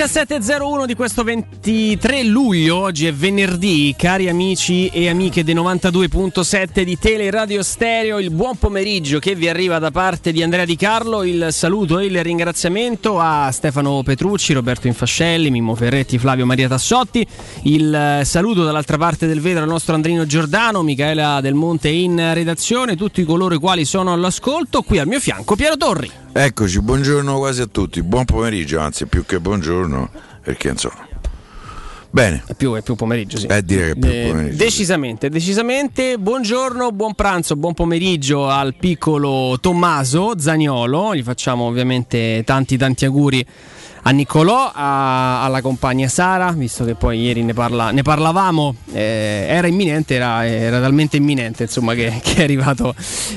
17.01 di questo 23 luglio, oggi è venerdì, cari amici e amiche dei 92.7 di Tele Radio Stereo, il buon pomeriggio che vi arriva da parte di Andrea Di Carlo, il saluto e il ringraziamento a Stefano Petrucci, Roberto Infascelli, Mimmo Ferretti, Flavio Maria Tassotti, il saluto dall'altra parte del vetro al nostro Andrino Giordano, Michaela Del Monte in redazione, tutti coloro i quali sono all'ascolto, qui al mio fianco Piero Torri. Eccoci, buongiorno quasi a tutti, buon pomeriggio, anzi più che buongiorno, perché insomma... Bene. È più, è più pomeriggio, sì. Eh, direi che è più Eh, pomeriggio. decisamente, decisamente. Buongiorno, buon pranzo, buon pomeriggio al piccolo Tommaso Zagnolo. Gli facciamo ovviamente tanti tanti auguri a Niccolò, a- alla compagna Sara, visto che poi ieri ne, parla- ne parlavamo, eh, era imminente, era, era talmente imminente insomma, che, che è arrivato,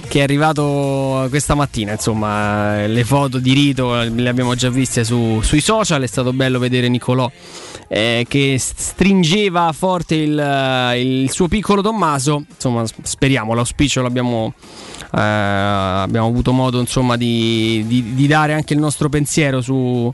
che è arrivato questa mattina. Insomma, le foto di Rito le abbiamo già viste su- sui social, è stato bello vedere Niccolò eh, che st- stringeva forte il, il suo piccolo Tommaso. Insomma, speriamo, l'auspicio l'abbiamo. Eh, abbiamo avuto modo insomma di, di- di dare anche il nostro pensiero su,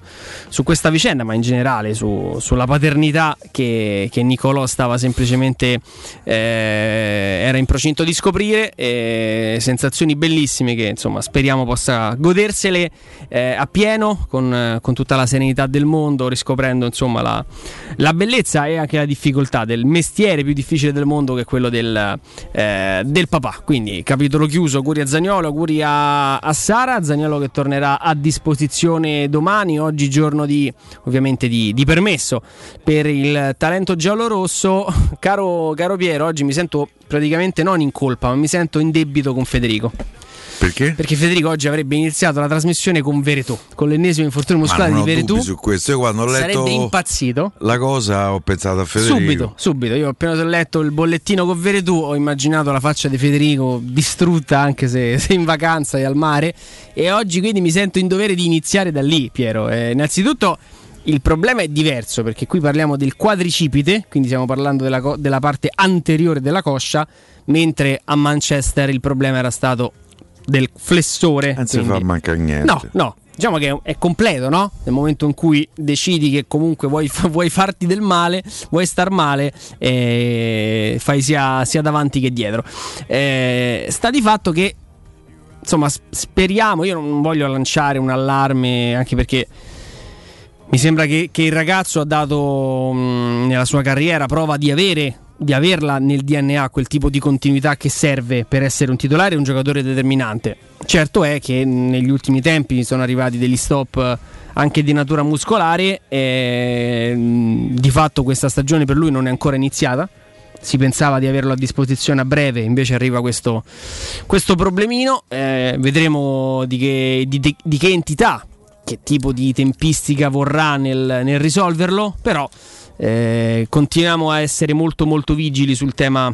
su questa vicenda, ma in generale su- sulla paternità che, che Nicolò stava semplicemente eh, era in procinto di scoprire. eh, sensazioni bellissime che insomma speriamo possa godersele eh, a pieno con, con tutta la serenità del mondo, riscoprendo insomma la, la bellezza e anche la difficoltà del mestiere più difficile del mondo che è quello del, eh, del papà. Quindi capitolo chiuso, auguri a Zagnolo, auguri a, a Sara, Zagnolo che tornerà a disposizione domani, oggi giorno di ovviamente di, di permesso per il talento giallo-rosso. Caro, caro Piero, oggi mi sento praticamente non in colpa, ma mi sento in debito con Federico. Perché? Perché Federico oggi avrebbe iniziato la trasmissione con Veretù, con l'ennesimo infortunio muscolare di Veretù. su questo. Io quando ho letto Sarebbe impazzito. la cosa ho pensato a Federico. Subito, subito. Io appena ho letto il bollettino con Veretù ho immaginato la faccia di Federico distrutta anche se, se in vacanza e al mare. E oggi quindi mi sento in dovere di iniziare da lì, Piero. Eh, innanzitutto il problema è diverso perché qui parliamo del quadricipite, quindi stiamo parlando della, co- della parte anteriore della coscia, mentre a Manchester il problema era stato del flessore. Non si fa mancare niente. No, no. Diciamo che è completo, no? Nel momento in cui decidi che comunque vuoi, vuoi farti del male, vuoi star male, eh, fai sia, sia davanti che dietro. Eh, sta di fatto che, insomma, speriamo. Io non voglio lanciare un allarme, anche perché mi sembra che, che il ragazzo ha dato mh, nella sua carriera prova di avere di averla nel DNA quel tipo di continuità che serve per essere un titolare e un giocatore determinante. Certo è che negli ultimi tempi sono arrivati degli stop eh, anche di natura muscolare e mh, di fatto questa stagione per lui non è ancora iniziata. Si pensava di averlo a disposizione a breve, invece arriva questo, questo problemino. Eh, vedremo di che, di- di che entità che tipo di tempistica vorrà nel, nel risolverlo, però eh, continuiamo a essere molto molto vigili sul tema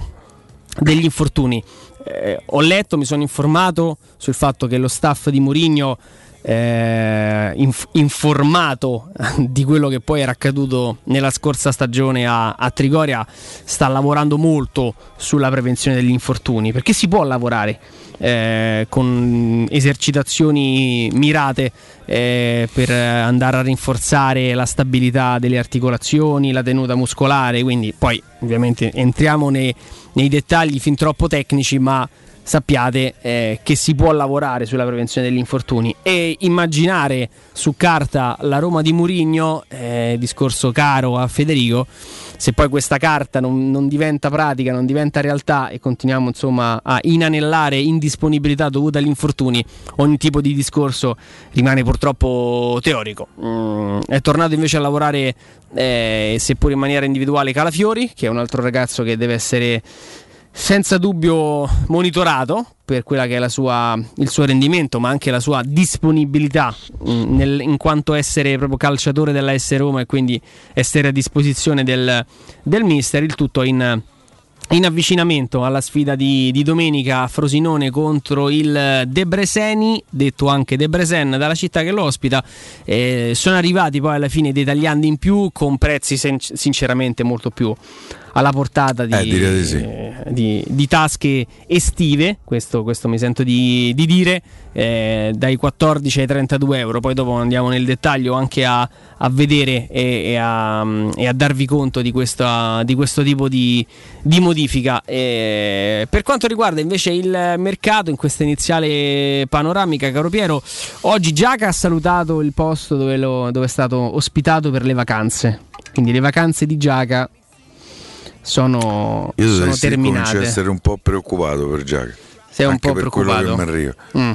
degli infortuni. Eh, ho letto, mi sono informato sul fatto che lo staff di Mourinho eh, inf- informato di quello che poi era accaduto nella scorsa stagione a, a Trigoria sta lavorando molto sulla prevenzione degli infortuni perché si può lavorare eh, con esercitazioni mirate eh, per andare a rinforzare la stabilità delle articolazioni, la tenuta muscolare, quindi poi ovviamente entriamo nei, nei dettagli fin troppo tecnici, ma sappiate eh, che si può lavorare sulla prevenzione degli infortuni. E immaginare su carta la Roma di Murigno, eh, discorso caro a Federico, se poi questa carta non, non diventa pratica, non diventa realtà e continuiamo insomma a inanellare indisponibilità dovuta agli infortuni, ogni tipo di discorso rimane purtroppo teorico. Mm, è tornato invece a lavorare, eh, seppur in maniera individuale, Calafiori, che è un altro ragazzo che deve essere senza dubbio monitorato per quella che è sua, il suo rendimento, ma anche la sua disponibilità nel- in quanto essere proprio calciatore della S Roma e quindi essere a disposizione del, del mister, il tutto in, in avvicinamento alla sfida di, di domenica a Frosinone contro il Debreseni, detto anche Debresen dalla città che lo ospita. Eh, sono arrivati poi alla fine dei tagliandi in più con prezzi sen- sinceramente molto più alla portata di, eh, di, sì. di, di, tasche estive, questo, questo mi sento di, dire, eh, dai 14 ai 32 euro. Poi dopo andiamo nel dettaglio anche a, a vedere e, e, a, e, a, darvi conto di, questa, di questo tipo di, modifica. Eh, per quanto riguarda invece il mercato, in questa iniziale panoramica, caro Piero, oggi Giaca ha salutato il posto dove, lo, dove è stato ospitato per le vacanze. Quindi le vacanze di Giaca sono, Io sono sì, terminate. Comincio a essere un po' preoccupato per Giaca. Sei un po' per preoccupato. Quello che mi arriva. Mm.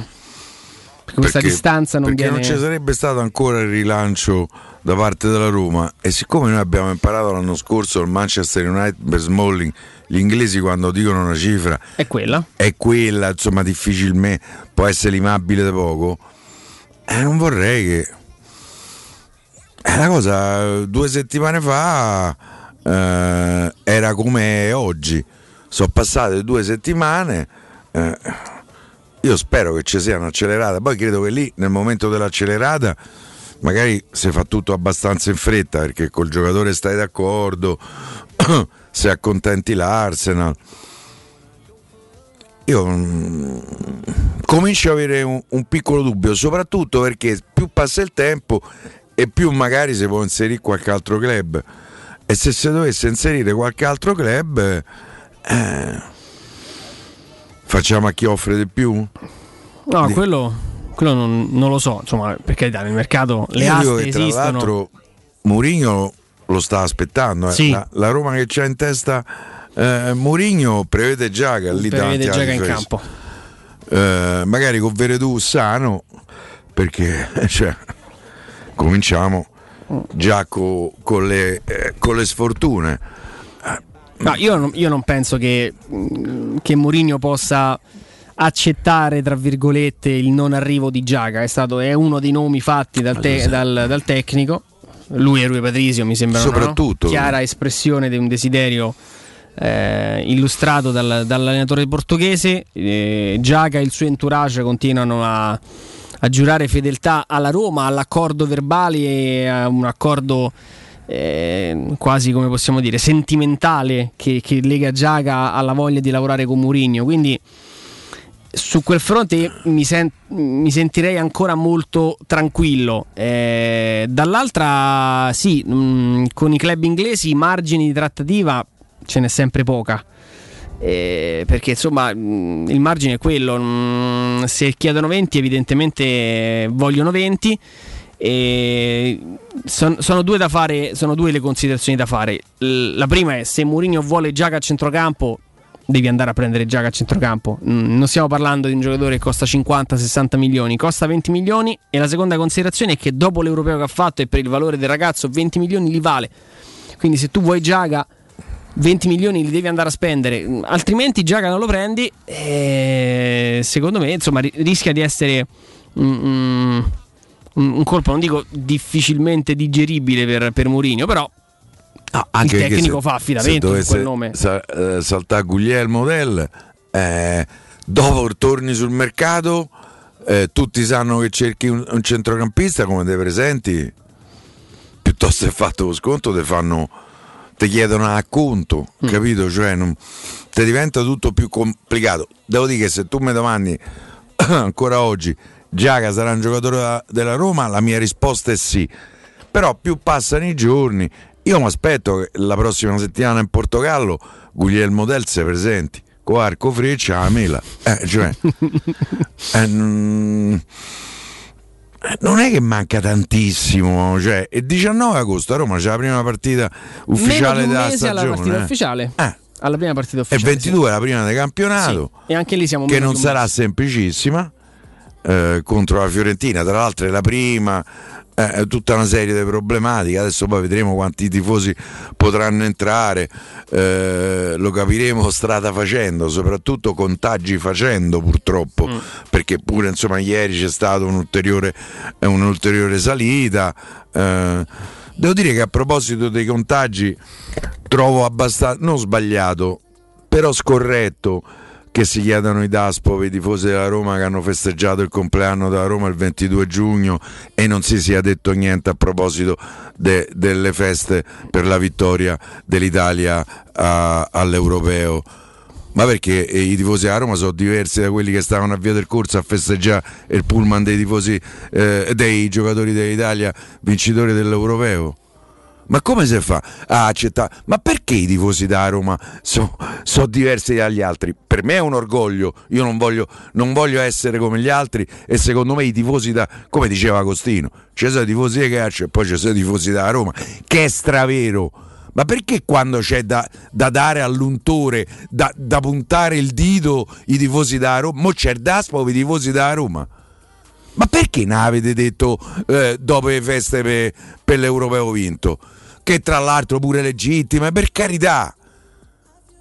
Perché questa perché, distanza non perché viene. non ci sarebbe stato ancora il rilancio da parte della Roma e siccome noi abbiamo imparato l'anno scorso il Manchester United per Smalling gli inglesi quando dicono una cifra è quella è quella insomma difficilmente può essere limabile da poco eh, non vorrei che è una cosa due settimane fa eh, era come oggi. Sono passate due settimane eh, io spero che ci sia un'accelerata. Poi credo che lì nel momento dell'accelerata magari si fa tutto abbastanza in fretta perché col giocatore stai d'accordo se accontenti l'Arsenal. Io mm, comincio ad avere un, un, piccolo dubbio soprattutto perché più passa il tempo e più magari si può inserire qualche altro club e se si dovesse inserire qualche altro club eh, facciamo a chi offre di più no di... quello quello non, non, lo so, insomma, perché nel mercato le Io aste che, esistono. Tra l'altro Mourinho lo sta aspettando, eh. sì. la, la, Roma che c'ha in testa eh, Mourinho prevede già che lì prevede già che in campo. Eh, magari con Veredù sano, perché cioè, cominciamo già co, con, le, eh, con le sfortune. No, io, non, io non penso che, che Mourinho possa accettare tra virgolette il non arrivo di Giaga. È, stato, è uno dei nomi fatti dal, te, dal, dal tecnico. Lui e Rui Patrizio mi sembra Soprattutto. No? chiara espressione di un desiderio eh, illustrato dal, dall'allenatore portoghese. Eh, Giaga e il suo entourage continuano a, a, giurare fedeltà alla Roma all'accordo verbale a un accordo eh, quasi come possiamo dire sentimentale che, che lega Giaga alla voglia di lavorare con Mourinho quindi su quel fronte mi, sen- mi, sentirei ancora molto tranquillo. Eh, dall'altra, sì, mh, mm, con i club inglesi margini di trattativa ce n'è sempre poca. Eh, perché insomma mm, il margine è quello. Mm, se chiedono 20, evidentemente vogliono 20. E son, sono, due fare, sono due le considerazioni da fare. La prima è se Mourinho vuole Giaca a centrocampo devi andare a prendere Giaga a centrocampo. Mm, non stiamo parlando di un giocatore che costa 50-60 milioni, costa 20 milioni e la seconda considerazione è che dopo l'europeo che ha fatto e per il valore del ragazzo 20 milioni li vale. Quindi se tu vuoi Giaga 20 milioni li devi andare a spendere, altrimenti Giaga non lo prendi e secondo me insomma rischia di essere un, un colpo, non dico difficilmente digeribile per, per Mourinho, però No, anche il tecnico se, fa affidamento su quel nome. Sa, eh, saltare Guglielmo Del, eh, dopo torni sul mercato, eh, tutti sanno che cerchi un, un, centrocampista come te presenti, piuttosto che fatto lo sconto, ti fanno ti chiedono a conto, mm. capito? Cioè, non, ti diventa tutto più complicato. Devo dire che se tu mi domandi ancora oggi, Giaga sarà un giocatore della Roma, la mia risposta è sì. Però più passano i giorni io mi aspetto che la prossima settimana in Portogallo Guglielmo Del si presenti con arco freccia a mela. Eh, cioè, eh, non è che manca tantissimo, cioè, il 19 agosto a Roma c'è la prima partita ufficiale della stagione. Alla partita eh. ufficiale. Eh. Alla prima partita ufficiale. E 22 sì. la prima del campionato. Sì. E anche lì siamo che non sarà semplicissima eh, contro la Fiorentina, tra l'altro è la prima eh, tutta una serie di problematiche. Adesso poi vedremo quanti tifosi potranno entrare, eh, lo capiremo strada facendo, soprattutto contagi facendo purtroppo, mm. perché pure insomma ieri c'è stata un'ulteriore, un'ulteriore salita. Eh, devo dire che a proposito dei contagi trovo abbastanza, non sbagliato, però scorretto che si chiedano i Daspo, i tifosi della Roma che hanno festeggiato il compleanno della Roma il 22 giugno e non si sia detto niente a proposito de, delle feste per la vittoria dell'Italia a, all'Europeo. Ma perché i tifosi a Roma sono diversi da quelli che stavano a via del corso a festeggiare il pullman dei tifosi eh, dei giocatori dell'Italia vincitori dell'Europeo? Ma come si fa a accettare? Ma perché i tifosi da Roma sono so diversi dagli altri? Per me è un orgoglio, io non voglio, non voglio, essere come gli altri e secondo me i tifosi da, come diceva Agostino, ci sono i tifosi di calcio e poi ci sono i tifosi da Roma, che è stravero. Ma perché quando c'è da, da dare all'untore, da, da, puntare il dito i tifosi da Roma, mo c'è il Daspo i tifosi da Roma? Ma perché non avete detto eh, dopo le feste per, per l'Europeo vinto? che tra l'altro pure legittime, per carità.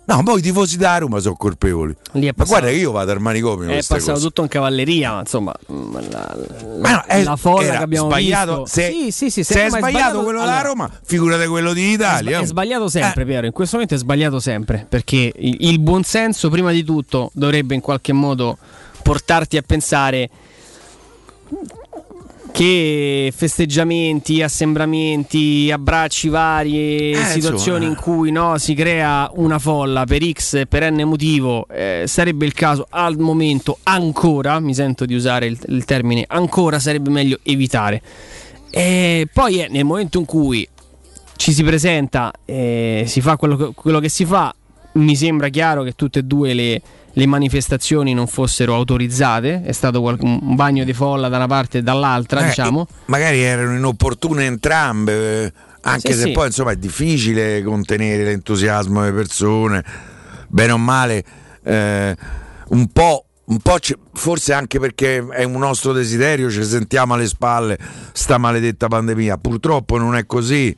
No, poi i tifosi da Roma sono colpevoli. Passato, ma guarda che io vado al manicomio. È passato cose. tutto in cavalleria, ma insomma, la, ma no, è, la folla che abbiamo sbagliato, visto. Se, sì, sì, sì, se, se è sbagliato, sbagliato quello allora, da Roma, figurate quello di Italia. È, sbagliato sempre, eh. Piero. In questo momento è sbagliato sempre. Perché il, il buonsenso, prima di tutto, dovrebbe in qualche modo portarti a pensare che festeggiamenti, assembramenti, abbracci varie, eh, situazioni insomma. in cui no, si crea una folla per X per N motivo, eh, sarebbe il caso al momento ancora, mi sento di usare il, il termine ancora, sarebbe meglio evitare. E poi è nel momento in cui ci si presenta, eh, si fa quello che, quello che si fa, mi sembra chiaro che tutte e due le le manifestazioni non fossero autorizzate, è stato un bagno di folla da una parte e dall'altra, eh, diciamo. Magari erano inopportune entrambe, eh, anche sì, se sì. poi insomma è difficile contenere l'entusiasmo delle persone, bene o male, eh, un po'. Un po forse anche perché è un nostro desiderio, ci sentiamo alle spalle sta maledetta pandemia. Purtroppo non è così.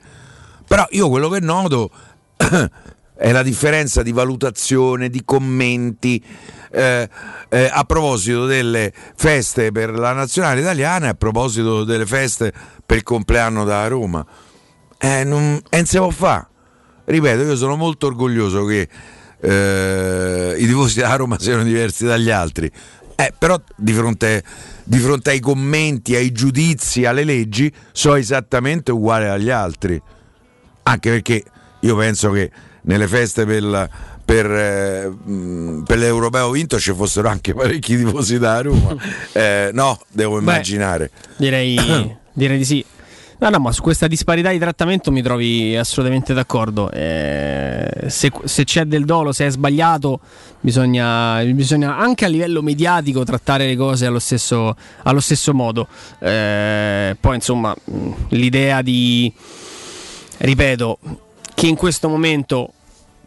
Però io quello che noto è la differenza di valutazione, di commenti. Eh, eh, a proposito delle feste per la nazionale italiana e a proposito delle feste per il compleanno da Roma. Eh, non, non si può fare. Ripeto, io sono molto orgoglioso che eh, i tifosi da Roma siano diversi dagli altri. Eh, però di fronte, di fronte ai commenti, ai giudizi, alle leggi, sono esattamente uguali agli altri. Anche perché io penso che nelle feste per, per, eh, per, l'Europeo vinto ci fossero anche parecchi tifosi da Roma. Eh, no, devo immaginare. Beh, direi, direi di sì. No, no, ma su questa disparità di trattamento mi trovi assolutamente d'accordo. Eh, se, se, c'è del dolo, se è sbagliato, bisogna, bisogna, anche a livello mediatico trattare le cose allo stesso, allo stesso modo. Eh, poi, insomma, l'idea di, ripeto, che in questo momento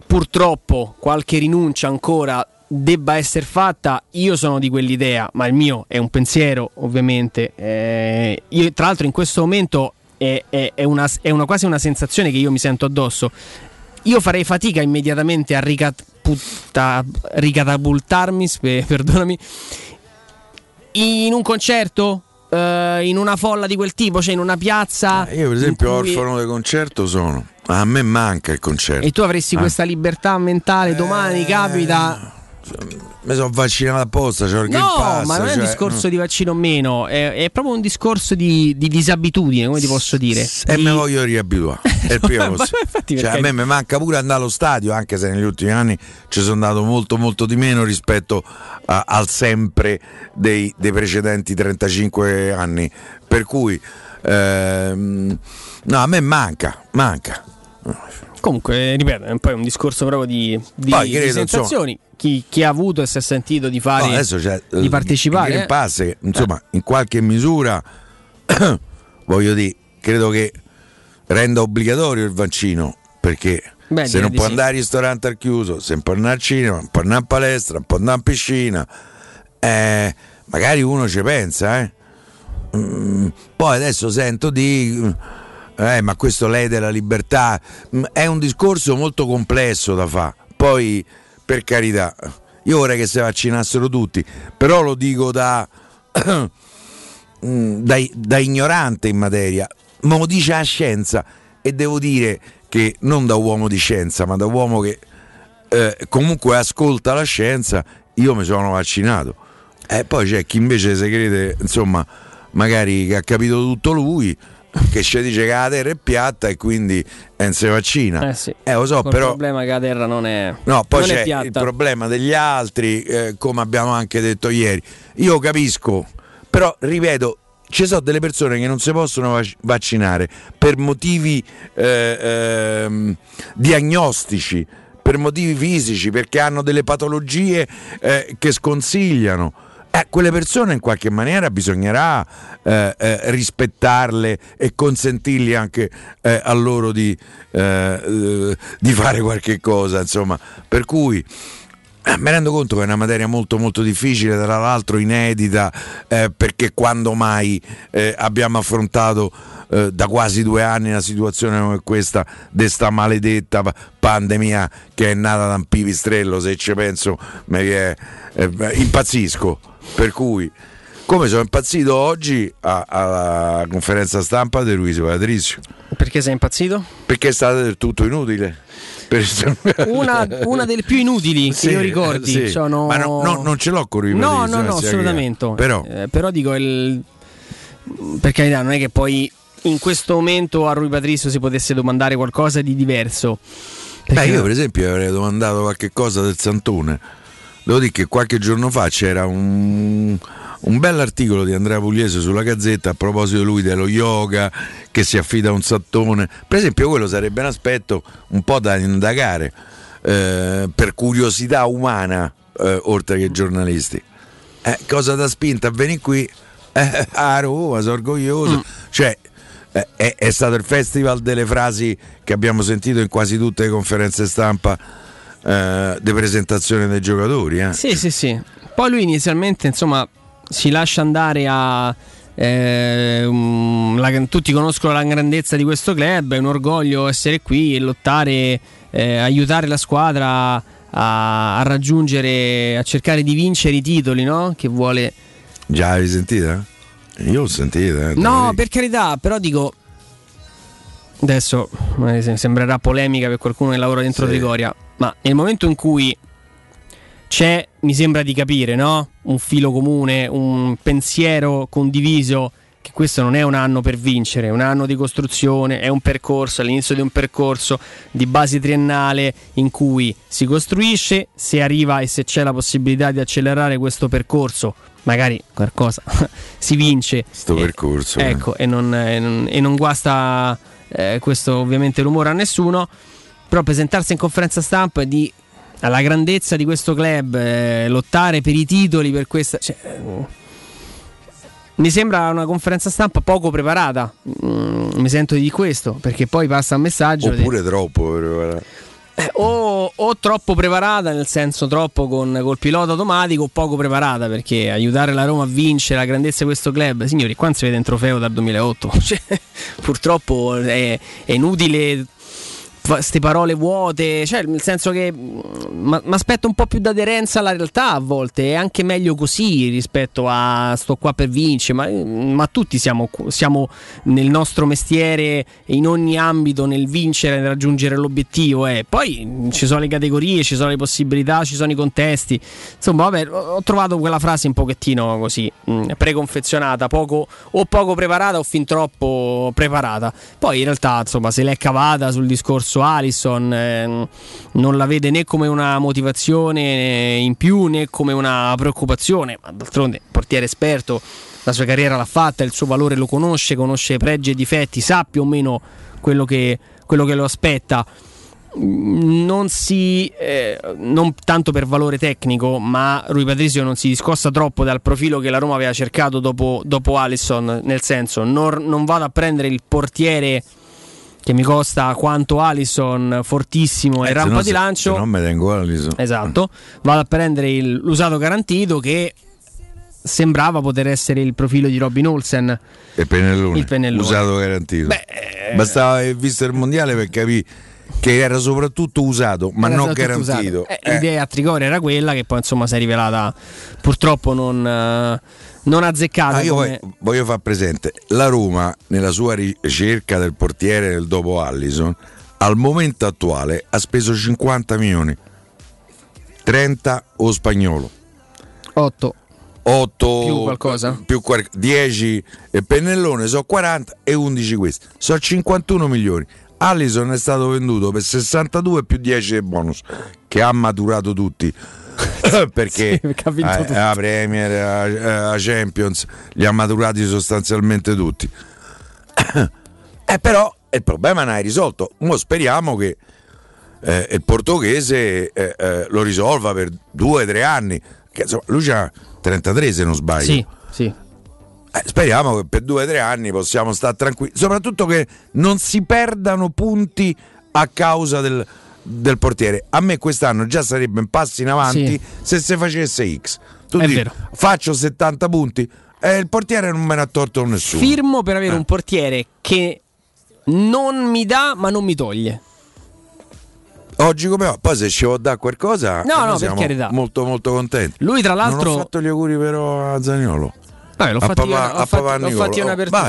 purtroppo qualche rinuncia ancora debba essere fatta, io sono di quell'idea, ma il mio è un pensiero ovviamente. Eh, io, tra l'altro in questo momento è, è, è, una, è una, quasi una sensazione che io mi sento addosso. Io farei fatica immediatamente a ricatapulta, ricatapultarmi, perdonami, in un concerto uh, in una folla di quel tipo, cioè in una piazza. Eh, io, per esempio, cui... orfano di concerto sono. A me manca il concerto. E tu avresti eh. questa libertà mentale, domani eh... capita mi sono vaccinato apposta. Cioè no, pass, ma non cioè, è un discorso no. di vaccino o meno, è, è, proprio un discorso di, di, disabitudine, come ti posso dire. E di... mi voglio riabituare. È il primo cioè, a me mi manca pure andare allo stadio, anche se negli ultimi anni ci sono andato molto, molto di meno rispetto a, al sempre dei, dei, precedenti 35 anni. Per cui, ehm, no, a me manca, manca. Comunque, ripeto, è poi un discorso proprio di, di, poi, credo, di sensazioni. Insomma, chi, chi, ha avuto e si è sentito di fare no, di partecipare. Il Green Pass, eh. insomma, in qualche misura voglio dire, credo che renda obbligatorio il vaccino perché Beh, se non può sì. andare al ristorante al chiuso, se non può andare al cinema, non può andare in palestra, non può andare in piscina, eh, magari uno ci pensa, eh. mm, poi adesso sento di eh, ma questo lede la libertà. Mm, è un discorso molto complesso da fare. Poi, per carità, io vorrei che si vaccinassero tutti, però lo dico da, mm, da, da ignorante in materia, ma lo dice la scienza e devo dire che non da uomo di scienza, ma da uomo che eh, comunque ascolta la scienza io mi sono vaccinato. E poi c'è chi invece se crede, insomma, magari che ha capito tutto lui, che ci dice che la terra è piatta e quindi non si vaccina. Eh sì. Eh, lo so, Col però. problema che la terra non è. No, poi non c'è il problema degli altri, eh, come abbiamo anche detto ieri. Io capisco, però ripeto, ci sono delle persone che non si possono vac- vaccinare per motivi eh, ehm, diagnostici, per motivi fisici, perché hanno delle patologie eh, che sconsigliano. Eh, quelle persone in qualche maniera bisognerà eh, eh, rispettarle e consentirgli anche eh, a loro di, eh, eh, di fare qualche cosa, insomma. Per cui mi rendo conto che è una materia molto molto difficile, tra l'altro inedita, perché quando mai abbiamo affrontato eh, da quasi due anni una situazione come questa di sta maledetta pa- pandemia che è nata da un pipistrello, se ci penso mi viene- eh, impazzisco. Per cui, come sono impazzito oggi a- alla conferenza stampa di Luigi Patrizio, Perché sei impazzito? perché è stata del tutto inutile. Una, una delle più inutili che Sì, io ricordi. sì. Sono... Ma no- no- non ce l'ho con Rui No, no, no, assolutamente. Però, Eh, però dico, il... per carità, non è che poi in questo momento a Rui Patrizio si potesse domandare qualcosa di diverso. beh, Perché- io per esempio avrei domandato qualche cosa del Santone. Devo dire che qualche giorno fa c'era un, un bell'articolo di Andrea Pugliese sulla Gazzetta a proposito lui dello yoga che si affida a un sattone. Per esempio, quello sarebbe un aspetto un po' da indagare eh, per curiosità umana, eh, oltre che giornalisti. Eh, cosa da spinta a venire qui? Eh, a Roma, sono orgoglioso. Cioè, eh, è, è stato il festival delle frasi che abbiamo sentito in quasi tutte le conferenze stampa eh, di presentazione dei giocatori. eh. Sì, sì, sì. Poi lui inizialmente, insomma, si lascia andare a. eh, la- tutti conoscono la grandezza di questo club, è un orgoglio essere qui e lottare, eh, aiutare la squadra a, a raggiungere, a cercare di vincere i titoli, no? Che vuole. Già avevi sentita? Io l'ho sentita. eh, No, per carità, però dico. Adesso se- sembrerà polemica per qualcuno che lavora dentro Sì. Trigoria, ma nel momento in cui c'è, mi sembra di capire, no? Un filo comune, un pensiero condiviso che questo non è un anno per vincere, è un anno di costruzione, è un percorso, all'inizio di un percorso di base triennale in cui si costruisce, se arriva e se c'è la possibilità di accelerare questo percorso, magari qualcosa si vince. Sto E- percorso, eh. Ecco, e, non, e non- e non guasta eh, questo ovviamente rumore a nessuno, però presentarsi in conferenza stampa e di alla grandezza di questo club, eh, lottare per i titoli, per questa... cioè, eh, mi sembra una conferenza stampa poco preparata, Mm, mi sento di questo, perché poi passa un messaggio... di- Oppure troppo. però, eh, o, o troppo preparata, nel senso troppo con, col pilota automatico, o poco preparata perché aiutare la Roma a vincere la grandezza di questo club, signori, qua non si vede un trofeo dal 2008. Cioè, purtroppo è, è inutile queste parole vuote, cioè nel senso che mi aspetto un po' più d'aderenza alla realtà a volte, è anche meglio così rispetto a sto qua per vincere, ma, ma tutti siamo, siamo nel nostro mestiere in ogni ambito nel vincere, nel raggiungere l'obiettivo, eh. poi ci sono le categorie, ci sono le possibilità, ci sono i contesti, insomma vabbè ho trovato quella frase un pochettino così preconfezionata, poco, o poco preparata o fin troppo preparata, poi in realtà insomma se l'è cavata sul discorso Allison, eh, non la vede né come una motivazione in più né come una preoccupazione, ma d'altronde portiere esperto, la sua carriera l'ha fatta, il suo valore lo conosce, conosce pregi e difetti, sa più o meno quello che, quello che lo aspetta. Non si, eh, non tanto per valore tecnico, ma Rui Patrizio non si discosta troppo dal profilo che la Roma aveva cercato dopo, dopo Alisson. Nel senso, non, non vado a prendere il portiere che mi costa quanto Alisson, fortissimo e Eh, se rampa di lancio. Se no me tengo Alisson. Esatto, vado a prendere il- l'usato garantito che sembrava poter essere il profilo di Robin Olsen. E pennellone. Il pennellone. Usato garantito. Beh, eh, Bastava aver visto il mondiale per capire che era soprattutto usato, ma era non garantito. Eh, Eh, L'idea a Trigoria era quella che poi insomma si è rivelata purtroppo non, eh, non azzeccata. Ah, io come- voglio far presente, la Roma nella sua ricerca del portiere del dopo Allison, al momento attuale ha speso 50 milioni, 30 o spagnolo. 8. 8 Più qualcosa? più quar- 10 e Pennellone sono 40 e 11 questi sono 51 milioni Allison è stato venduto per 62 più 10 del bonus che ha maturato tutti perché Sì, perché ha vinto a, tutti. a Premier a, a Champions li ha maturati sostanzialmente tutti. Eh, però il problema non è risolto. Mo speriamo che eh, il portoghese eh, eh, lo risolva per due o tre anni. Che, insomma, lui ha 33 se non sbaglio. Sì, sì. eh, speriamo che per due o tre anni possiamo stare tranquilli, soprattutto che non si perdano punti a causa del, del portiere. A me quest'anno già sarebbe un passo in avanti Sì. se si facesse X. Tu dici, faccio 70 punti e il portiere non me ne ha torto nessuno. Firmo per avere Eh. un portiere che non mi dà ma non mi toglie. Oggi come va? Poi se ci vuol dare qualcosa, No, noi no, siamo molto molto contenti. Lui tra Non l'altro... ho fatto gli auguri però a Zaniolo. Vabbè, l'ho fatti io, papà, ho fatti- Nicolo. fatti in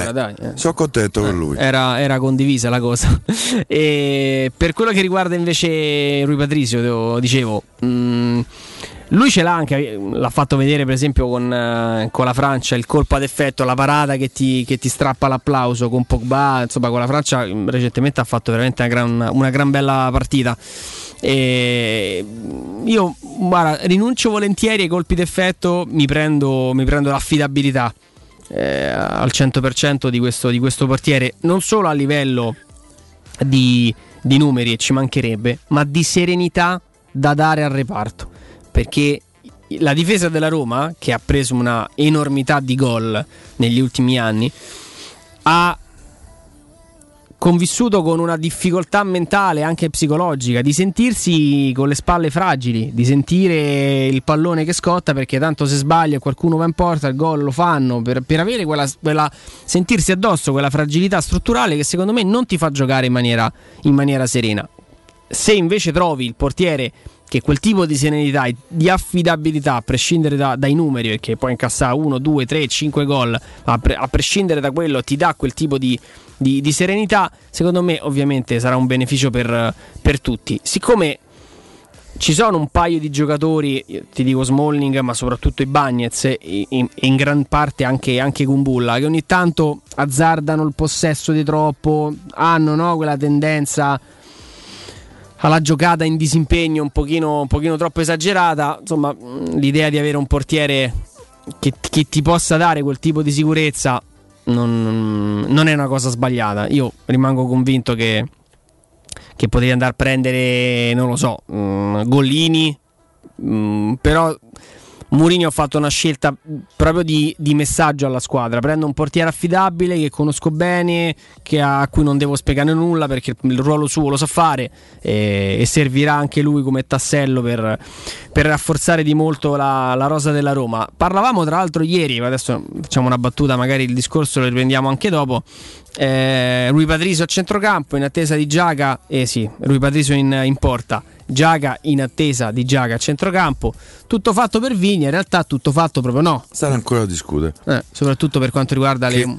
Oh, dai. eh. Sono contento per lui. Era, era condivisa la cosa. e per quello che riguarda invece Rui Patrizio, dicevo, mh, lui ce l'ha anche, l'ha fatto vedere per esempio con, eh, con la Francia, il colpo ad effetto, la parata che ti, che ti strappa l'applauso con Pogba, insomma con la Francia mh, recentemente ha fatto veramente una gran, una gran bella partita. E io guarda, rinuncio volentieri ai colpi d'effetto, mi prendo, mi prendo l'affidabilità eh, al 100% di questo, di questo portiere, non solo a livello di, di numeri, ci mancherebbe, ma di serenità da dare al reparto. Perché la difesa della Roma, che ha preso una enormità di gol negli ultimi anni, ha convissuto con una difficoltà mentale anche psicologica di sentirsi con le spalle fragili, di sentire il pallone che scotta perché tanto se sbaglia qualcuno va in porta, il gol lo fanno per, per avere quella, quella sentirsi addosso quella fragilità strutturale che secondo me non ti fa giocare in maniera, in maniera serena. Se invece trovi il portiere che quel tipo di serenità e di affidabilità, a prescindere da- dai numeri, perché puoi incassare 1, 2, 3, 5 gol, a, pre- a prescindere da quello ti dà quel tipo di, di- di serenità, secondo me ovviamente sarà un beneficio per, per tutti. Siccome ci sono un paio di giocatori, io ti dico Smalling, ma soprattutto i Bagnets e in, in gran parte anche, anche Kumbulla, che ogni tanto azzardano il possesso di troppo, hanno no, quella tendenza alla giocata in disimpegno un pochino, un pochino troppo esagerata. Insomma, l'idea di avere un portiere che, che ti possa dare quel tipo di sicurezza non, non è una cosa sbagliata. Io rimango convinto che, che potevi andare a prendere, non lo so, mh, Gollini, mh, però Mourinho ha fatto una scelta proprio di, di messaggio alla squadra. Prendo un portiere affidabile che conosco bene, che a, a cui non devo spiegare nulla perché il, ruolo suo lo sa fare e, e servirà anche lui come tassello per, per rafforzare di molto la, la rosa della Roma. Parlavamo tra l'altro ieri, adesso facciamo una battuta, magari il discorso lo riprendiamo anche dopo. Eh, Rui Patricio a centrocampo in attesa di Giaga, eh sì, Rui Patricio in, in porta. Giaga in attesa di Giaga a centrocampo, tutto fatto per Vigna, in realtà tutto fatto proprio no, Stanno ancora a discutere. eh, soprattutto per quanto riguarda Che- le...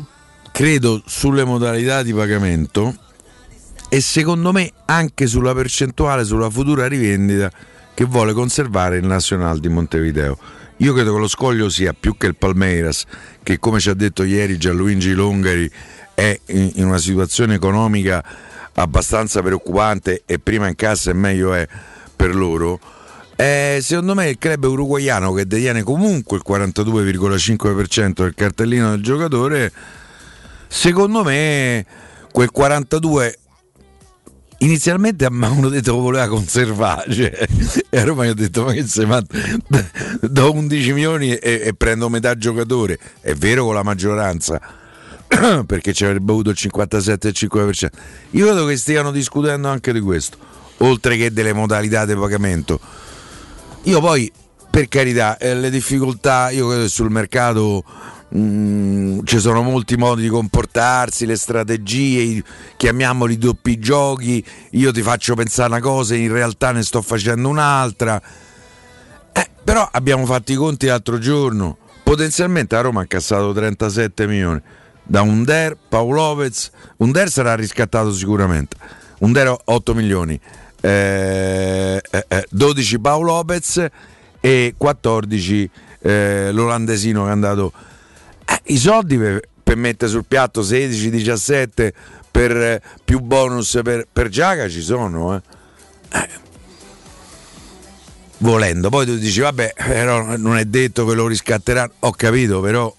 credo sulle modalità di pagamento e secondo me anche sulla percentuale sulla futura rivendita che vuole conservare il Nacional di Montevideo. Io credo che lo scoglio sia più che il Palmeiras, che come ci ha detto ieri Gianluigi Longari è in una situazione economica abbastanza preoccupante e prima in cassa e meglio è per loro. Eh, secondo me il club uruguaiano che detiene comunque il 42,5% del cartellino del giocatore Secondo me quel 42 inizialmente mi hanno detto che voleva conservare cioè, e a Roma gli ho detto ma che sei matto do 11 milioni e, e prendo metà giocatore è vero con la maggioranza perché ci avrebbe avuto il 57,5% io credo che stiano discutendo anche di questo oltre che delle modalità di pagamento. Io poi per carità eh, le difficoltà io credo che sul mercato Mm, ci sono molti modi di comportarsi, le strategie, chiamiamoli doppi giochi, io ti faccio pensare una cosa e in realtà ne sto facendo un'altra. Eh, però abbiamo fatto i conti l'altro giorno, potenzialmente a Roma ha incassato 37 milioni da Under, Paulovez, Under sarà riscattato sicuramente, Under 8 milioni, eh, eh, eh, 12 Paolo Lopez e 14 eh, l'olandesino che è andato. Eh, I soldi per, per mettere sul piatto 16-17 per eh, più bonus per, per Giaga ci sono. Eh. Eh. Volendo, poi tu dici, vabbè, però non è detto che lo riscatteranno. Ho capito, però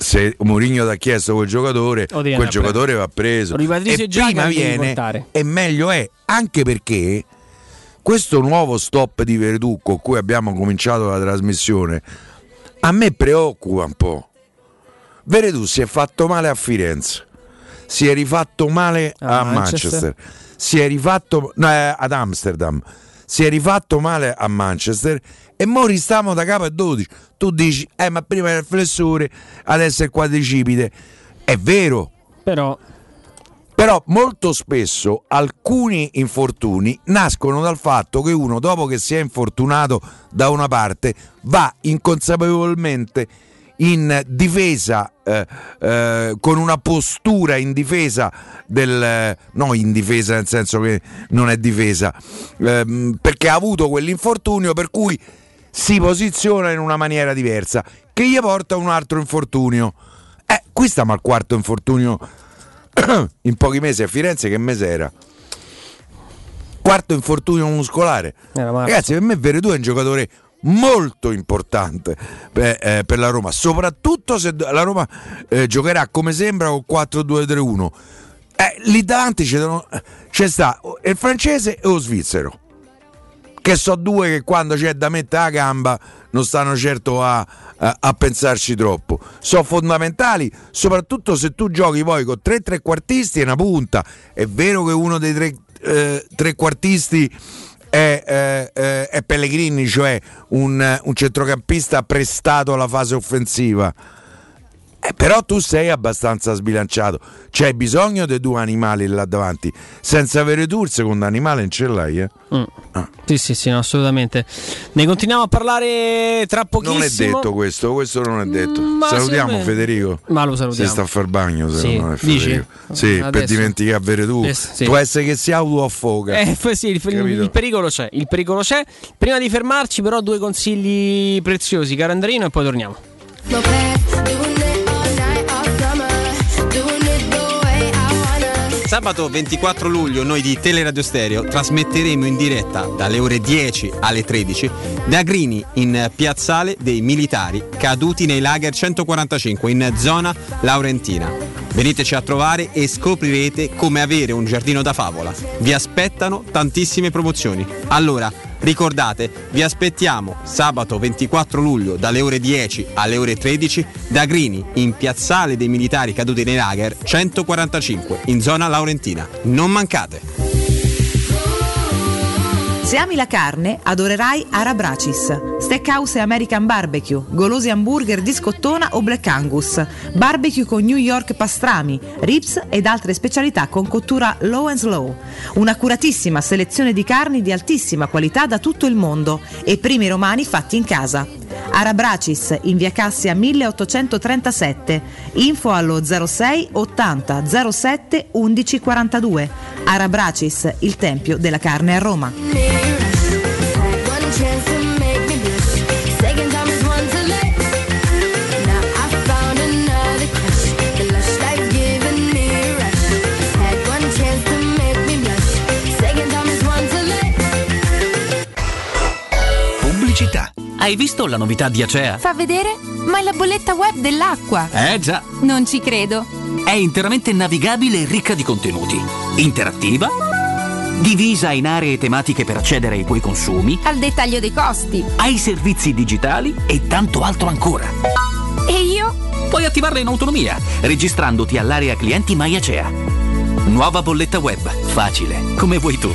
se Mourinho ti ha chiesto quel giocatore, Oddio, quel giocatore va preso. E prima viene e meglio è, anche perché questo nuovo stop di Verdù con cui abbiamo cominciato la trasmissione a me preoccupa un po'. Veredù si è fatto male a Firenze, si è rifatto male A a Manchester. Manchester, si è rifatto no, eh, ad Amsterdam, si è rifatto male a Manchester e mo ristiamo da capo a 12. Tu dici, eh ma prima era il flessore, adesso è il quadricipite. È vero, Però però molto spesso alcuni infortuni nascono dal fatto che uno dopo che si è infortunato da una parte va inconsapevolmente in difesa eh, eh, con una postura in difesa del no in difesa nel senso che non è difesa ehm, perché ha avuto quell'infortunio per cui si posiziona in una maniera diversa che gli porta un altro infortunio eh, qui stiamo al quarto infortunio in pochi mesi a Firenze che mese era? Quarto infortunio muscolare. Ragazzi, per me Veredù è un giocatore molto importante per, eh, per la Roma, soprattutto se la Roma eh, giocherà come sembra con 4-2-3-1. Eh, lì davanti c'è, c'è sta il francese e lo svizzero che so due che quando c'è da mettere la gamba non stanno certo a, a- a pensarci troppo. Sono fondamentali, soprattutto se tu giochi poi con tre trequartisti e una punta. È vero che uno dei tre eh, trequartisti è, eh, eh, è Pellegrini, cioè un, un centrocampista prestato alla fase offensiva. Eh, però tu sei abbastanza sbilanciato. C'hai bisogno dei due animali là davanti. Senza avere tu il secondo animale non ce l'hai, eh? Mm. Sì, sì, sì, no, assolutamente. Ne continuiamo a parlare tra pochissimo. Non è detto questo, questo non è detto. Mm, ma salutiamo me- Federico. Ma lo salutiamo. Si sta a far bagno, Sì, secondo me, dici? Federico. Sì, per Adesso. dimenticare avere tu. Eh, sì. Può essere che si autoaffoga. Eh, sì, il, il- pericolo c'è, il pericolo c'è. Prima di fermarci, però, due consigli preziosi, caro Andrino, e poi torniamo. No Sabato 24 luglio noi di Teleradio Stereo trasmetteremo in diretta dalle ore 10 alle 13 da Grini in piazzale dei militari caduti nei lager 145 in zona Laurentina. Veniteci a trovare e scoprirete come avere un giardino da favola. Vi aspettano tantissime promozioni. Allora, ricordate, vi aspettiamo sabato 24 luglio dalle ore 10 alle ore 13 da Grini in piazzale dei militari caduti nei lager 145 in zona Laurentina. Non mancate! Se ami la carne, adorerai Arabracis. Steakhouse e American Barbecue, golosi hamburger di scottona o Black Angus, barbecue con New York pastrami, ribs ed altre specialità con cottura low and slow. Un'accuratissima selezione di carni di altissima qualità da tutto il mondo e primi romani fatti in casa. Arabracis in via Cassia 1837. Info allo 06 80 07 11 42. Arabracis, il tempio della carne a Roma. Hai visto la novità di Acea? Fa vedere? Ma è la bolletta web dell'acqua! Eh già, Non ci credo. è interamente navigabile e ricca di contenuti. Interattiva, divisa in aree tematiche per accedere ai tuoi consumi, Al dettaglio dei costi. ai servizi digitali e tanto altro ancora. E io? Puoi attivarla in autonomia, registrandoti all'area clienti MyAcea. Nuova bolletta web, facile, come vuoi tu.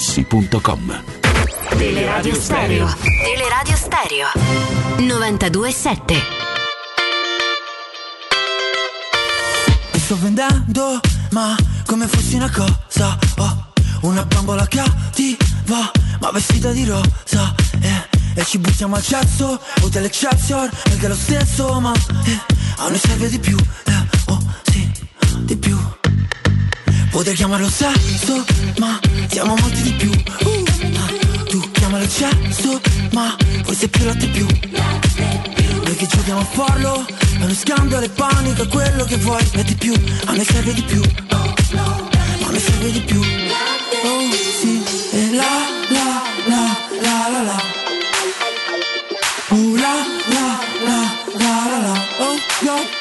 artigianamaterassi.com. Teleradio Stereo. Teleradio Stereo. 92.7. Mi sto vendendo, ma come fossi una cosa, oh, una bambola cattiva, ma vestita di rosa, eh, e ci buttiamo al cesso, hotel Excelsior, perché è lo stesso, ma eh, a noi serve di più, eh, oh sì, di più. Potrei chiamarlo sesso, ma siamo molti di più. Uh, ah, tu chiamalo eccesso, ma forse più latte più. Noi che giochiamo a farlo, e noi scambio le paniche, quello che vuoi e di più. A me serve di più. A me serve di più. Oh sì, e la la la la la la. Oh la la la la la la. Oh yo,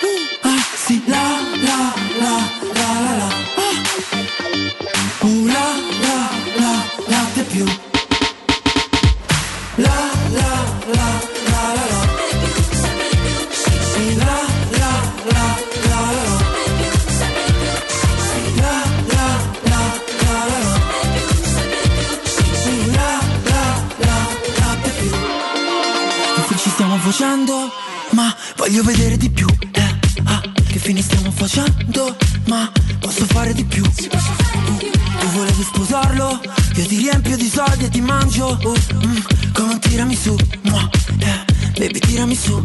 voglio vedere di più eh, ah, Che fine stiamo facendo? Ma posso fare di più tu volevi sposarlo? Io ti riempio di soldi e ti mangio uh, mm, Come un tiramisù Mua, eh, Baby tirami su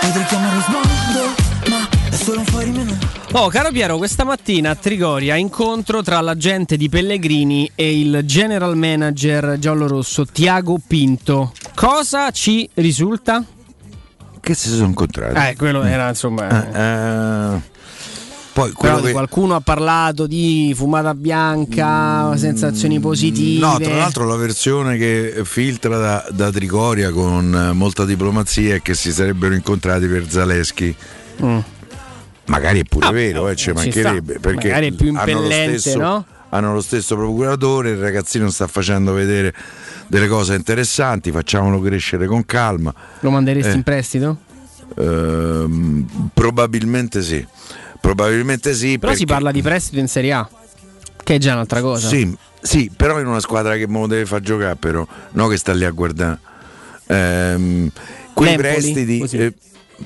Potrei chiamarlo smondo Ma è solo un fuori menù Oh, caro Piero, questa mattina a Trigoria incontro tra l'agente di Pellegrini e il general manager giallorosso Tiago Pinto. Cosa ci risulta? Che si sono incontrati. Eh, quello era insomma. Eh, eh, Poi che- qualcuno ha parlato di fumata bianca, sensazioni positive. No, tra l'altro la versione che filtra da, da Trigoria con molta diplomazia è che si sarebbero incontrati per Zaleschi. Mm. Magari è pure Ah, vero, eh, ci mancherebbe. sta. Perché Magari è più impellente, stesso- no? Hanno lo stesso procuratore, il ragazzino sta facendo vedere delle cose interessanti, facciamolo crescere con calma. Lo manderesti Eh. in prestito? Ehm, probabilmente sì. Probabilmente sì. Però si perché- parla di prestito in Serie A, che è già un'altra cosa. Sì, sì, però in una squadra che me lo deve far giocare, però, no che sta lì a guardare. Ehm, quei L'Empoli, prestiti. eh,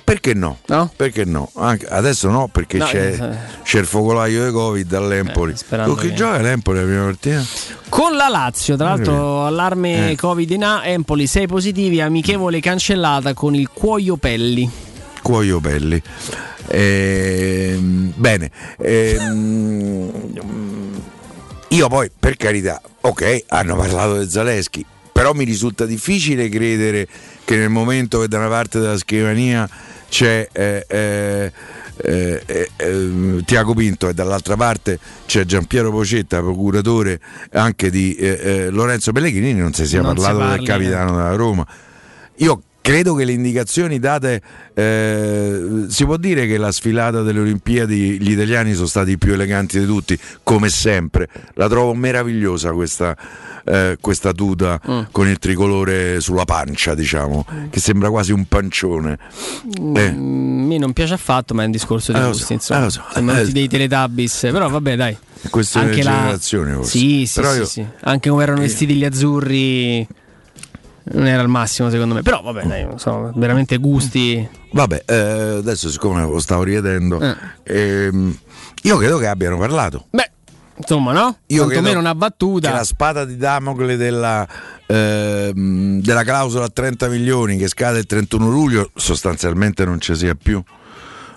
perché no? Perché no? Anche- adesso no, perché No, c'è, eh, c'è il focolaio di Covid all'Empoli. sperando Con chi che- gioca l'Empoli la prima partita? Con la Lazio, tra l'altro, allarme Eh. Covid in A, Empoli 6 positivi, amichevole cancellata con il Cuoio Pelli. Cuoio Pelli. Ehm, bene. ehm, io poi, per carità, ok, hanno parlato di Zaleschi, però mi risulta difficile credere che nel momento che da una parte della scrivania c'è eh, eh, eh, eh, eh, Tiago Pinto e dall'altra parte c'è Giampiero Pocetta, procuratore anche di eh, eh, Lorenzo Pellegrini, non si sia Non si parlato del parli, capitano della Roma. Io credo che le indicazioni date, eh, si può dire che la sfilata delle Olimpiadi gli italiani sono stati i più eleganti di tutti, come sempre. La trovo meravigliosa questa, eh, questa tuta con il tricolore sulla pancia, diciamo, che sembra quasi un pancione. Eh. Mm, A me non piace affatto, ma è un discorso di Eh, lo gusti, so, insomma. eh, lo so. Eh, dei Teletubbies, però vabbè, dai. È Anche di la- generazione, forse. Sì, sì, sì, io- sì. Anche come erano vestiti gli azzurri non era il massimo secondo me. Però vabbè, dai, non so, veramente gusti. Vabbè, eh, adesso siccome lo stavo rivedendo, Eh. ehm, io credo che abbiano parlato. Beh, insomma, no? Io Quantomeno una battuta. che la spada di Damocle della, ehm, della clausola a 30 milioni che scade il 31 luglio sostanzialmente non ci sia più.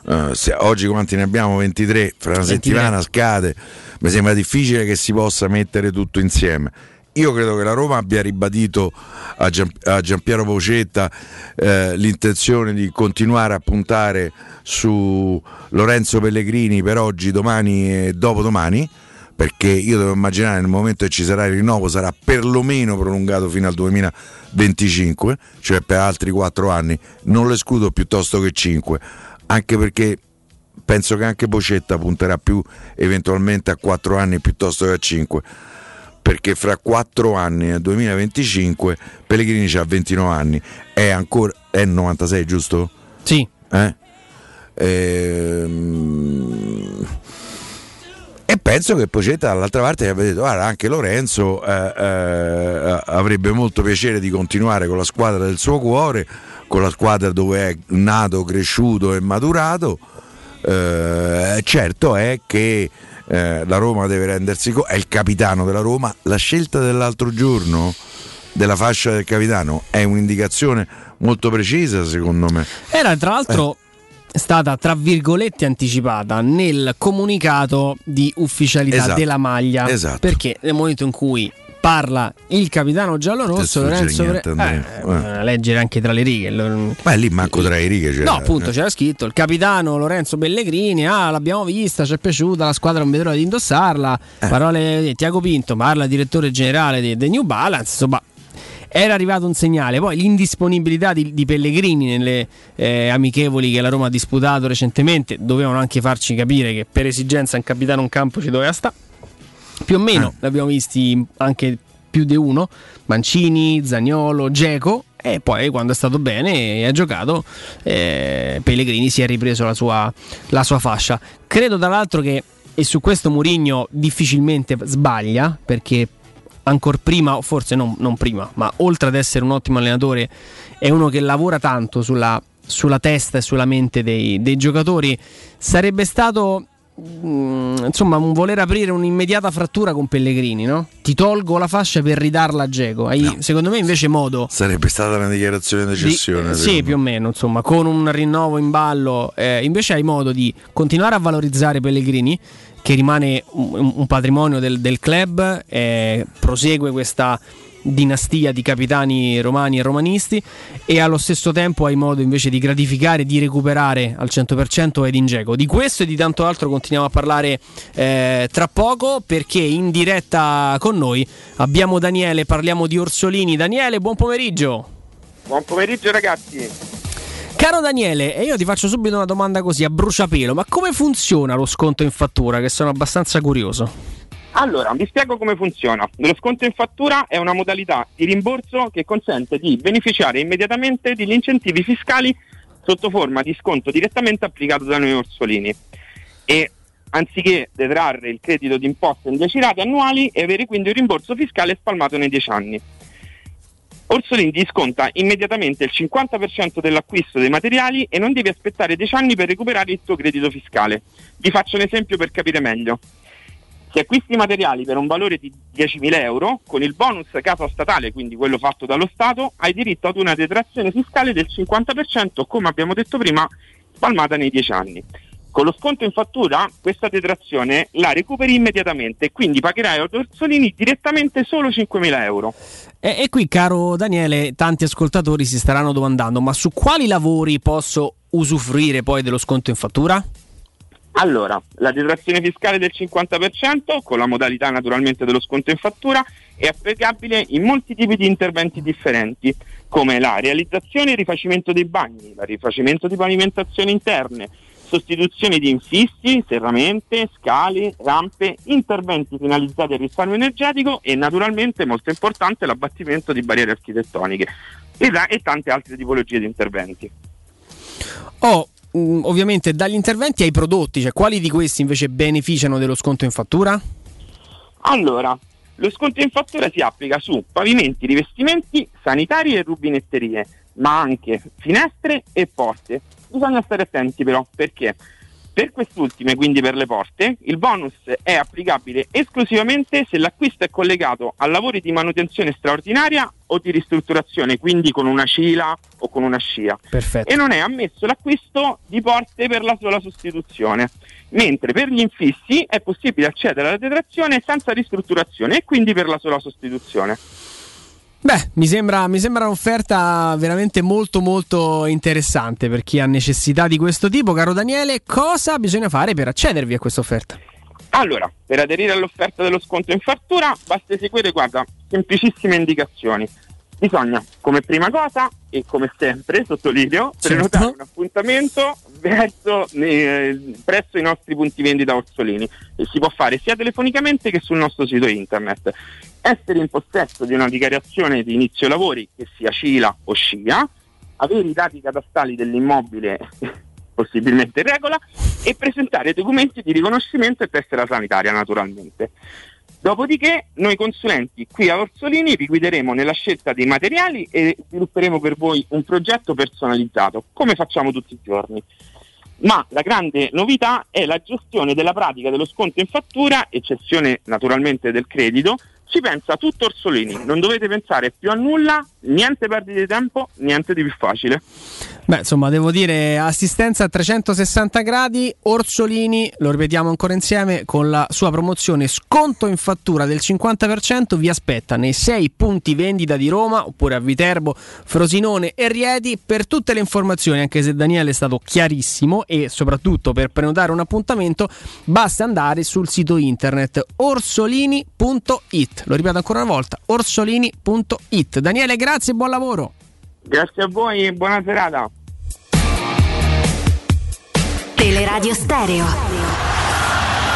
Eh, se- oggi quanti ne abbiamo? 23, fra una 23. settimana scade. Mi sembra difficile che si possa mettere tutto insieme. Io credo che la Roma abbia ribadito a, Gian- a Giampiero Pocetta eh, l'intenzione di continuare a puntare su Lorenzo Pellegrini per oggi, domani e dopodomani perché io devo immaginare nel momento che ci sarà il rinnovo sarà perlomeno prolungato fino al 2025, cioè per altri 4 anni, non lo escludo piuttosto che 5, anche perché penso che anche Pocetta punterà più eventualmente a 4 anni piuttosto che a 5 perché fra 4 anni nel 2025 Pellegrini ha 29 anni è ancora è 96 giusto? Sì. Eh? Ehm, penso che Pocetta dall'altra parte abbia detto guarda anche Lorenzo eh, eh, avrebbe molto piacere di continuare con la squadra del suo cuore con la squadra dove è nato, cresciuto e maturato. Eh, certo è che eh, la Roma deve rendersi conto è il capitano della Roma. La scelta dell'altro giorno della fascia del capitano è un'indicazione molto precisa secondo me. Era tra l'altro stata tra virgolette anticipata nel comunicato di ufficialità Esatto. della maglia. Esatto. Perché nel momento in cui parla il capitano giallorosso, Lorenzo niente, Pre- eh, eh, leggere anche tra le righe. Ma lì manco tra le righe c'era. No, appunto, c'era scritto il capitano Lorenzo Pellegrini. Ah, l'abbiamo vista, ci è piaciuta, la squadra non vedo l'ora di indossarla. Eh. Parole di Tiago Pinto, parla direttore generale di, di New Balance. Insomma, era arrivato un segnale. Poi l'indisponibilità di, di Pellegrini nelle eh, amichevoli che la Roma ha disputato recentemente dovevano anche farci capire che per esigenza un capitano in campo ci doveva stare. Più o meno l'abbiamo visti anche più di uno, Mancini, Zagnolo, Geco e poi quando è stato bene e ha giocato eh, Pellegrini si è ripreso la sua, la sua fascia. Credo tra l'altro che, e su questo Murigno difficilmente sbaglia perché ancora prima, forse non, non prima, ma oltre ad essere un ottimo allenatore è uno che lavora tanto sulla, sulla testa e sulla mente dei, dei giocatori, sarebbe stato mm, insomma un voler aprire un'immediata frattura con Pellegrini, no? Ti tolgo la fascia per ridarla a Geco. Hai, Secondo me invece modo Sarebbe stata una dichiarazione di di- cessione. secondo sì, più o meno, insomma, con un rinnovo in ballo, eh, invece hai modo di continuare a valorizzare Pellegrini, che rimane un, un patrimonio del, del club, eh, prosegue questa dinastia di capitani romani e romanisti e allo stesso tempo hai modo invece di gratificare, di recuperare al 100% Edin Dzeko. Di questo e di tanto altro continuiamo a parlare eh, tra poco perché in diretta con noi abbiamo Daniele, parliamo di Orsolini. Daniele, buon pomeriggio. Buon pomeriggio ragazzi. Caro Daniele, io ti faccio subito una domanda così a bruciapelo, ma come funziona lo sconto in fattura? Che sono abbastanza curioso. Allora, vi spiego come funziona. Lo sconto in fattura è una modalità di rimborso che consente di beneficiare immediatamente degli incentivi fiscali sotto forma di sconto direttamente applicato da noi Orsolini. E anziché detrarre il credito d'imposta in 10 rate annuali e avere quindi un rimborso fiscale spalmato nei 10 anni. Orsolini ti sconta immediatamente il 50% dell'acquisto dei materiali e non devi aspettare 10 anni per recuperare il tuo credito fiscale. Vi faccio un esempio per capire meglio. Se acquisti i materiali per un valore di 10.000 euro, con il bonus casa statale, quindi quello fatto dallo Stato, hai diritto ad una detrazione fiscale del 50%, come abbiamo detto prima, spalmata nei 10 anni. Con lo sconto in fattura questa detrazione la recuperi immediatamente quindi pagherai ad Orsolini direttamente solo 5.000 euro. E, e qui, caro Daniele, tanti ascoltatori si staranno domandando: ma su quali lavori posso usufruire poi dello sconto in fattura? Allora, la detrazione fiscale del 50%, con la modalità naturalmente dello sconto in fattura, è applicabile in molti tipi di interventi differenti, come la realizzazione e rifacimento dei bagni, il rifacimento di pavimentazioni interne, sostituzione di infissi, serramente, scale, rampe, interventi finalizzati al risparmio energetico e naturalmente, molto importante, l'abbattimento di barriere architettoniche e, da- e tante altre tipologie di interventi. Oh, ovviamente dagli interventi ai prodotti, cioè quali di questi invece beneficiano dello sconto in fattura? Allora, lo sconto in fattura si applica su pavimenti, rivestimenti, sanitari e rubinetterie, ma anche finestre e porte. Bisogna stare attenti però, perché? Per quest'ultime, quindi per le porte, il bonus è applicabile esclusivamente se l'acquisto è collegato a lavori di manutenzione straordinaria o di ristrutturazione, quindi con una cila o con una scia. Perfetto. E non è ammesso l'acquisto di porte per la sola sostituzione. Mentre per gli infissi è possibile accedere alla detrazione senza ristrutturazione e quindi per la sola sostituzione. Beh, mi sembra, mi sembra un'offerta veramente molto molto interessante per chi ha necessità di questo tipo. Caro Daniele, cosa bisogna fare per accedervi a questa offerta? Allora, per aderire all'offerta dello sconto in fattura basta eseguire, guarda, semplicissime indicazioni. Bisogna, come prima cosa, e come sempre, sottolineo, prenotare un appuntamento verso, eh, presso i nostri punti vendita Orsolini. Si può fare sia telefonicamente che sul nostro sito internet. Essere in possesso di una dichiarazione di inizio lavori, che sia CILA o SCIA, avere i dati catastali dell'immobile possibilmente in regola e presentare documenti di riconoscimento e tessera sanitaria naturalmente. Dopodiché noi consulenti qui a Orsolini vi guideremo nella scelta dei materiali e svilupperemo per voi un progetto personalizzato, come facciamo tutti i giorni. Ma la grande novità è la gestione della pratica dello sconto in fattura, eccezione naturalmente del credito, ci pensa tutto Orsolini, non dovete pensare più a nulla, niente perdite di tempo, niente di più facile. Beh, insomma, devo dire assistenza a 360 gradi, Orsolini, lo ripetiamo ancora insieme, con la sua promozione sconto in fattura del 50% vi aspetta nei 6 punti vendita di Roma, oppure a Viterbo, Frosinone e Rieti. Per tutte le informazioni, anche se Daniele è stato chiarissimo e soprattutto per prenotare un appuntamento, basta andare sul sito internet orsolini.it. Lo ripeto ancora una volta, orsolini.it. Daniele, grazie e buon lavoro. Grazie a voi e buona serata. Teleradio Stereo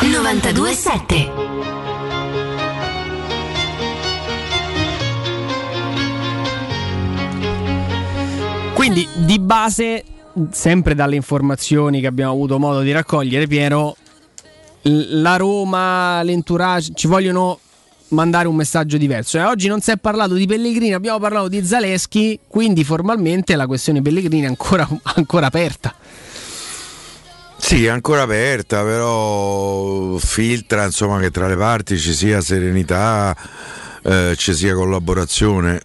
927 Quindi di base, sempre dalle informazioni che abbiamo avuto modo di raccogliere, Piero, la Roma, l'entourage ci vogliono mandare un messaggio diverso. E oggi non si è parlato di Pellegrini, abbiamo parlato di Zaleschi, quindi formalmente la questione Pellegrini è ancora, ancora aperta. Sì, è ancora aperta, però filtra insomma che tra le parti ci sia serenità, eh, ci sia collaborazione.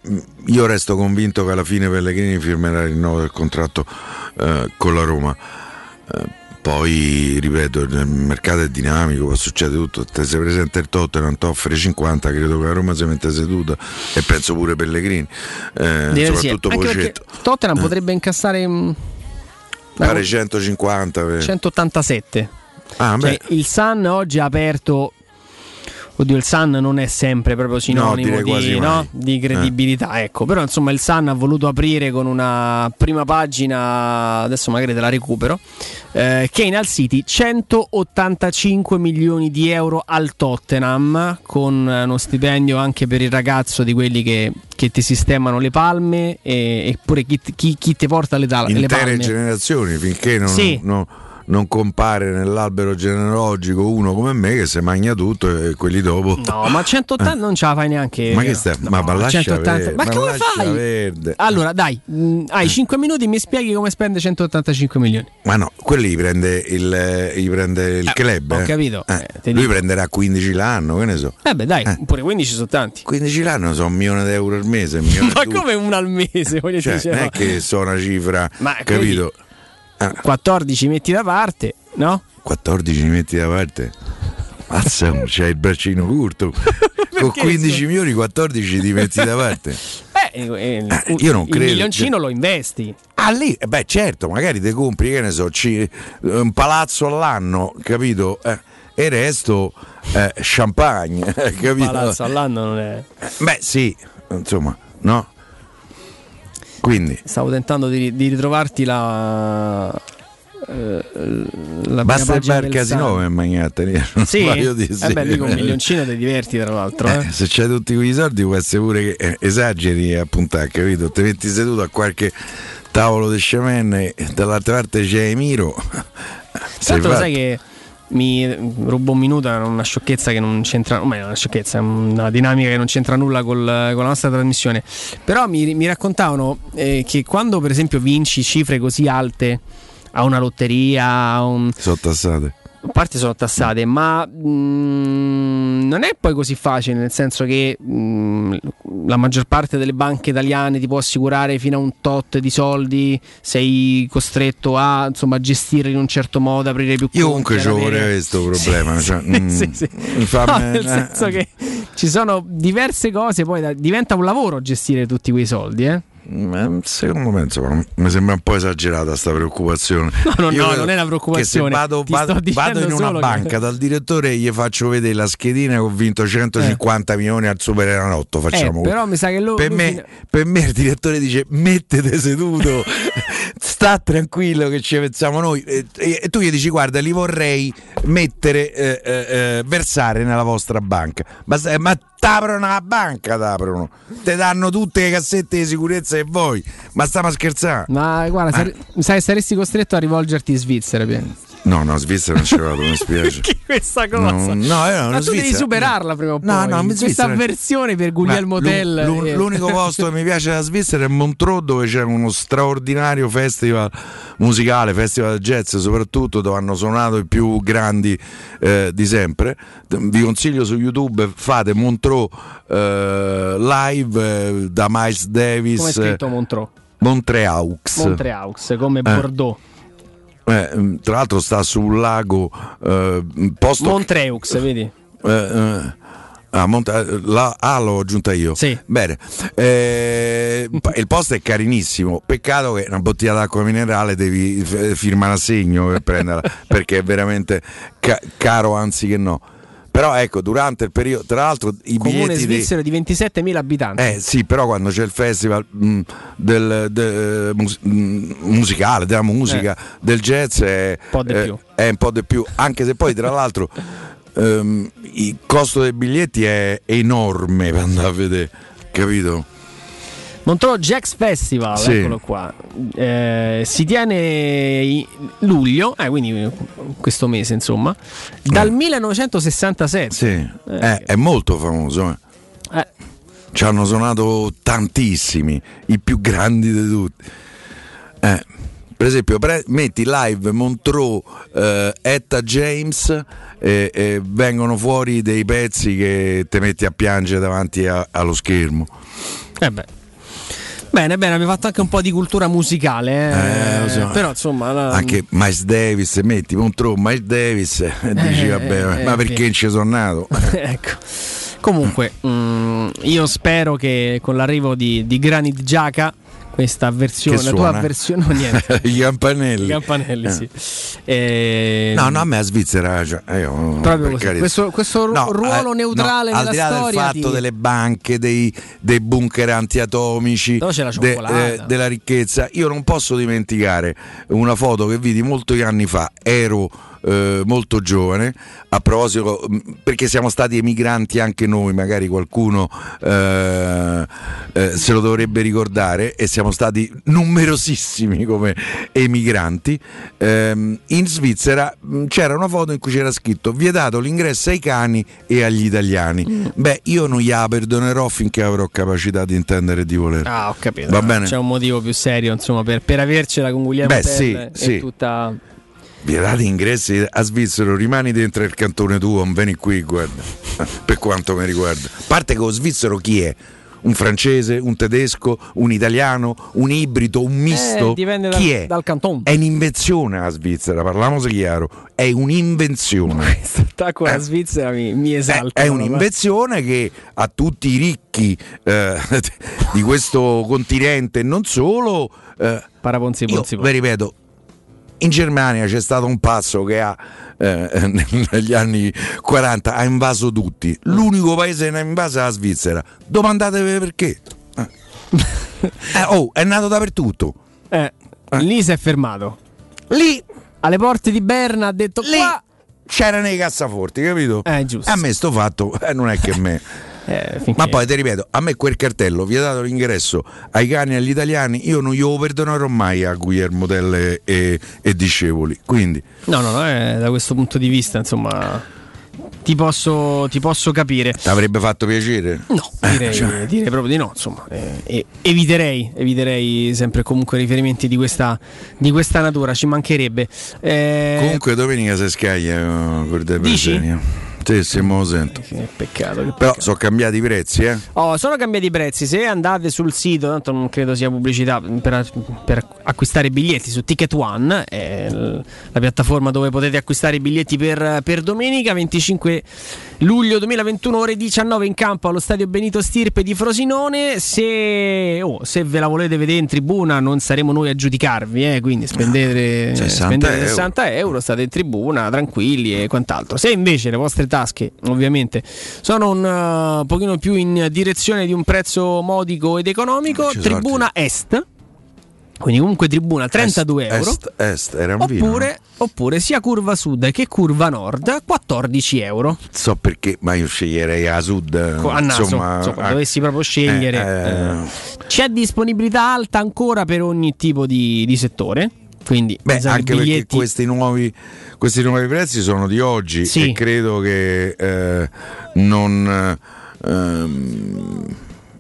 Io resto convinto che alla fine Pellegrini firmerà il rinnovo del contratto eh, con la Roma. Eh, Poi, ripeto, il mercato è dinamico, può succedere tutto. Te se presenta il Tottenham, ti offre 50, credo che la Roma si mette seduta e penso pure Pellegrini, eh, sì. soprattutto perché Pocetto. Tottenham potrebbe incassare mm, Pare 150. per- 187. Ah, Cioè, il Sun oggi ha aperto. Oddio, il Sun non è sempre proprio sinonimo quasi di, no? di credibilità, ecco. Però insomma il Sun ha voluto aprire con una prima pagina, adesso magari te la recupero, eh, in Al City 185 milioni di euro al Tottenham, con eh, uno stipendio anche per il ragazzo di quelli che, che ti sistemano le palme e, e pure chi, chi- chi ti porta le, ta- le intere palme. generazioni finché non, Sì. non- non compare nell'albero genealogico uno come me che si magna tutto e quelli dopo. No, ma 180 non ce la fai neanche. Ma che stai? No, ma, ma lascia 180 verde, Ma come fai? verde. Allora, dai, mh, hai 5 minuti, mi spieghi come spende 185 milioni. Ma no, quelli li prende il, eh, li prende il club. ho eh. capito, Eh, te lui dico. prenderà 15 l'anno, che ne so. Eh beh, dai, pure 15 sono tanti. 15 l'anno sono un milione di euro al mese. un Ma come una al mese? Voglio Cioè, dire, non è che so una cifra, Ma capito? Ah, 14 metti da parte, no? 14 li metti da parte. Mazza, c'hai il braccino corto. Con 15 milioni 14 ti metti da parte. Eh, eh, Eh, io non il credo- milioncino lo investi. Ah lì, eh, beh certo, magari ti compri, che ne so, ci- un palazzo all'anno, capito? Eh, e il resto eh, champagne, eh, capito? Palazzo all'anno non è. Beh sì, insomma, no? Quindi, Stavo tentando di, di ritrovarti la. eh, la basta il bar casino per mangiare Sì, eh beh, lì con un milioncino ti diverti tra l'altro. Eh. Eh, se c'hai tutti quei soldi può essere pure che eh, esageri a puntare, capito? Ti metti seduto a qualche tavolo di scemen e dall'altra parte c'è Emiro. Tanto lo sai che mi rubo un minuto, è una sciocchezza che non c'entra, ma è una sciocchezza, è una dinamica che non c'entra nulla col- con la nostra trasmissione. Però mi, mi raccontavano eh, che quando per esempio vinci cifre così alte a una lotteria, a un, Sono tassate. A parte sono tassate, ma mm, non è poi così facile, nel senso che mm, la maggior parte delle banche italiane ti può assicurare fino a un tot di soldi, sei costretto a insomma, gestire in un certo modo, aprire più Io conti, comunque ad ci vorrei questo problema. Sì, cioè, sì, mm, sì, sì. No, nel eh, senso che ci sono diverse cose, poi da- diventa un lavoro gestire tutti quei soldi, eh? Ma Secondo me insomma, mi sembra un po' esagerata sta preoccupazione. No, no, Io no, non è una preoccupazione. Che se vado, Ti vado- vado in una solo che- banca dal direttore e gli faccio vedere la schedina che ho vinto 150 milioni al Superenalotto. Facciamo Eh, però mi sa che lo- per, lui me, fino- per me il direttore dice mettete seduto, sta tranquillo che ci pensiamo noi. E, e- e tu gli dici guarda li vorrei mettere, eh, eh, eh, versare nella vostra banca. Eh, ma t'aprono la banca, t'aprono. Te danno tutte le cassette di sicurezza che vuoi. Ma stiamo a scherzare? Ma guarda, Ma- sare- mi sa che saresti costretto a rivolgerti in Svizzera. No, no, Svizzera non ci vado, mi spiace. questa cosa. No, no, non Ma tu devi Svizzera- superarla prima o No, poi. no, questa Svizzera- avversione per Guglielmo Tell. l'u- eh. L'unico posto che mi piace della Svizzera è Montreux dove c'è uno straordinario festival musicale, festival jazz soprattutto dove hanno suonato i più grandi eh, di sempre. Vi consiglio su YouTube fate Montreux eh, live eh, da Miles Davis. Come è scritto Montreux? Montreaux. Montreaux, come Eh. Bordeaux. Eh, mm, tra l'altro sta sul lago eh, posto Montreux, vedi? Eh, eh, ah, Monte- eh, la, ah, l'ho aggiunta io. Bene. Eh, il posto è carinissimo. Peccato che una bottiglia d'acqua minerale devi f- firmare a segno per prenderla perché è veramente ca- caro, anzi che no. Però ecco, durante il periodo, tra l'altro i Comune biglietti dei- svizzero di 27.000 abitanti. eh sì, però quando c'è il festival mh, del, de- mus- mh, musicale, della musica, del jazz è, po' di eh, più. è un po' di più, anche se poi tra l'altro ehm, il costo dei biglietti è enorme per andare a vedere, capito? Montreux Jazz Festival, Sì. eccolo qua. Eh, si tiene luglio, eh, quindi questo mese insomma, dal 1967. Sì, eh, è molto famoso. eh. Eh. Ci hanno suonato tantissimi, i più grandi di tutti. Eh, per esempio, pre- metti live Montreux, eh, Etta James e, e vengono fuori dei pezzi che ti metti a piangere davanti a- allo schermo. Eh beh. Bene, bene, abbiamo fatto anche un po' di cultura musicale. eh. Eh, lo so. Però insomma. la- Anche Miles Davis, metti contro Miles Davis e dici Eh, vabbè, eh, ma eh, perché non ci sono nato? ecco. Comunque, mm, io spero che con l'arrivo di, di Granit Giaca, questa versione, Che la tua suona? versione, no, niente. I campanelli. I campanelli, Eh. sì. Eh, No, no, a me a Svizzera. Cioè, io, Proprio così. Questo, questo No, ruolo eh, neutrale no, al nella di là storia. del fatto ti- delle banche, dei, dei bunker antiatomici, Però c'è la de- eh, della ricchezza, io non posso dimenticare una foto che vidi molti anni fa. Ero eh, molto giovane, a proposito, mh, perché siamo stati emigranti anche noi, magari qualcuno eh, eh, se lo dovrebbe ricordare, e siamo stati numerosissimi come emigranti. Ehm, in Svizzera mh, c'era una foto in cui c'era scritto vietato l'ingresso ai cani e agli italiani. Beh, io non gliela perdonerò finché avrò capacità di intendere e di volere. Ah, ho capito. Va bene? C'è un motivo più serio, insomma, per, per avercela con Guglielmo Beh, Tell sì, e sì. tutta. Vietati ingressi a Svizzera, rimani dentro il cantone tuo, non vieni qui, guarda. per quanto mi riguarda. A parte che lo svizzero chi è? Un francese, un tedesco, un italiano, un ibrido, un misto? Eh, dipende dal, chi è? dal canton. È un'invenzione la Svizzera, parliamoci chiaro, è un'invenzione. Attacco alla Svizzera mi, mi esalta. È un'invenzione che a tutti i ricchi eh, di questo continente e non solo. Eh, Paraponzi, io ponzi, vi ripeto, in Germania c'è stato un pazzo che ha eh, negli anni 40 ha invaso tutti. L'unico paese che ne ha invaso è la Svizzera. Domandatevi perché. Eh. Eh, oh, è nato dappertutto. Eh, Lì si è fermato. Lì alle porte di Berna ha detto Lì qua. c'era nei cassaforti, capito? Eh, giusto. A me sto fatto, eh, non è che a me. Eh, finché- Ma poi ti ripeto, a me quel cartello vietato l'ingresso ai cani e agli italiani, io non glielo perdonerò mai a Guillermo Tell e, e- discepoli. Quindi, No, no, no, eh, da questo punto di vista, insomma, ti posso, ti posso capire. ti avrebbe fatto piacere? No, direi, cioè. direi proprio di no. Insomma, Eh, eviterei, eviterei sempre comunque riferimenti di questa, di questa natura, ci mancherebbe. Eh, Comunque domenica si scaglia eh, con De Lo sento. che peccato. che Però sono cambiati i prezzi, eh? Oh, sono cambiati i prezzi. Se andate sul sito, tanto non credo sia pubblicità per, per acquistare i biglietti su Ticket One, la piattaforma dove potete acquistare i biglietti per, per domenica 25 luglio 2021, ore 19 in campo allo stadio Benito Stirpe di Frosinone. Se, oh, se ve la volete vedere in tribuna, non saremo noi a giudicarvi, eh, quindi spendete, 60 spendete euro. 60 euro, state in tribuna tranquilli e quant'altro. Se invece le vostre tasche, ovviamente, sono un uh, pochino più in direzione di un prezzo modico ed economico, tribuna est. Quindi comunque tribuna 32 euro. Est, est, era un vino. Oppure, oppure sia curva sud che curva nord 14 euro. So perché, ma io sceglierei a sud. Co- a naso, insomma, insomma, eh, dovessi proprio scegliere. eh, eh, eh, C'è disponibilità alta ancora per ogni tipo di, di settore. Quindi Beh, anche biglietti- perché questi nuovi, questi nuovi prezzi sono di oggi Sì. e credo che eh, non. ehm,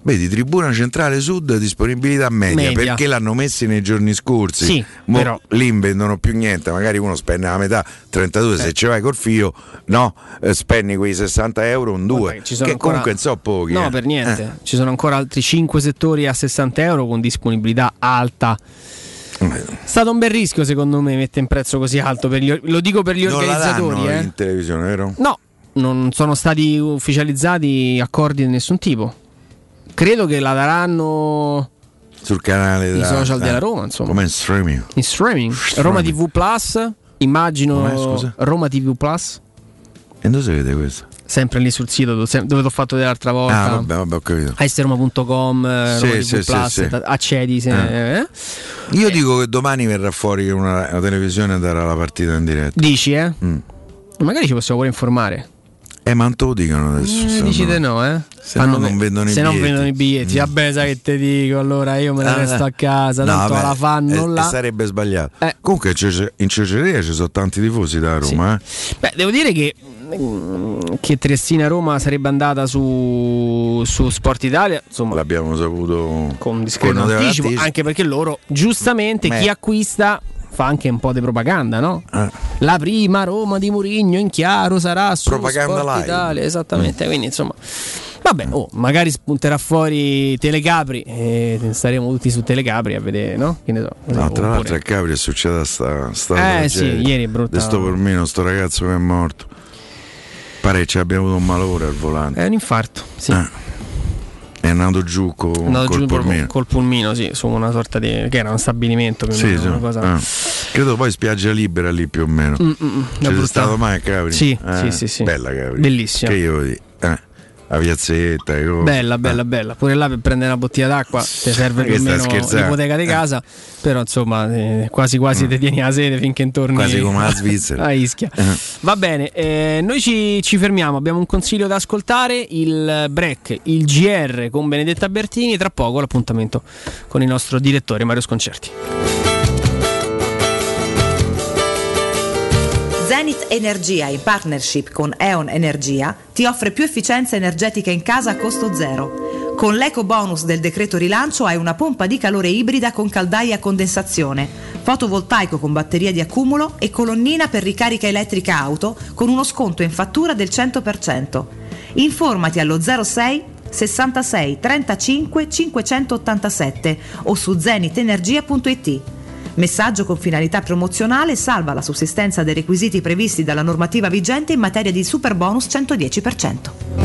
vedi, Tribuna Centrale Sud disponibilità media, Media. perché l'hanno messi nei giorni scorsi. Sì, Mo però- Lì vendono più niente, magari uno spende la metà, 32, Eh. se ci vai col fio, no, eh, spendi quei 60 euro, un 2, ci sono che ancora- comunque non so pochi. No, eh. per niente. Eh. Ci sono ancora altri 5 settori a 60 euro con disponibilità alta. È stato un bel rischio, secondo me, mettere un prezzo così alto. Per gli- lo dico per gli non organizzatori. eh. in televisione, vero? No, non sono stati ufficializzati accordi di nessun tipo. Credo che la daranno Sul canale della- social eh, della Roma, insomma. Come in streaming. in streaming. Roma TV Plus. Immagino? Roma TV Plus. E dove si vede questo? Sempre lì sul sito dove dove t'ho fatto l'altra volta. Ah, vabbè, vabbè, ho capito. Esteroma.com, eh, Sì, Roma TV sì, sì, Plus, sì. accedi. se- Eh. eh. Io dico che domani verrà fuori una, una televisione e darà la partita in diretta. Dici, eh? Mm. Magari ci possiamo pure informare. Eh, ma non te lo dicono adesso. Eh, dici te no, eh? Se no non vendono i se non biglietti. vendono i biglietti, vabbè, sai che te dico. Allora io me ne Ah, resto a casa, no, tanto vabbè, la fanno eh, là. sarebbe sbagliato. Eh. Comunque in Cece- in Ceceria ci sono tanti tifosi da Roma. eh. Beh, devo dire che, mm, che Triestina Roma sarebbe andata su, su Sport Italia, insomma, L'abbiamo saputo con discreto anticipo. anche perché loro, giustamente, Beh. chi acquista fa anche un po' di propaganda, no? Eh. La prima Roma di Murigno in chiaro sarà su Propaganda Sport live. Italia, esattamente. Quindi, insomma, Vabbè, oh, magari spunterà fuori Telecapri e staremo tutti su Telecapri a vedere, no? Che ne so. No, tra Oppure- l'altro a Capri è successa sta, sta Eh, sì, ieri è brutta- sto pormino, sto ragazzo che è morto. Pare che ci abbia avuto un malore al volante. È un infarto, sì. Eh. È andato giù con, Andato col giù pormino. col pulmino, sì, su una sorta di. che era un stabilimento più o Sì, meno, sì. una cosa. Eh. Credo poi spiaggia libera lì più o meno. Mm, mm, mm, brutta- stato mai a Capri? Sì, Eh, sì, sì, sì. Bella Capri. Bellissima. Che io voglio dire? Eh, la piazzetta. cosa. Bella, bella, bella. Pure là per prendere una bottiglia d'acqua ti serve più o meno l'ipoteca di casa. Però insomma, eh, quasi quasi ti tieni la sede finché intorni Mm. Quasi come la Svizzera. a Ischia. Eh. Va bene, eh, noi ci, ci fermiamo. Abbiamo un consiglio da ascoltare: il break, il GR con Benedetta Bertini. Tra poco l'appuntamento con il nostro direttore Mario Sconcerti. Zenith Energia in partnership con E.ON Energia ti offre più efficienza energetica in casa a costo zero. Con l'eco bonus del decreto rilancio hai una pompa di calore ibrida con caldaia a condensazione, fotovoltaico con batteria di accumulo e colonnina per ricarica elettrica auto con uno sconto in fattura del 100%. Informati allo 06 66 35 587 o su zenitenergia.it. Messaggio con finalità promozionale salva la sussistenza dei requisiti previsti dalla normativa vigente in materia di super bonus 110%.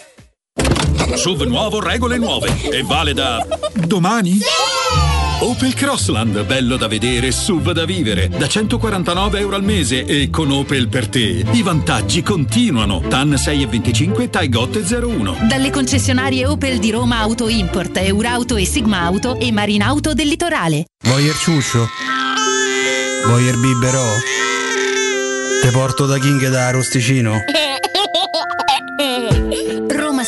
SUV nuovo, regole nuove. E vale da domani? Opel Crossland, bello da vedere, SUV da vivere, da 149 euro al mese e con Opel per te. I vantaggi continuano. TAN 6,25 Taigot 01. Dalle concessionarie Opel di Roma Auto Import, Eurauto e Sigma Auto e Marinauto del Litorale. Voyer ciuscio? Voyer biberò? Te porto da King da Arosticino?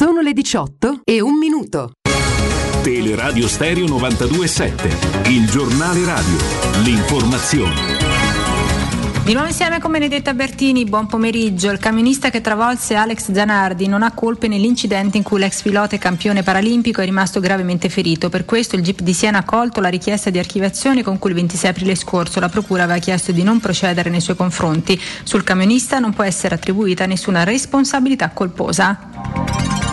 Sono le 18 e un minuto. Teleradio Stereo 927, il giornale radio, l'informazione. Di nuovo insieme con Benedetta Bertini, buon pomeriggio. Il camionista che travolse Alex Zanardi non ha colpe nell'incidente in cui l'ex pilota e campione paralimpico è rimasto gravemente ferito. Per questo il GIP di Siena ha accolto la richiesta di archiviazione con cui il 26 aprile scorso la Procura aveva chiesto di non procedere nei suoi confronti. Sul camionista non può essere attribuita nessuna responsabilità colposa.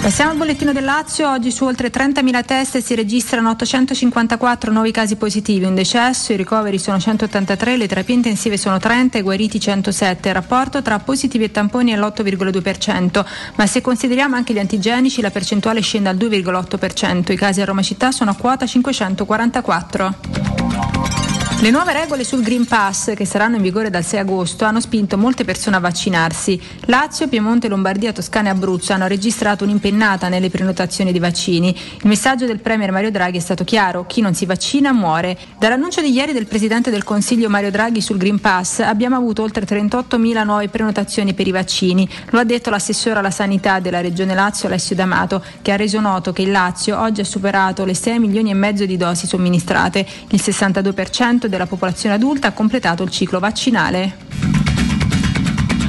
Passiamo al bollettino del Lazio, oggi su oltre 30.000 test si registrano 854 nuovi casi positivi, un decesso, i ricoveri sono 183, le terapie intensive sono 30 e guariti 107, il rapporto tra positivi e tamponi è l'8,2%, ma se consideriamo anche gli antigenici la percentuale scende al 2,8%, i casi a Roma città sono a quota 544. Le nuove regole sul Green Pass, che saranno in vigore dal 6 agosto, hanno spinto molte persone a vaccinarsi. Lazio, Piemonte, Lombardia, Toscana e Abruzzo hanno registrato un'impennata nelle prenotazioni dei vaccini. Il messaggio del Premier Mario Draghi è stato chiaro: chi non si vaccina muore. Dall'annuncio di ieri del Presidente del Consiglio Mario Draghi sul Green Pass abbiamo avuto oltre 38.000 nuove prenotazioni per i vaccini. Lo ha detto l'assessore alla sanità della Regione Lazio, Alessio D'Amato, che ha reso noto che il Lazio oggi ha superato le 6 milioni e mezzo di dosi somministrate. Il 62% della popolazione adulta ha completato il ciclo vaccinale.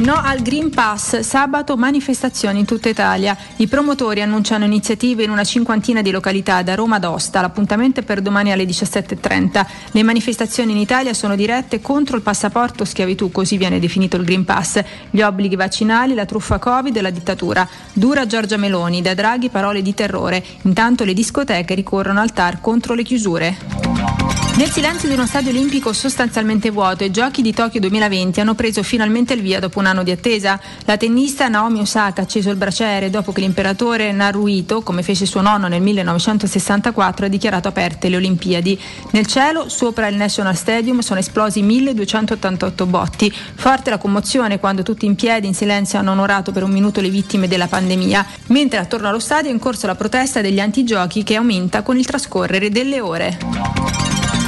No al Green Pass, sabato manifestazioni in tutta Italia. I promotori annunciano iniziative in una cinquantina di località da Roma ad Osta. L'appuntamento è per domani alle 17.30. Le manifestazioni in Italia sono dirette contro il passaporto schiavitù, così viene definito il Green Pass, gli obblighi vaccinali, la truffa Covid e la dittatura. Dura Giorgia Meloni, da Draghi parole di terrore. Intanto le discoteche ricorrono al TAR contro le chiusure. Nel silenzio di uno stadio olimpico sostanzialmente vuoto, i giochi di Tokyo 2020 hanno preso finalmente il via dopo un anno di attesa. La tennista Naomi Osaka ha acceso il braciere dopo che l'imperatore Naruhito, come fece suo nonno nel 1964, ha dichiarato aperte le Olimpiadi. Nel cielo, sopra il National Stadium, sono esplosi 1288 botti. Forte la commozione quando tutti in piedi, in silenzio, hanno onorato per un minuto le vittime della pandemia, mentre attorno allo stadio è in corso la protesta degli antigiochi che aumenta con il trascorrere delle ore.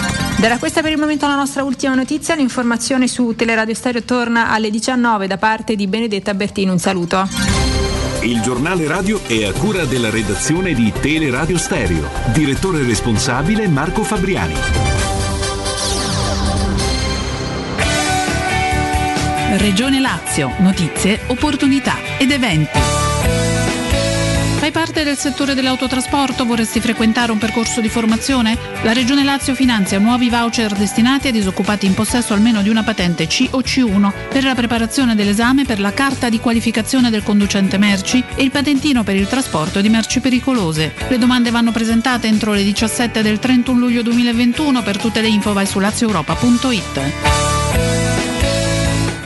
Darà questa per il momento la nostra ultima notizia. L'informazione su Teleradio Stereo torna alle 19 da parte di Benedetta Bertini. Un saluto. Il giornale radio è a cura della redazione di Teleradio Stereo. Direttore responsabile Marco Fabriani. Regione Lazio, notizie, opportunità ed eventi. Parte del settore dell'autotrasporto? Vorresti frequentare un percorso di formazione? La Regione Lazio finanzia nuovi voucher destinati a disoccupati in possesso almeno di una patente C o C1 per la preparazione dell'esame per la carta di qualificazione del conducente merci e il patentino per il trasporto di merci pericolose. Le domande vanno presentate entro le 17 del 31 luglio 2021. Per tutte le info vai su lazioeuropa.it.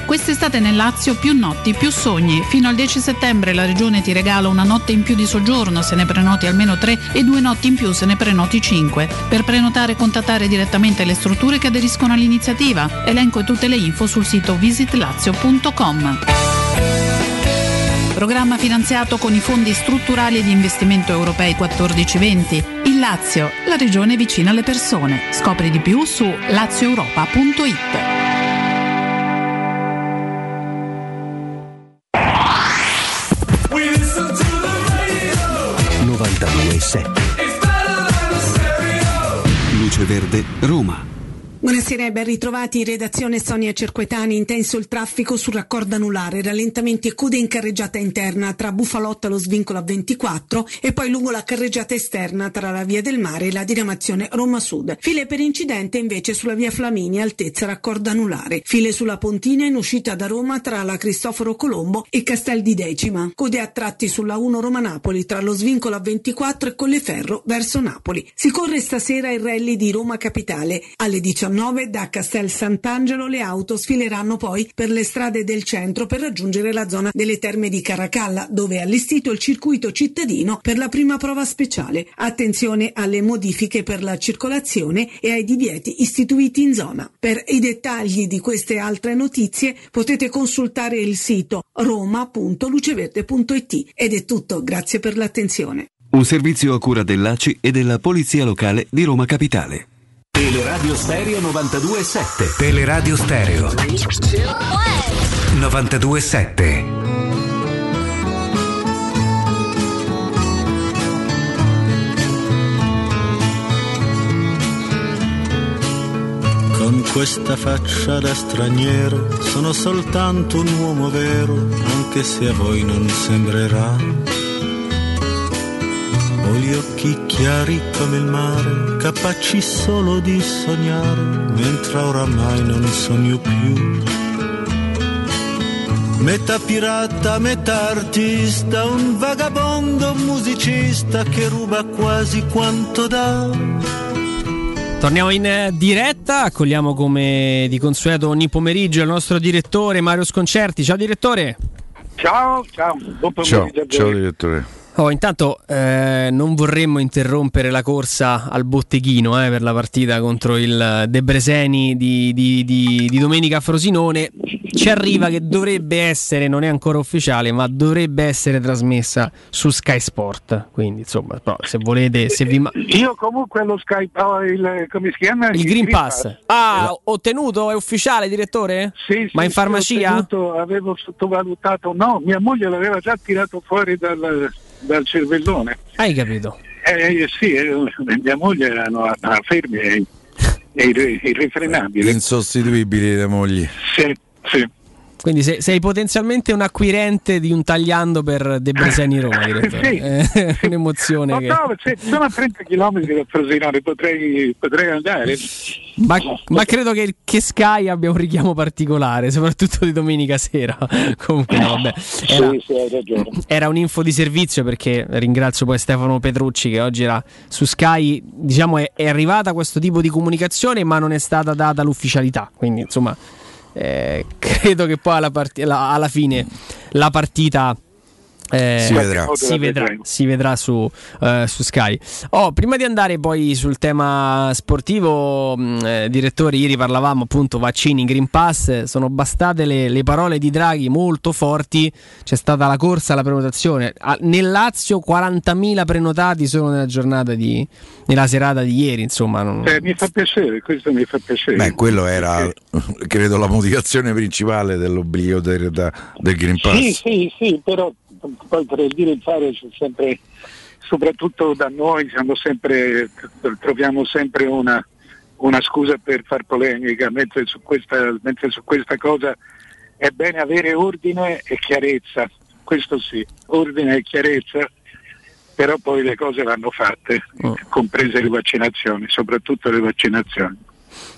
Quest'estate nel Lazio più notti, più sogni. Fino al 10 settembre la regione ti regala una notte in più di soggiorno se ne prenoti almeno 3 e due notti in più se ne prenoti 5. Per prenotare contattare direttamente le strutture che aderiscono all'iniziativa. Elenco tutte le info sul sito visitlazio.com. Programma finanziato con i fondi strutturali di investimento europei 14-20. Il Lazio, la regione vicina alle persone. Scopri di più su lazioeuropa.it. 92.7 Luce Verde, Roma. Buonasera e ben ritrovati in redazione Sonia Cerquetani. Intenso il traffico sul raccordo anulare, rallentamenti e code in carreggiata interna tra Bufalotta e lo svincolo a 24 e poi lungo la carreggiata esterna tra la via del mare e la diramazione Roma Sud. File per incidente invece sulla via Flaminia, altezza raccordo anulare. File sulla Pontina in uscita da Roma tra la Cristoforo Colombo e Castel di Decima. Code a tratti sulla 1 Roma Napoli tra lo svincolo a 24 e Colleferro verso Napoli. Si corre stasera il rally di Roma Capitale alle 19 da Castel Sant'Angelo le auto sfileranno poi per le strade del centro per raggiungere la zona delle terme di Caracalla, dove è allestito il circuito cittadino per la prima prova speciale. Attenzione alle modifiche per la circolazione e ai divieti istituiti in zona. Per i dettagli di queste altre notizie potete consultare il sito roma.luceverde.it. Ed è tutto, grazie per l'attenzione. Un servizio a cura dell'ACI e della Polizia Locale di Roma Capitale. Teleradio Stereo 92.7 Teleradio Stereo 92.7 Con questa faccia da straniero sono soltanto un uomo vero, anche se a voi non sembrerà. Ho gli occhi chiari come il mare, capaci solo di sognare, mentre oramai non sogno più. Metà pirata, metà artista, un vagabondo musicista che ruba quasi quanto dà. Torniamo in eh, diretta, accogliamo come di consueto ogni pomeriggio il nostro direttore Mario Sconcerti. Ciao direttore. Ciao, ciao, buon Ciao, pomeriggio. voi. ciao direttore. Oh, intanto eh, non vorremmo interrompere la corsa al botteghino eh, per la partita contro il Debreseni di, di- di- di domenica a Frosinone. Ci arriva che dovrebbe essere, non è ancora ufficiale, ma dovrebbe essere trasmessa su Sky Sport. Quindi, insomma, però, se volete, se vi ma- Io comunque lo Skype, oh, il, come si chiama? il Green Pass. Ah, ottenuto? È ufficiale, direttore? Sì, Ma in farmacia? ho tenuto- avevo sottovalutato, no, mia moglie l'aveva già tirato fuori dal, dal cervellone. Hai capito? Eh, sì, eh, mia moglie erano a, a fermi e, irre- irrefrenabili. Insostituibili le mogli. Sì, sì. Quindi se- sei potenzialmente un acquirente di un tagliando per Debreseni Roma, direttore. Sì, È un'emozione Ma che... no, se- sono a 30 km da Frosinone, potrei, potrei andare. Ma, ma credo che, che Sky abbia un richiamo particolare, soprattutto di domenica sera. Comunque, no, vabbè. Era, Sì, sì, era un'info di servizio perché ringrazio poi Stefano Petrucci che oggi era su Sky. Diciamo è, è arrivata questo tipo di comunicazione, ma non è stata data l'ufficialità. Quindi, insomma, eh, credo che poi alla, part- la- alla fine la partita. Eh, Si vedrà. si vedrà, si vedrà su, eh, su Sky. Oh, prima di andare poi sul tema sportivo, mh, eh, direttore, ieri parlavamo appunto vaccini, Green Pass, sono bastate le, le parole di Draghi molto forti, c'è stata la corsa alla prenotazione. Ah, nel Lazio 40.000 prenotati solo nella giornata di, nella serata di ieri, insomma. non- Eh, mi fa piacere, questo mi fa piacere. Beh, quello era, credo, la motivazione principale dell'obbligo del, da- del Green Pass. Sì, sì, sì, però poi per il dire e il fare c'è sempre, soprattutto da noi, siamo sempre, troviamo sempre una, una scusa per far polemica, mentre su, questa, mentre su questa cosa è bene avere ordine e chiarezza, questo sì, ordine e chiarezza, però poi le cose vanno fatte, comprese le vaccinazioni, soprattutto le vaccinazioni.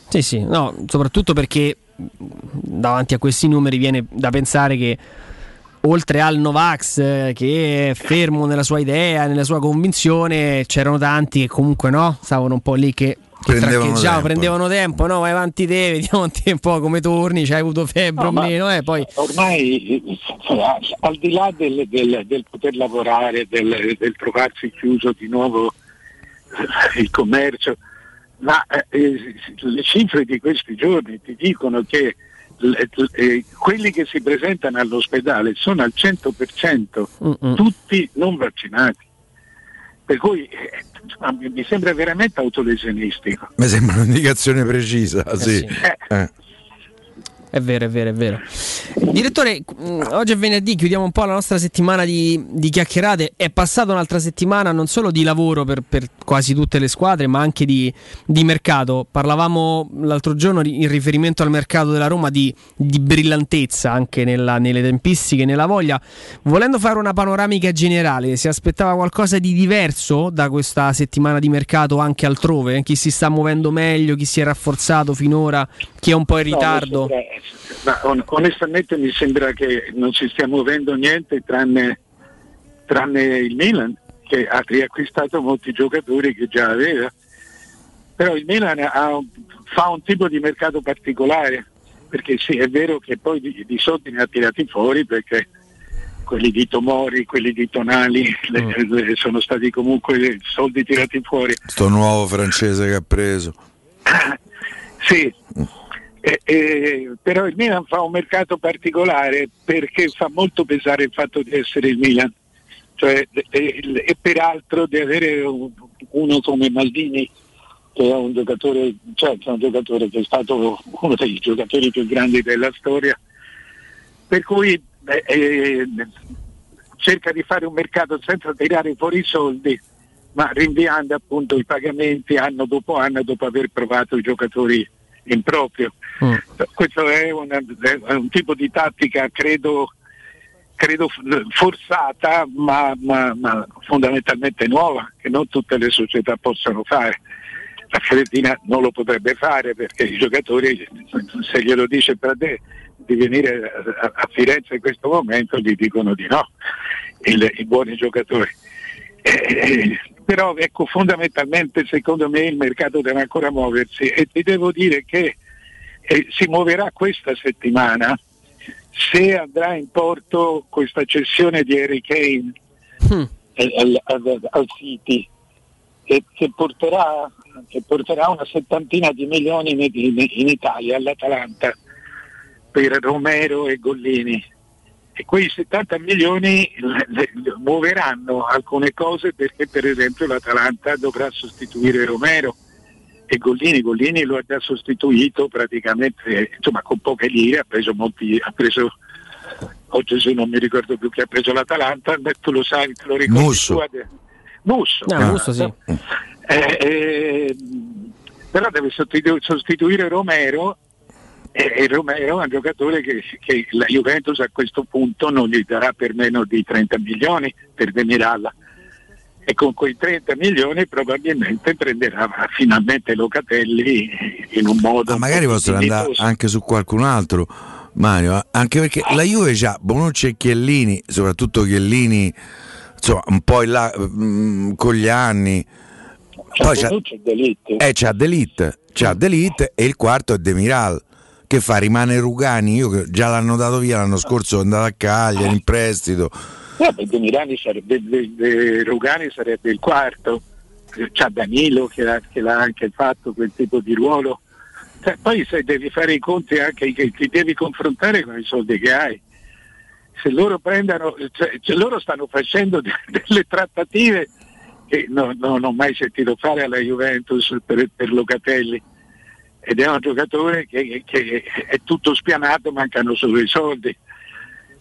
Sì, sì, no, soprattutto perché davanti a questi numeri viene da pensare che oltre al Novax eh, che è fermo nella sua idea, nella sua convinzione, c'erano tanti che comunque no, stavano un po' lì che, che Prendevano traccheggiavano, tempo. prendevano tempo, no, vai avanti te, vediamo un po' come torni, c'hai avuto febbre No, o meno, eh, poi Ormai al di là del, del- del poter lavorare, del, del trovarsi chiuso di nuovo il commercio, ma eh, eh, le cifre di questi giorni ti dicono che quelli che si presentano all'ospedale sono al 100% tutti non vaccinati. Per cui eh, mi sembra veramente autolesionistico. Mi sembra un'indicazione precisa, sì. sì. Eh. È vero, è vero, è vero. Direttore, mh, oggi è venerdì, chiudiamo un po' la nostra settimana di, di chiacchierate. È passata un'altra settimana non solo di lavoro per, per quasi tutte le squadre, ma anche di, di mercato. Parlavamo l'altro giorno in riferimento al mercato della Roma di, di brillantezza anche nella- nelle tempistiche, nella voglia. Volendo fare una panoramica generale, si aspettava qualcosa di diverso da questa settimana di mercato anche altrove? Chi si sta muovendo meglio, chi si è rafforzato finora, chi è un po' in No, ritardo? sembra- ma on- onestamente mi sembra che non si stia muovendo niente tranne, tranne il Milan che ha riacquistato molti giocatori che già aveva. Però il Milan ha fa un tipo di mercato particolare, perché sì, è vero che poi di, di soldi ne ha tirati fuori perché quelli di Tomori, quelli di Tonali le- le- sono stati comunque soldi tirati fuori. Sto nuovo francese che ha preso. Sì, Eh, eh, però il Milan fa un mercato particolare perché fa molto pesare il fatto di essere il Milan. Cioè, e, e- e peraltro di avere un- uno come Maldini che è un giocatore, cioè, è un giocatore che è stato uno dei giocatori più grandi della storia, per cui eh, eh, cerca di fare un mercato senza tirare fuori i soldi, ma rinviando appunto i pagamenti anno dopo anno dopo aver provato i giocatori in proprio. Questo è, una- è un tipo di tattica, credo, credo forzata, ma, ma- ma fondamentalmente nuova, che non tutte le società possono fare. La Fiorentina non lo potrebbe fare perché i giocatori, se glielo dice Pradè di venire a, a Firenze in questo momento, gli dicono di no, il- i buoni giocatori. Eh, però ecco, fondamentalmente secondo me il mercato deve ancora muoversi e ti devo dire che eh, si muoverà questa settimana se andrà in porto questa cessione di Harry Kane al, al- al- al City che, che porterà, che porterà una settantina di milioni in, in- in Italia all'Atalanta per Romero e Gollini e quei 70 milioni muoveranno alcune cose perché per esempio l'Atalanta dovrà sostituire Romero e Gollini, Gollini lo ha già sostituito praticamente insomma con poche lire, ha preso molti, ha preso oggi se non mi ricordo più chi ha preso l'Atalanta, tu lo sai, te lo ricordi Musso. Musso, No, esatto. Musso, sì. Eh, eh, però deve sostitu- sostituire Romero e, Romero è un giocatore che, che la Juventus a questo punto non gli darà per meno di 30 milioni per Demiralla e con quei 30 milioni probabilmente prenderà finalmente Locatelli in un modo Ma magari un po' possono andare anche su qualcun altro, Mario. eh, Anche perché la Juve c'ha Bonucci e Chiellini, soprattutto Chiellini, insomma, un po' in là mm, con gli anni. Poi c'ha, Bonucci è D'Elite. eh, c'ha D'Elite, c'ha D'Elite e il quarto è Demiral. Che fa? Rimane Rugani, io già l'hanno dato via l'anno scorso, è andato a Cagliari in prestito. Beh, De Mirani sarebbe, De- De Rugani sarebbe il quarto, c'ha Danilo che, l'ha- che l'ha anche fatto quel tipo di ruolo. Cioè, poi se devi fare i conti anche che ti devi confrontare con i soldi che hai. Se loro prendano, cioè, cioè, loro stanno facendo de- delle trattative che no- no- non ho mai sentito fare alla Juventus per, per Locatelli ed è un giocatore che, che è tutto spianato, mancano solo i soldi.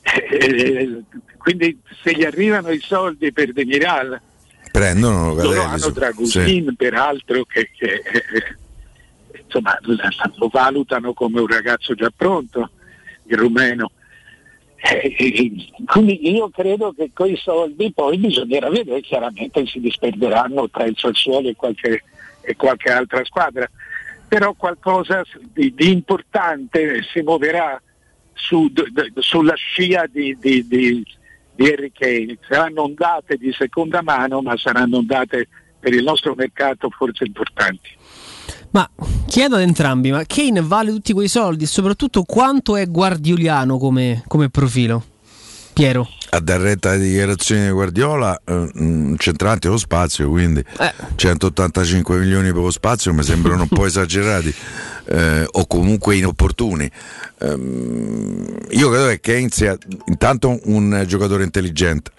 Eh, quindi se gli arrivano i soldi per Demiral, Prendono loro Locatelli. hanno Dragusin sì. peraltro che, che, insomma, lo valutano come un ragazzo già pronto, il rumeno. Eh, quindi io credo che quei soldi poi bisognerà vedere, chiaramente si disperderanno tra il Sassuolo e qualche, e qualche altra squadra, però qualcosa di, di importante si muoverà su- d- d- sulla scia di, di, di, di Harry Kane. Saranno ondate di seconda mano, ma saranno ondate per il nostro mercato forse importanti. Ma chiedo ad entrambi, ma Kane vale tutti quei soldi e soprattutto quanto è guardioliano come, come profilo? Piero. A dar retta alle dichiarazioni di Guardiola, eh, centrante lo spazio, quindi Eh. 185 milioni per lo spazio mi sembrano un po' esagerati eh, o comunque inopportuni. Ehm, io credo che Kane sia intanto un giocatore intelligente.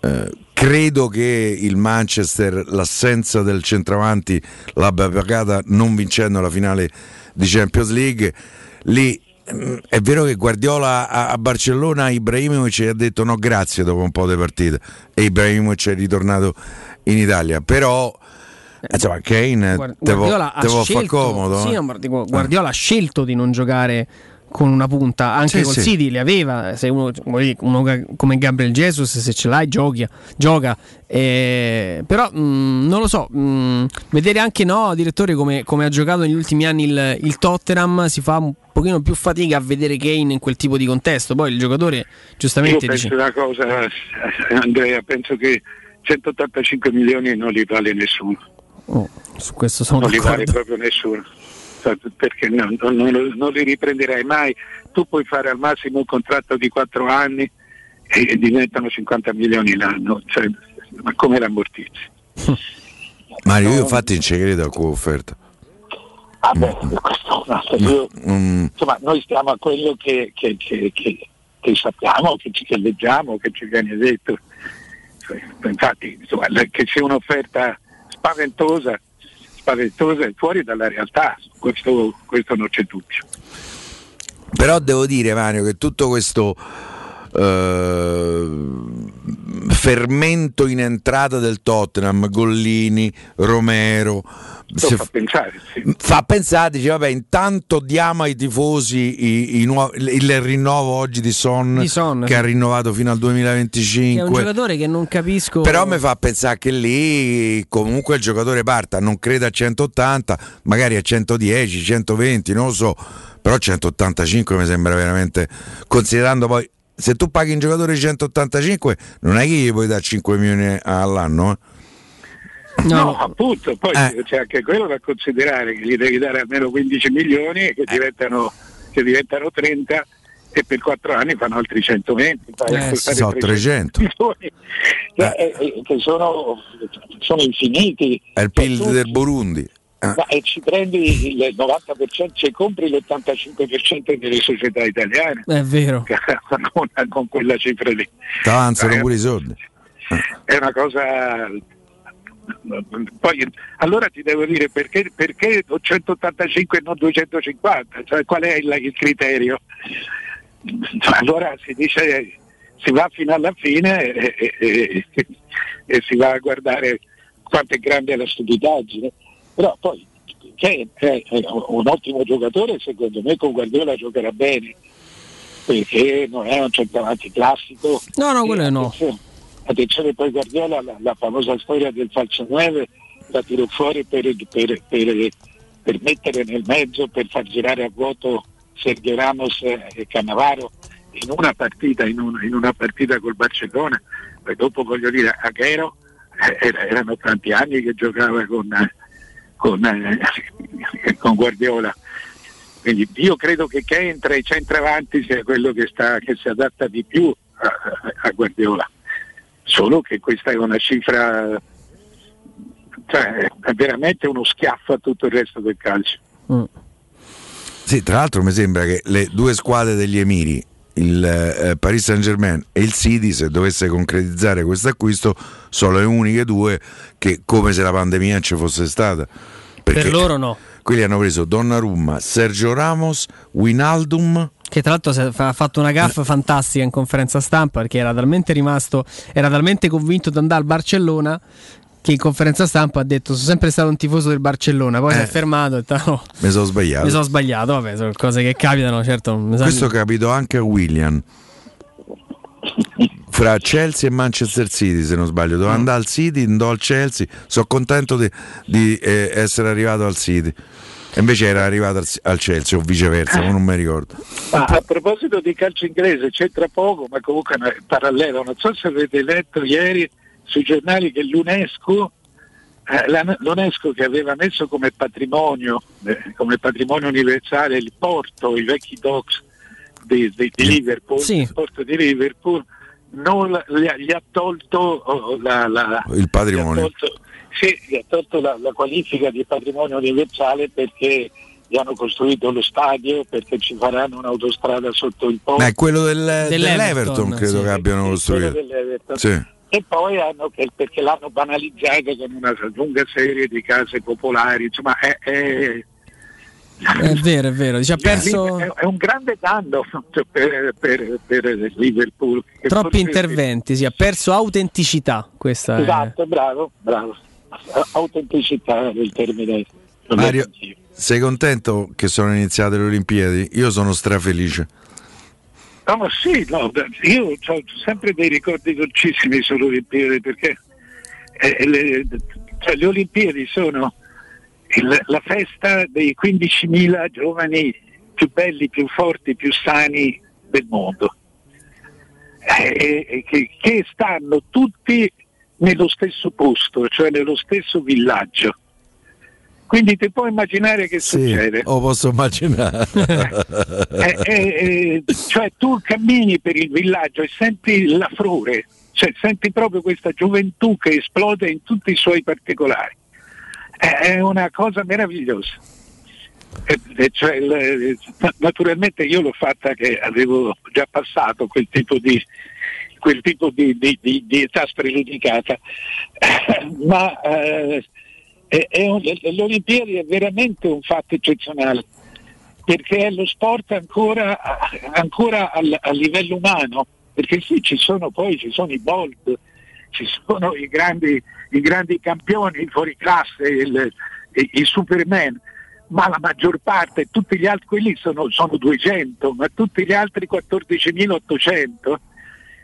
Eh, credo che il Manchester l'assenza del centravanti l'abbia pagata non vincendo la finale di Champions League. Lì è vero che Guardiola a, Barcellona Ibrahimovic ha detto no grazie dopo un po' di partita e Ibrahimovic è ritornato in Italia, però insomma Kane te può Guardiola te può far scelto, comodo. sì, eh? Guardiola ha scelto di non giocare con una punta, anche Sì, col sì. City le aveva, se uno, uno come Gabriel Jesus se ce l'hai giochi, gioca, Eh, però mh, non lo so, mh, vedere anche no, direttore come, come ha giocato negli ultimi anni il, il Tottenham si fa un pochino più fatica a vedere Kane in quel tipo di contesto, poi il giocatore Io giustamente penso dice... una cosa, eh, Andrea, penso che 185 milioni non li vale nessuno. Oh, su questo sono non li vale d'accordo. proprio nessuno perché non, non- non li riprenderai mai tu puoi fare al massimo un contratto di 4 anni e diventano 50 milioni l'anno cioè, ma come l'ammortizzi? Mario, io infatti non ci credo a quella offerta. Vabbè, questo, no, io- Mm, insomma noi stiamo a quello che, che- che- che- che sappiamo che, ci- che leggiamo che ci viene detto Cioè, infatti insomma, che sia un'offerta spaventosa spaventosa e fuori dalla realtà. Questo, questo non c'è dubbio. Però devo dire, Mario, che tutto questo eh, fermento in entrata del Tottenham, Gollini, Romero, se- fa pensare sì. fa pensare, dice vabbè intanto diamo ai tifosi i- i nuovi- il rinnovo oggi di Son, Di Son, che sì. ha rinnovato fino al Che è un 2025 giocatore che non capisco... però mi fa pensare che lì comunque il giocatore parta non credo a 180 magari a 110 120 non lo so però 185 mi sembra veramente considerando poi se tu paghi un giocatore 185 non è che gli puoi dare 5 milioni all'anno eh? No, appunto, poi Eh. c'è anche quello da considerare che gli devi dare almeno 15 milioni Eh. che diventano, che diventano 30 e per 4 anni fanno altri 120. fai Eh, so, 300. milioni, che, eh, eh, che sono, sono infiniti. è il Cioè, PIL del Burundi Eh. Ma, e ci prendi il 90%, ci compri l'85% delle società italiane. È vero. con, con quella cifra lì. ti avanzano Eh, pure i soldi. è una cosa poi allora ti devo dire perché, perché 185 e non 250 cioè qual è il, il criterio? Cioè, allora si dice si va fino alla fine e, e- e- e si va a guardare quanto è grande la stupidaggine però poi che è, è un ottimo giocatore secondo me con Guardiola giocherà bene perché non è un centravanti classico No, no, quello no. attenzione, poi Guardiola la, la famosa storia del falso 9 la tirò fuori per, per- per- per mettere nel mezzo per far girare a vuoto Sergio Ramos e Cannavaro in una partita in, un- in una partita col Barcellona poi dopo voglio dire Aguero eh, era- erano tanti anni che giocava con, eh, con, eh, con Guardiola quindi io credo che Kane tra i centravanti sia quello che, sta, che si adatta di più a, a- a Guardiola. Solo che questa è una cifra, cioè è veramente uno schiaffo a tutto il resto del calcio. Sì, tra l'altro mi sembra che le due squadre degli Emiri, il eh, Paris Saint Germain e il City, se dovesse concretizzare questo acquisto, sono le uniche due che come se la pandemia ci fosse stata. Perché Per loro no. Quelli hanno preso Donnarumma, Sergio Ramos, Winaldum. Che tra l'altro ha fatto una gaffa fantastica in conferenza stampa perché era talmente rimasto, era talmente convinto di andare al Barcellona che in conferenza stampa ha detto sono sempre stato un tifoso del Barcellona, poi si Eh. è fermato e ha detto no, Mi sono sbagliato. mi sono sbagliato, vabbè, sono cose che capitano, certo. Questo capito anche a William. Fra Chelsea e Manchester City, se non sbaglio, Mm. doveva andare al City, andò al Chelsea. Sono contento di, di, eh, essere arrivato al City. E invece era arrivato al, al Chelsea o viceversa, ma non mi ricordo. Ma a proposito di calcio inglese, c'entra poco, ma comunque è parallelo. Non so se avete letto ieri sui giornali che l'UNESCO, eh, la- l'UNESCO che aveva messo come patrimonio, eh, come patrimonio universale il porto, i vecchi docks di, di- di Liverpool, il porto di Liverpool, non gli, ha- gli ha tolto oh, la, la- Il patrimonio. gli ha tolto- sì, gli ha tolto la, la qualifica di patrimonio universale perché gli hanno costruito lo stadio, perché ci faranno un'autostrada sotto il ponte. Ma è quello del- Dell'Everton, dell'Everton, credo sì. che abbiano Quello costruito. dell'Everton. Sì. E poi hanno, che- perché l'hanno banalizzato con una lunga serie di case popolari, insomma è, è- È vero, è vero. Ha perso È, è un grande danno cioè, per, per, per il Liverpool. troppi interventi, sì, ha perso autenticità. Questa è- Esatto, bravo, bravo. Autenticità del termine. Mario, sei contento che sono iniziate le Olimpiadi? Io sono strafelice. No, ma sì, no, io ho sempre dei ricordi dolcissimi sulle Olimpiadi perché eh, le, cioè, le Olimpiadi sono il- la festa dei 15.000 giovani più belli, più forti, più sani del mondo, Eh, eh, che, che stanno tutti nello stesso posto, cioè nello stesso villaggio. Quindi ti puoi immaginare che succede. Lo posso immaginare. Eh, eh, eh, cioè tu cammini per il villaggio e senti la frore, cioè senti proprio questa gioventù che esplode in tutti i suoi particolari. È una cosa meravigliosa. Eh, eh, cioè, naturalmente io l'ho fatta che avevo già passato quel tipo di, quel tipo di, di- di- di età spregiudicata, ma eh, è- è un- le è veramente un fatto eccezionale perché è lo sport ancora, ancora al, a livello umano, perché sì ci sono poi ci sono i Bolt, ci sono i grandi, i grandi campioni, i fuori classe, il- i, i Superman, ma la maggior parte, tutti gli altri, quelli sono, sono 200, ma tutti gli altri 14.800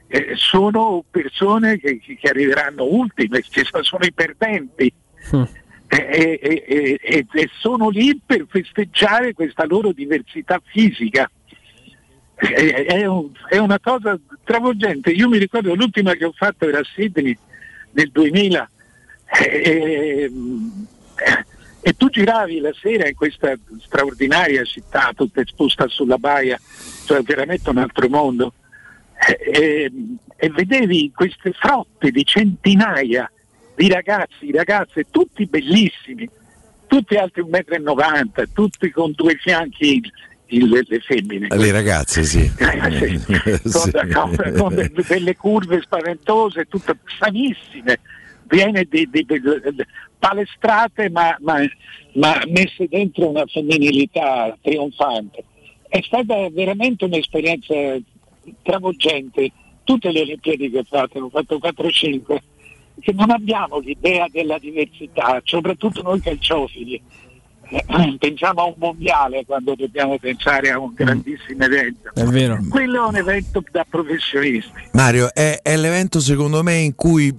eh, sono persone che, che arriveranno ultime, sono, i perdenti. E, e- e- e- e sono lì per festeggiare questa loro diversità fisica. È, un- è una cosa travolgente. Io mi ricordo l'ultima che ho fatto era a Sydney nel 2000 e, tu giravi la sera in questa straordinaria città tutta esposta sulla baia, cioè veramente un altro mondo, e vedevi queste frotte di centinaia di ragazzi, ragazze, tutti bellissimi, tutti alti 1,90 m, tutti con due fianchi il- il- le femmine. Le ragazze, sì. Eh, Sì, con, con- con de- delle curve spaventose, tutte sanissime, piene di, di- di- di- palestrate ma, ma- ma messe dentro una femminilità trionfante. È stata veramente un'esperienza travolgente. Tutte le Olimpiadi che ho fatto, ne ho fatto 4-5, che non abbiamo l'idea della diversità, soprattutto noi calciofili. Eh, Pensiamo a un mondiale quando dobbiamo pensare a un grandissimo evento. È vero. Quello è un evento da professionisti. Mario, è, è l'evento secondo me in cui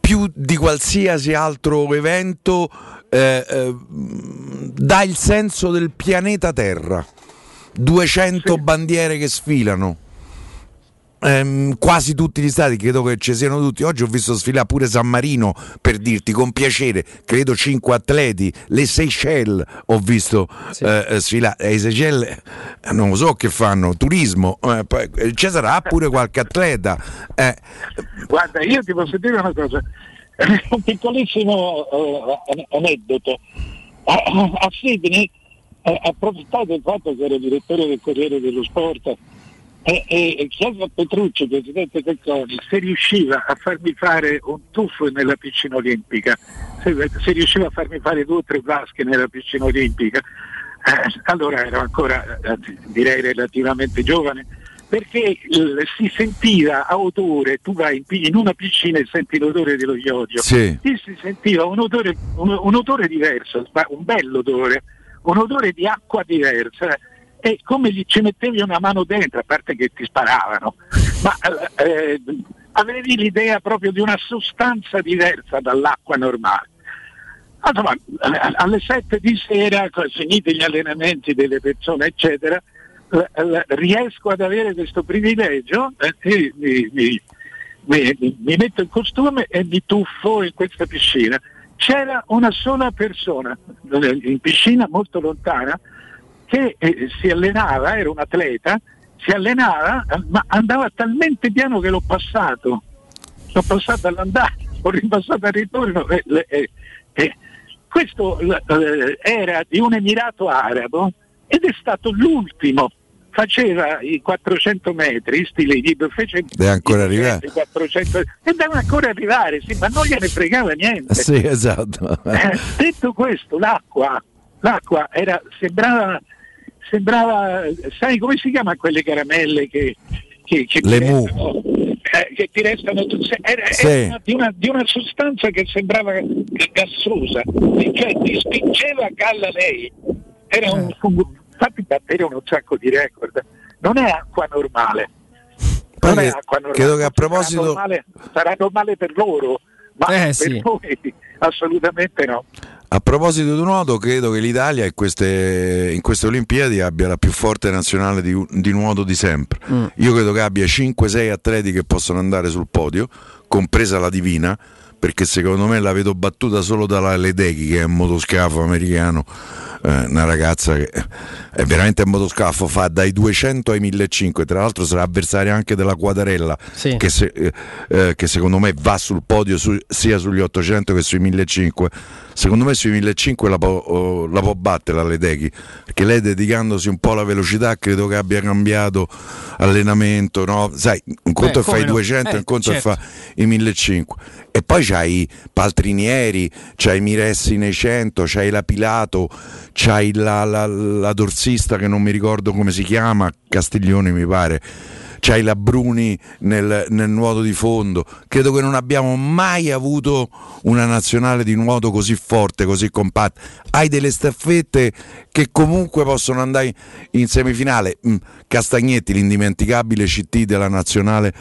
più di qualsiasi altro evento eh, eh, dà il senso del pianeta Terra. 200 bandiere che sfilano. Ehm, quasi tutti gli stati, credo che ci siano tutti. Oggi ho visto sfilare pure San Marino per dirti con piacere, credo 5 atleti. Le Seychelles ho visto eh, eh, sfilare. E i Seychelles eh, non lo so che fanno, turismo. eh, poi, eh, ci sarà pure qualche atleta. eh. Guarda, io ti posso dire una cosa, un piccolissimo eh, aneddoto. A, a Sydney, eh, approfittato del fatto che ero direttore del Corriere dello Sport, e, e, e chiedo a Petrucci, presidente del CONI, se riusciva a farmi fare un tuffo nella piscina olimpica, se, se riusciva a farmi fare due o tre vasche nella piscina olimpica. Eh, allora ero ancora, eh, direi, relativamente giovane, perché il- si sentiva a odore, tu vai in, in una piscina e senti l'odore dello iodio, Sì. Lì si sentiva un odore, un, un odore diverso, un bell'odore, un odore di acqua diversa e come gli ci mettevi una mano dentro, a parte che ti sparavano, ma eh, avevi l'idea proprio di una sostanza diversa dall'acqua normale. Eh, alle 7 di sera, finiti gli allenamenti delle persone, eccetera, eh, eh, riesco ad avere questo privilegio, eh, mi, mi- mi- mi- mi metto in costume e mi tuffo in questa piscina. C'era una sola persona eh, in piscina molto lontana che eh, si allenava, era un atleta, si allenava, eh, ma andava talmente piano che l'ho passato. L'ho passato all'andare, ho ripassato al ritorno. e- e- e- e questo eh, era di un Emirato Arabo ed è stato l'ultimo. Faceva i 400 metri, stile di fece Deve ancora arrivare. i 400 e deve ancora arrivare, sì, ma non gliene fregava niente. Sì, esatto. Eh, detto questo, l'acqua l'acqua era, sembrava, sembrava, sai come si chiama quelle caramelle che, che, che Le ti mu. restano, eh, che ti restano era, era Sì. una- di, una, di una sostanza che sembrava gassosa, cioè ti spingeva a galla lei. Era Eh. un fungo, infatti battere un sacco di record. Non è acqua normale. Poi Non è che- acqua normale. credo che a Sarà proposito- normale- sarà normale per loro, ma Eh, per sì. noi assolutamente no. A proposito di nuoto, credo che l'Italia in queste, in queste Olimpiadi abbia la più forte nazionale di, di nuoto di sempre. Mm. Io credo che abbia 5-6 atleti che possono andare sul podio, compresa la Divina, perché secondo me la vedo battuta solo dalla Ledechi, che è un motoscafo americano, eh, una ragazza che è veramente un motoscafo, fa dai 200 ai 1500, tra l'altro sarà avversaria anche della Quadarella, Sì. che, se- eh, eh, che secondo me va sul podio su- sia sugli 800 che sui 1500. Secondo me sui 1500 la può, oh, la può battere la Ledechi, perché lei dedicandosi un po' alla velocità credo che abbia cambiato allenamento, no? sai, un conto come fai no? 200 Eh, un conto certo. fa i 1500 e poi c'hai Paltrinieri, c'hai Miressi nei 100, c'hai la Pilato, c'hai la, la- la dorsista che non mi ricordo come si chiama, Castiglione mi pare. C'hai la Bruni nel, nel nuoto di fondo. Credo che non abbiamo mai avuto una nazionale di nuoto così forte, così compatta. Hai delle staffette che comunque possono andare in semifinale. Mm, Castagnetti, l'indimenticabile CT della nazionale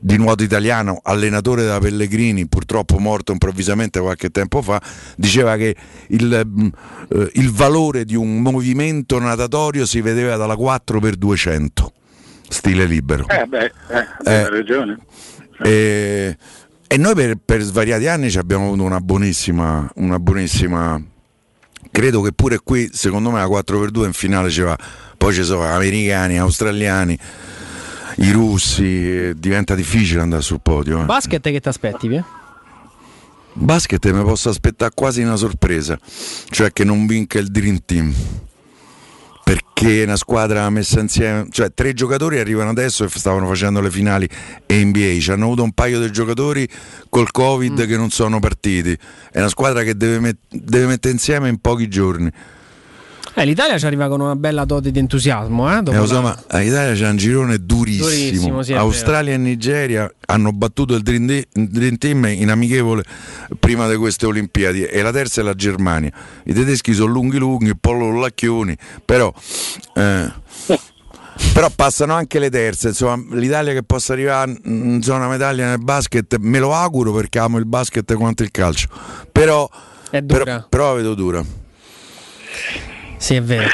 di nuoto italiano, allenatore della Pellegrini, purtroppo morto improvvisamente qualche tempo fa, diceva che il, mm, eh, il valore di un movimento natatorio si vedeva dalla 4 per 200 stile libero. Eh beh, eh, hai ragione. E, e noi per, per svariati anni ci abbiamo avuto una buonissima, una buonissima. Credo che pure qui, secondo me, la 4x2 in finale ci va. Poi ci sono americani, australiani, i russi. eh, diventa difficile andare sul podio. eh. Basket che ti aspetti? Pia? Basket mi posso aspettare quasi una sorpresa, cioè che non vinca il Dream Team. Perché è una squadra messa insieme, cioè tre giocatori arrivano adesso e stavano facendo le finali NBA, ci hanno avuto un paio di giocatori col Covid che non sono partiti. È una squadra che deve, met- deve mettere insieme in pochi giorni. Eh, L'Italia ci arriva con una bella dote di entusiasmo. Eh, dopo Eh, so, la- l'Italia c'è un girone durissimo. Durissimo, sì, è Australia e Nigeria hanno battuto il Dream, Team in amichevole prima di queste Olimpiadi e la terza è la Germania. I tedeschi sono lunghi lunghi, un po' lacchioni, però, eh, però passano anche le terze. Insomma, l'Italia che possa arrivare in zona medaglia nel basket, me lo auguro perché amo il basket quanto il calcio. Però, però, però la vedo dura. Sì, è vero.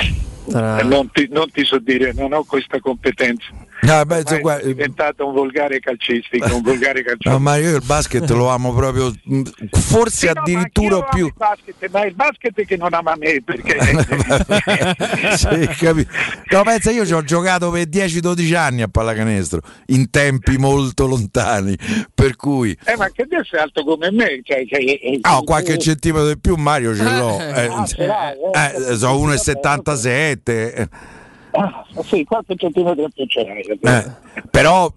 Sarà- Eh, Non, ti, non ti so dire, non ho questa competenza. No, beh, Ormai guarda- sono diventato un volgare calcistico, un volgare calcistico. No, ma io il basket lo amo proprio, mh, forse addirittura più. Il basket, ma è il basket che non ama me perché Sì, capi- no, pensa, io ci ho giocato per 10-12 anni a pallacanestro, in tempi molto lontani, per cui eh, ma che te sei alto come me cioè, cioè, eh, ah, qualche centimetro di più Mario ce l'ho. Eh, Ah, ce l'hai, eh? eh, sono 1,77. Ah, sì, qualche centimetro più ce l'hai. Eh, però,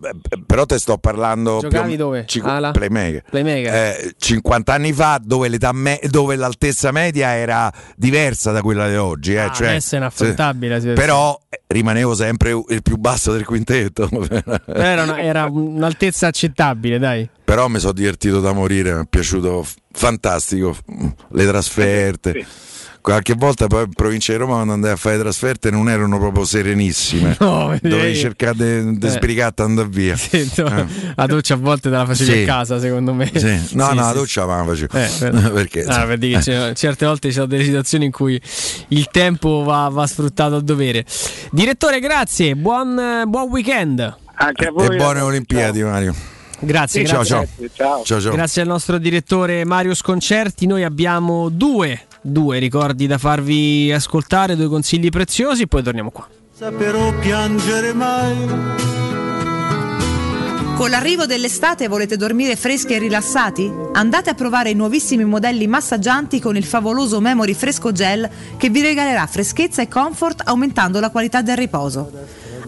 però te sto parlando più Giocavi me- dove? cinqu- Ala? playmaker. Playmaker. Eh, 50 anni fa dove, l'età me- dove l'altezza media era diversa da quella di oggi eh, Ah, cioè, adesso è inaffrontabile sì. situazione. però eh, rimanevo sempre il più basso del quintetto Era, una- era un'altezza accettabile, dai. però mi sono divertito da morire mi è piaciuto fantastico le trasferte Qualche volta poi in provincia di Roma quando andai a fare le trasferte non erano proprio serenissime. No? Dovevi cercare di Eh. sbrigare andare via. Sì, no, Eh. La doccia a volte te la facevi Sì. a casa, secondo me. Sì. No, Sì, no, la sì. doccia ma la facevo. Eh, per- Perché? Ah, per dire c'è- certe volte ci sono delle situazioni in cui il tempo va, va sfruttato a dovere. Direttore, grazie, buon, buon weekend. Anche a E buone Olimpiadi, Mario. Grazie, Ciao, grazie. ciao. Ciao, ciao. Grazie al nostro direttore Mario Sconcerti. Noi abbiamo due, due ricordi da farvi ascoltare, due consigli preziosi, poi torniamo qua. Saprò piangere mai. Con l'arrivo dell'estate volete dormire freschi e rilassati? Andate a provare i nuovissimi modelli massaggianti con il favoloso Memory Fresco Gel che vi regalerà freschezza e comfort aumentando la qualità del riposo.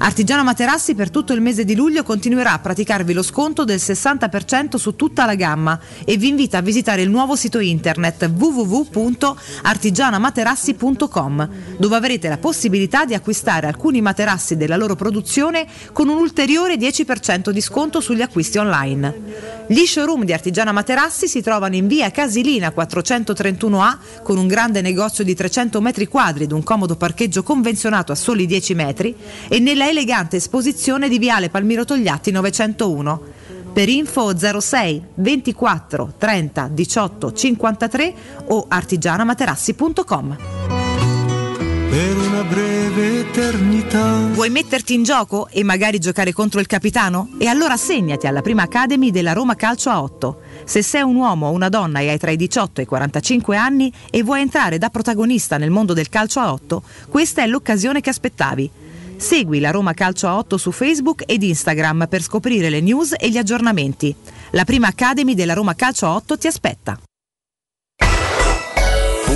Artigiana Materassi per tutto il mese di luglio continuerà a praticarvi lo sconto del 60% su tutta la gamma e vi invita a visitare il nuovo sito internet www.artigianamaterassi.com dove avrete la possibilità di acquistare alcuni materassi della loro produzione con un ulteriore 10% di sconto sugli acquisti online. Gli showroom di Artigiana Materassi si trovano in via Casilina 431A con un grande negozio di 300 metri quadri ed un comodo parcheggio convenzionato a soli 10 metri e nella elegante esposizione di Viale Palmiro Togliatti 901. Per info 06 24 30 18 53 o artigianamaterassi.com. Per una breve eternità. Vuoi metterti in gioco e magari giocare contro il capitano? E allora segnati alla prima Academy della Roma Calcio a 8. Se sei un uomo o una donna e hai tra i 18 e i 45 anni e vuoi entrare da protagonista nel mondo del calcio a 8, questa è l'occasione che aspettavi. Segui la Roma Calcio a 8 su Facebook ed Instagram per scoprire le news e gli aggiornamenti. La prima Academy della Roma Calcio a 8 ti aspetta.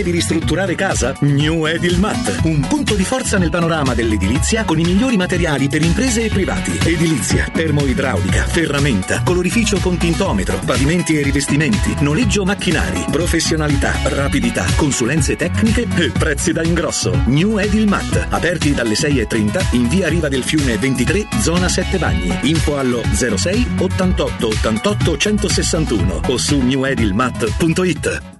devi ristrutturare casa? New Edilmat, un punto di forza nel panorama dell'edilizia con i migliori materiali per imprese e privati. Edilizia, termoidraulica, ferramenta, colorificio con tintometro, pavimenti e rivestimenti, noleggio macchinari, professionalità, rapidità, consulenze tecniche e prezzi da ingrosso. New Edilmat, aperti dalle 6.30 in via Riva del Fiume 23, zona 7 Bagni. Info allo 06 88 88 161 o su newedilmat.it.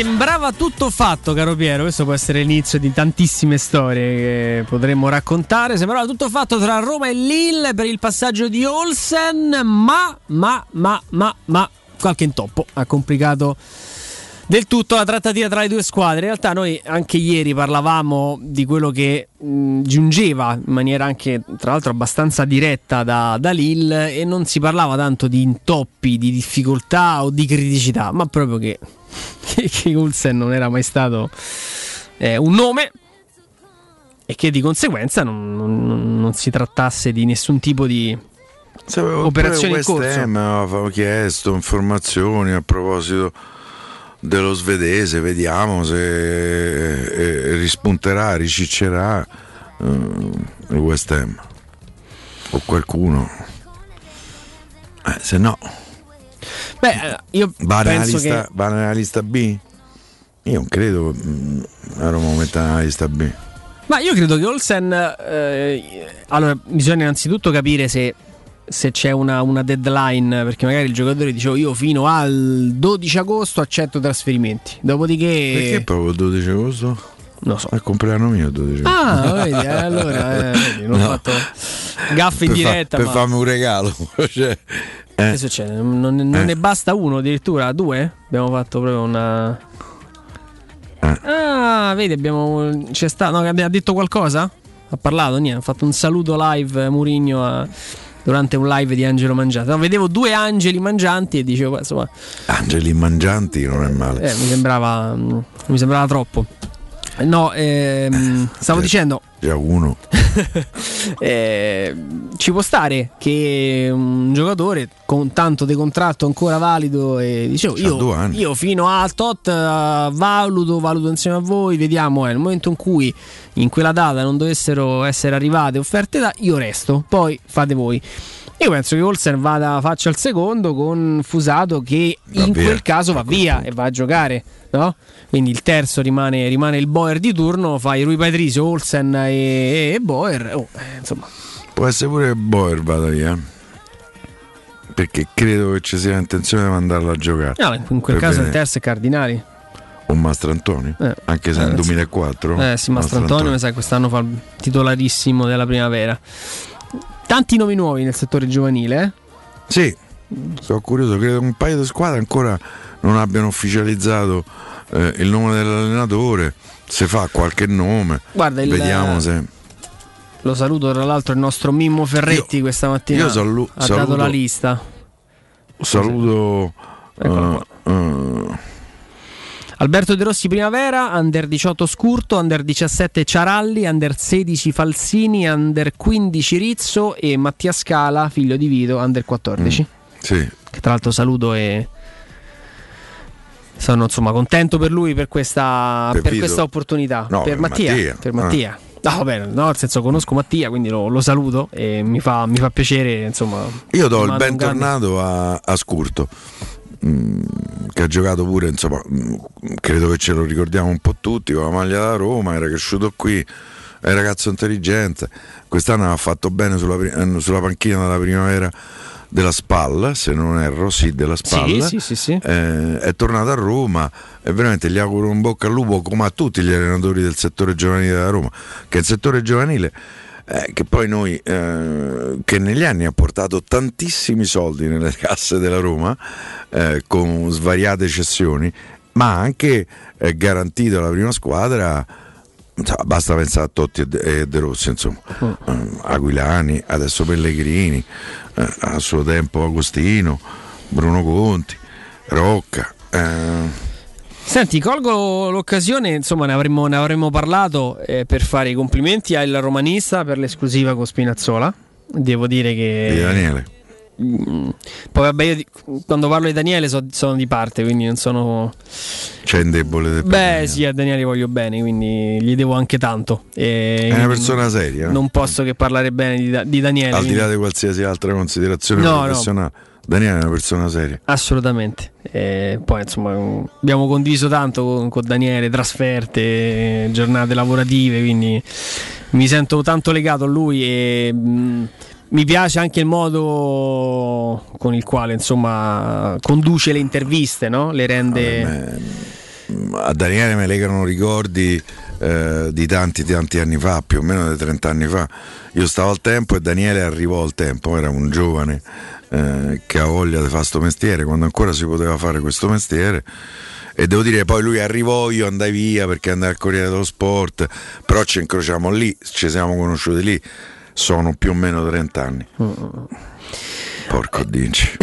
Sembrava tutto fatto, caro Piero. Questo può essere l'inizio di tantissime storie che potremmo raccontare. Sembrava tutto fatto tra Roma e Lille per il passaggio di Olsen, ma, ma, ma, ma, ma, qualche intoppo ha complicato del tutto la trattativa tra le due squadre. In realtà noi anche ieri parlavamo di quello che mh, giungeva in maniera anche tra l'altro abbastanza diretta da, da Lille e non si parlava tanto di intoppi, di difficoltà o di criticità, ma proprio che, che, Ulsen non era mai stato eh, un nome e che di conseguenza non, non- non si trattasse di nessun tipo di operazione in corso. Ham aveva chiesto informazioni a proposito dello svedese, vediamo se eh, eh, rispunterà, riciccerà eh, il West Ham o qualcuno. Eh, se no, Beh, eh, io va penso lista, che va nella lista B? Io non credo mm, la Roma metta nella lista B. Ma io credo che Olsen. eh, allora, bisogna innanzitutto capire se, se c'è una, una deadline. Perché magari il giocatore dice: "Oh, Io fino al 12 agosto accetto trasferimenti. Dopodiché. Perché proprio il 12 agosto? Non so. È il compleanno mio il 12 agosto. Ah, vedi, eh, allora eh, vedi, non ho No. fatto gaffe in per fa- diretta. per ma- farmi un regalo. Cioè, eh. Che succede? Non, non Eh. ne basta uno, addirittura due? Abbiamo fatto proprio una. Ah, vedi, abbiamo. C'è stato. No, ha detto qualcosa? Ha parlato? Niente, ha fatto un saluto live eh, Murigno a- durante un live di Angelo Mangiante. No, vedevo due angeli mangianti e dicevo, insomma, Angeli mangianti non è male. eh, mi, sembrava, mm, mi sembrava troppo. No, ehm, stavo dicendo, Già uno. eh, ci può stare che un giocatore con tanto di contratto ancora valido e dicevo io, io fino al tot eh, valuto, valuto insieme a voi, vediamo eh, nel momento in cui in quella data non dovessero essere arrivate offerte da io resto, poi fate voi. Io penso che Olsen vada faccia il secondo con Fusato che Va in via, quel caso va via e va a giocare, no? Quindi il terzo rimane, rimane il Boer di turno, fai Rui Patricio, Olsen e, e Boer. Oh, eh, insomma, Può essere pure Boer vada via. Perché credo che ci sia intenzione di mandarlo a giocare. no, in quel Per caso il terzo è Cardinali. O Eh. Mastrantonio. Anche se Eh, nel sì. 2004. Eh sì, Mastrantonio mi sa che quest'anno fa il titolarissimo della primavera. Tanti nomi nuovi nel settore giovanile, eh? Sì, sono curioso, credo che un paio di squadre ancora non abbiano ufficializzato eh, il nome dell'allenatore. Se fa qualche nome, Guarda, il- vediamo se. Lo saluto tra l'altro il nostro Mimmo Ferretti questa mattina. io salu- ha saluto- dato la lista. Saluto. Eh, eh, Alberto De Rossi Primavera, Under 18 Scurto, Under 17 Ciaralli, Under 16 Falsini, Under 15 Rizzo e Mattia Scala, figlio di Vito, Under 14. sì. Che tra l'altro saluto e sono insomma contento per lui per questa, Per questa opportunità. No, per Mattia. Mattia. Per. Mattia. No, vabbè, no, nel senso conosco Mattia, quindi lo, lo saluto e mi fa, mi fa piacere. Insomma, Io do il bentornato a, a Scurto, mm, che ha giocato pure, insomma, mm, credo che ce lo ricordiamo un po' tutti, con la maglia da Roma, era cresciuto qui, è un ragazzo intelligente, quest'anno ha fatto bene sulla, eh, sulla panchina della primavera della Spalla, se non erro, sì, della Spalla. sì, sì, sì. Eh, è tornato a Roma e veramente gli auguro un bocca al lupo come a tutti gli allenatori del settore giovanile della Roma, che è il settore giovanile eh, che poi noi, eh, che negli anni ha portato tantissimi soldi nelle casse della Roma, eh, con svariate cessioni, ma ha anche eh, garantito alla prima squadra. Basta pensare a Totti e De, Rossi, insomma, Eh, Aquilani, adesso Pellegrini, eh, a suo tempo Agostino, Bruno Conti, Rocca. eh, Senti, colgo l'occasione, insomma, ne avremmo, ne avremmo parlato eh, per fare i complimenti al romanista per l'esclusiva con Spinazzola. Devo dire che. di Daniele. Mm, Poi vabbè, io quando parlo di Daniele so- sono di parte, quindi non sono. C'è un debole del Beh, sì, a Daniele voglio bene, quindi gli devo anche tanto. E È una persona seria. Non posso che parlare bene di, di Daniele. Al di là di qualsiasi altra considerazione No, no. professionale, Daniele è una persona seria. Assolutamente. E poi insomma mm, abbiamo condiviso tanto con, con Daniele, trasferte, giornate lavorative, quindi mi sento tanto legato a lui e mm, mi piace anche il modo con il quale insomma conduce le interviste, no? Le rende... A Daniele mi legano ricordi eh, di tanti tanti anni fa, più o meno di 30 anni fa. Io stavo al tempo e Daniele arrivò al tempo, era un giovane eh, che ha voglia di fare questo mestiere, quando ancora si poteva fare questo mestiere. E devo dire, poi lui arrivò, io andai via perché andai al Corriere dello Sport, però ci incrociamo lì, ci siamo conosciuti lì, sono più o meno 30 anni. Porco Dinci.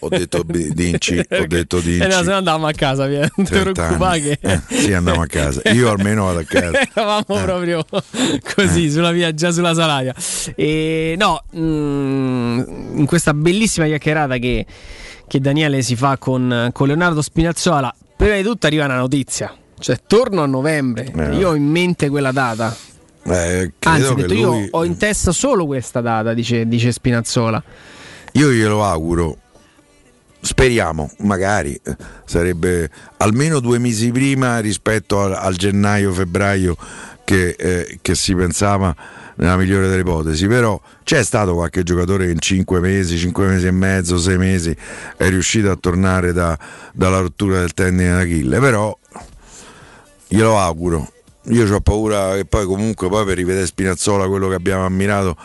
ho detto Dinci, ho detto Dinci. Eh no, se no andavamo a casa, via. non ti 30 preoccupare. Eh, sì, andiamo a casa. Io almeno vado a casa. Eravamo proprio così sulla via, già sulla Salaria. E no, mm, in questa bellissima chiacchierata che, che Daniele si fa con, con Leonardo Spinazzola, prima di tutto arriva una notizia. Cioè, torno a novembre. Eh. Io ho in mente quella data. Eh, Anzi, detto, lui- io ho in testa solo questa data, dice, dice Spinazzola. Io glielo auguro. Speriamo, magari eh, sarebbe almeno due mesi prima rispetto al, al gennaio-febbraio che, eh, che si pensava nella migliore delle ipotesi. Però c'è stato qualche giocatore che in cinque mesi, cinque mesi e mezzo, sei mesi è riuscito a tornare da- dalla rottura del tendine d'Achille. Però glielo auguro. Io ho paura che poi comunque poi per rivedere Spinazzola quello che abbiamo ammirato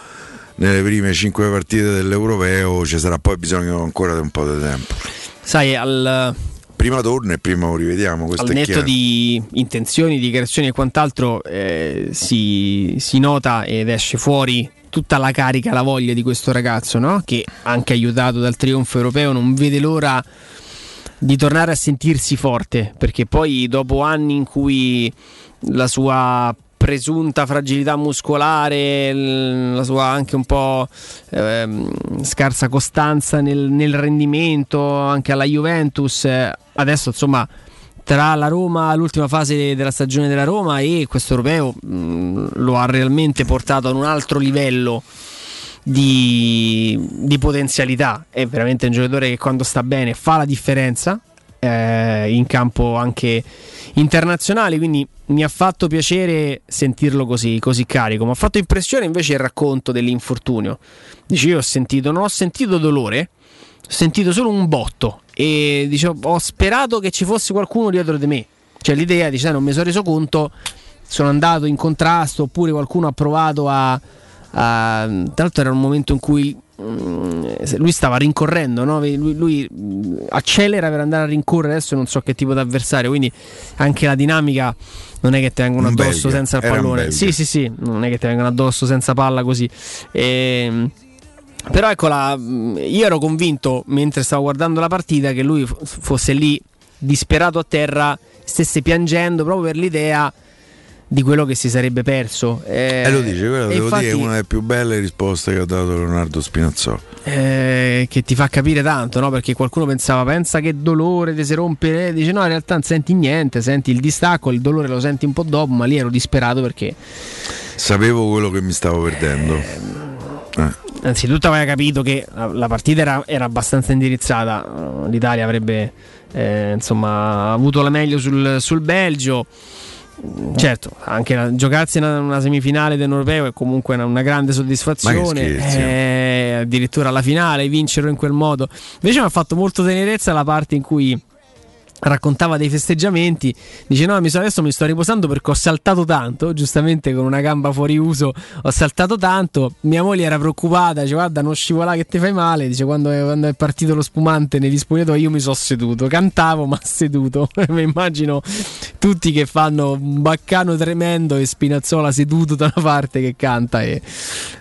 nelle prime cinque partite dell'Europeo ci sarà poi bisogno ancora di un po' di tempo. Sai, al, Prima torna e prima lo rivediamo. Questo al netto di intenzioni, dichiarazioni e quant'altro, eh, si, si nota ed esce fuori tutta la carica, la voglia di questo ragazzo, no? che anche aiutato dal trionfo europeo non vede l'ora di tornare a sentirsi forte, perché poi dopo anni in cui la sua presunta fragilità muscolare, la sua anche un po' ehm, scarsa costanza nel, nel rendimento, anche alla Juventus, adesso insomma tra la Roma, l'ultima fase della stagione della Roma e questo europeo mh, lo ha realmente portato ad un altro livello di, di potenzialità. È veramente un giocatore che quando sta bene fa la differenza eh, in campo anche internazionale. Quindi mi ha fatto piacere sentirlo così, così carico. Mi ha fatto impressione invece il racconto dell'infortunio. Dice: Io ho sentito, non ho sentito dolore, ho sentito solo un botto. E dice, ho sperato che ci fosse qualcuno dietro di me. Cioè l'idea, dice, "Sai, non mi sono reso conto, sono andato in contrasto oppure qualcuno ha provato a... a- tra l'altro era un momento in cui lui stava rincorrendo, no? lui, lui, mm, accelera per andare a rincorrere, adesso non so che tipo di avversario, quindi anche la dinamica non è che ti vengono addosso Belgio, senza il pallone. Sì, sì, sì, non è che ti vengono addosso senza palla così. Ehm, però ecco, la- io ero convinto mentre stavo guardando la partita che lui fosse lì disperato a terra, stesse piangendo proprio per l'idea di quello che si sarebbe perso. Eh, E lo dice, quella e devo infatti, dire è una delle più belle risposte che ha dato Leonardo Spinazzola. eh, che ti fa capire tanto, no? Perché qualcuno pensava, pensa che dolore ti si rompe, eh, dice no, in realtà non senti niente, senti il distacco, il dolore lo senti un po' dopo, ma lì ero disperato perché Sapevo quello che mi stavo perdendo. Eh. Innanzitutto aveva capito che la, partita era, era abbastanza indirizzata, l'Italia avrebbe eh, insomma, avuto la meglio sul, sul Belgio. Certo, anche la- giocarsi una, una semifinale dell'Europeo è comunque una, una grande soddisfazione. scherzi, eh, addirittura alla finale vincerlo in quel modo. Invece mi ha fatto molto tenerezza la parte in cui raccontava dei festeggiamenti dice no mi so- adesso mi sto riposando perché ho saltato tanto giustamente con una gamba fuori uso ho saltato tanto mia moglie era preoccupata dice guarda non scivolare che ti fai male dice quando è, quando è partito lo spumante negli spogliatoi io mi sono seduto cantavo ma seduto mi immagino tutti che fanno un baccano tremendo e Spinazzola seduto da una parte che canta e,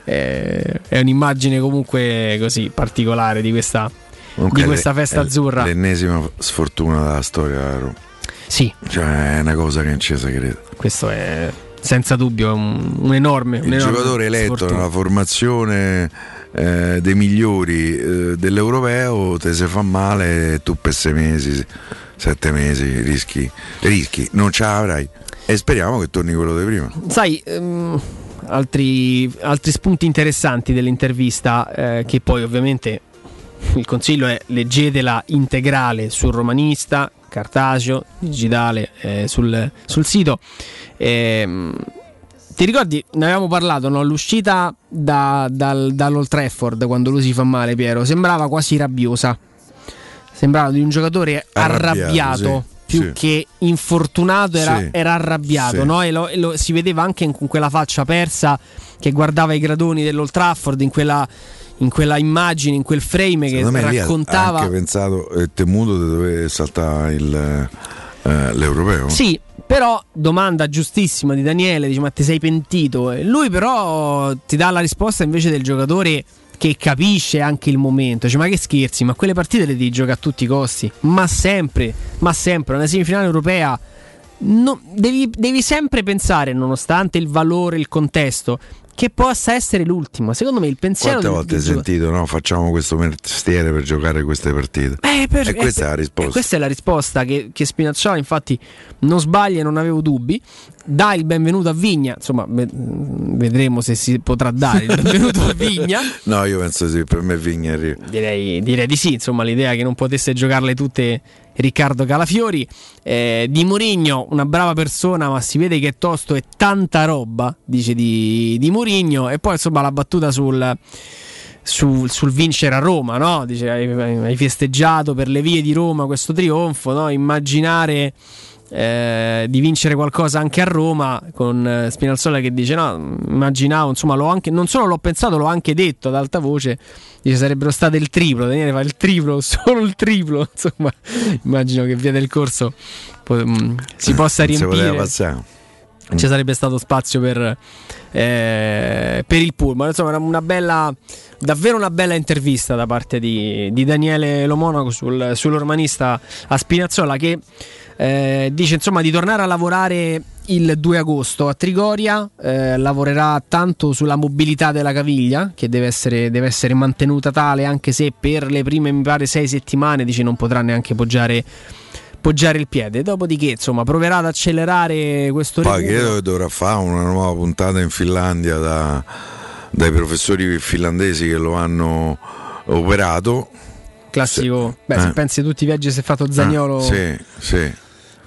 e- è un'immagine comunque così particolare di questa, Comunque di questa festa è azzurra L'ennesima sfortuna della storia della Roma. Sì. Cioè, è una cosa che non ci si crede. Questo è senza dubbio un, un enorme. un Il enorme giocatore eletto sfortuna. nella formazione eh, dei migliori eh, dell'europeo, te se fa male, tu per sei mesi, sette mesi rischi, rischi, non ce l'avrai. E speriamo che torni quello di prima. Sai, ehm, altri, altri spunti interessanti dell'intervista, eh, che poi ovviamente il consiglio è leggetela integrale sul romanista, cartaceo, digitale eh, sul, sul sito. Ehm, ti ricordi, ne avevamo parlato, no? l'uscita da, dal, dall'Old Trafford quando lui si fa male, Piero, sembrava quasi rabbiosa. Sembrava di un giocatore Arrabbiato, arrabbiato, sì, più sì. che infortunato, era, Sì, era arrabbiato, sì. no? E, lo, e lo- si vedeva anche con quella faccia persa che guardava i gradoni dell'Old Trafford, in quella, in quella immagine, in quel frame che Secondo me lì ha raccontava. anche pensato e temuto di dover saltare il, eh, l'europeo. Sì, però domanda giustissima di Daniele, dice ma ti sei pentito? Lui però ti dà la risposta invece del giocatore che capisce anche il momento, dice ma che scherzi, ma quelle partite le devi giocare a tutti i costi, ma sempre, ma sempre, una semifinale europea no- devi, devi sempre pensare, nonostante il valore, il contesto, che possa essere l'ultima. Secondo me il pensiero Quante volte hai sentito, no? Facciamo questo mestiere per giocare queste partite. Eh, per- e questa eh, è la risposta. e questa è la risposta che, che Spinazzola, infatti, non sbaglia e non avevo dubbi. Dà il benvenuto a Vigna. Insomma, ve- vedremo se si potrà dare il benvenuto a Vigna. No, io penso sì, per me Vigna arriva. Direi, direi di sì. Insomma, l'idea che non potesse giocarle tutte Riccardo Calafiori. Eh, di Murigno, una brava persona, ma si vede che è tosto e tanta roba. Dice di, di Murigno. E poi, insomma, la battuta sul. Sul, sul vincere a Roma, no? Dice, hai, hai festeggiato per le vie di Roma questo trionfo, no? Immaginare eh, di vincere qualcosa anche a Roma con eh, Spinazzola che dice no, immaginavo, insomma, l'ho anche, non solo l'ho pensato, l'ho anche detto ad alta voce, dice sarebbero state il triplo, Daniele fa il triplo, solo il triplo, insomma, immagino che via del corso mh, si possa riempire ci sarebbe stato spazio per, eh, per il pullman. Insomma, una bella, davvero una bella intervista da parte di, di Daniele Lomonaco sul, sull'ormanista a Spinazzola che eh, dice insomma di tornare a lavorare il 2 agosto a Trigoria. eh, lavorerà tanto sulla mobilità della caviglia che deve essere, deve essere mantenuta tale anche se per le prime mi pare sei settimane dice non potrà neanche poggiare poggiare il piede. Dopodiché, insomma, proverà ad accelerare questo Poi recupero. credo che dovrà fare una nuova puntata in Finlandia da- dai professori finlandesi che lo hanno operato. Classico, beh, se Eh. pensi a tutti i viaggi che si è fatto Zagnolo, Ah, sì, sì.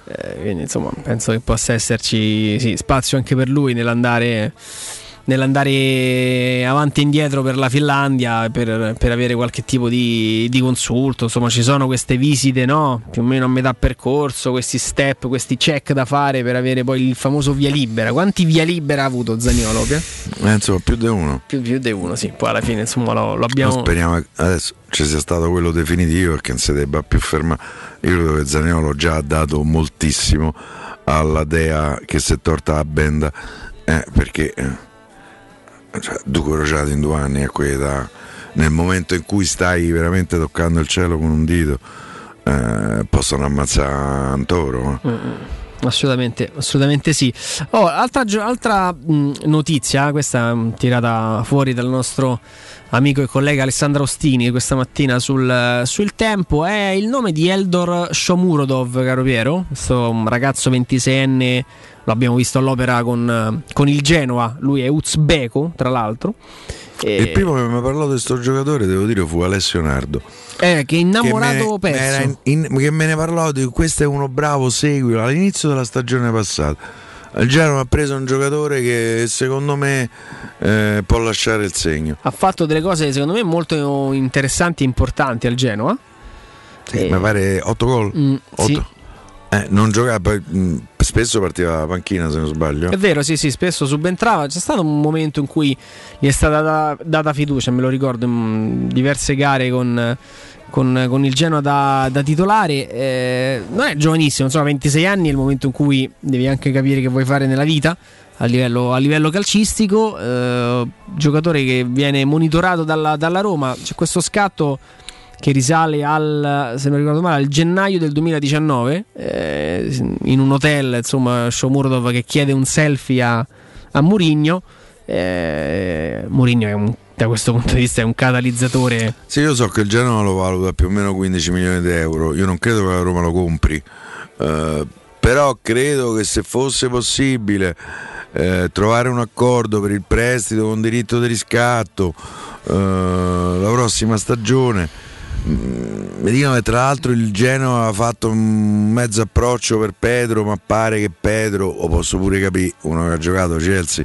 Eh, quindi insomma, penso che possa esserci sì, spazio anche per lui nell'andare, nell'andare avanti e indietro per la Finlandia per, per avere qualche tipo di, di consulto. Insomma, ci sono queste visite, no? Più o meno a metà percorso, questi step, questi check da fare per avere poi il famoso via libera. Quanti via libera ha avuto Zagnolo? Pia? Eh, insomma, più di uno. Più, più di uno, sì. Poi alla fine, insomma, lo, lo abbiamo. No, speriamo che adesso ci sia stato quello definitivo che non si debba più fermare. Io credo che Zaniolo già ha dato moltissimo alla Dea che si è torta la benda eh, perché eh, cioè, due crociati in due anni a quell'età nel momento in cui stai veramente toccando il cielo con un dito eh, possono ammazzare un toro eh. Mm, mm. Assolutamente, assolutamente sì. Oh, altra, altra, mh, notizia, questa mh, tirata fuori dal nostro amico e collega Alessandro Ostini questa mattina sul, sul tempo, è il nome di Eldor Shomurodov, caro Piero, questo ragazzo 26enne, lo abbiamo visto all'opera con, con il Genoa, lui è uzbeko tra l'altro. E- il primo che mi ha parlato di questo giocatore devo dire fu Alessio Nardo eh, che innamorato che me, perso. era in- che me ne parlò di questo è uno bravo, seguilo all'inizio della stagione passata. Il Genoa ha preso un giocatore che secondo me eh, può lasciare il segno. Ha fatto delle cose secondo me molto interessanti e importanti al Genoa. Sì, Eh, Mi pare 8 gol. Mm, sì. Otto. Eh, non giocava, poi, mh, spesso partiva dalla panchina se non sbaglio. È vero, sì, sì, spesso subentrava. C'è stato un momento in cui gli è stata data, data fiducia, me lo ricordo, in diverse gare con, con- con il Genoa da, da titolare. Eh, non è giovanissimo, insomma, 26 anni è il momento in cui devi anche capire che vuoi fare nella vita. A livello, a livello calcistico, eh, giocatore che viene monitorato dalla, dalla Roma. C'è questo scatto che risale al, se non ricordo male, al gennaio del 2019 eh, in un hotel, insomma, Shomurodov che chiede un selfie a, a Murigno. Eh, Murigno è un- da questo punto di vista è un catalizzatore. Sì, io so che il Genoa lo valuta più o meno 15 milioni di euro. Io non credo che la Roma lo compri. Eh, però credo che se fosse possibile eh, trovare un accordo per il prestito con diritto di riscatto eh, la prossima stagione. Mm, Mi dicono che tra l'altro il Genoa ha fatto un mezzo approccio per Pedro, ma pare che Pedro, o posso pure capire, uno che ha giocato Chelsea,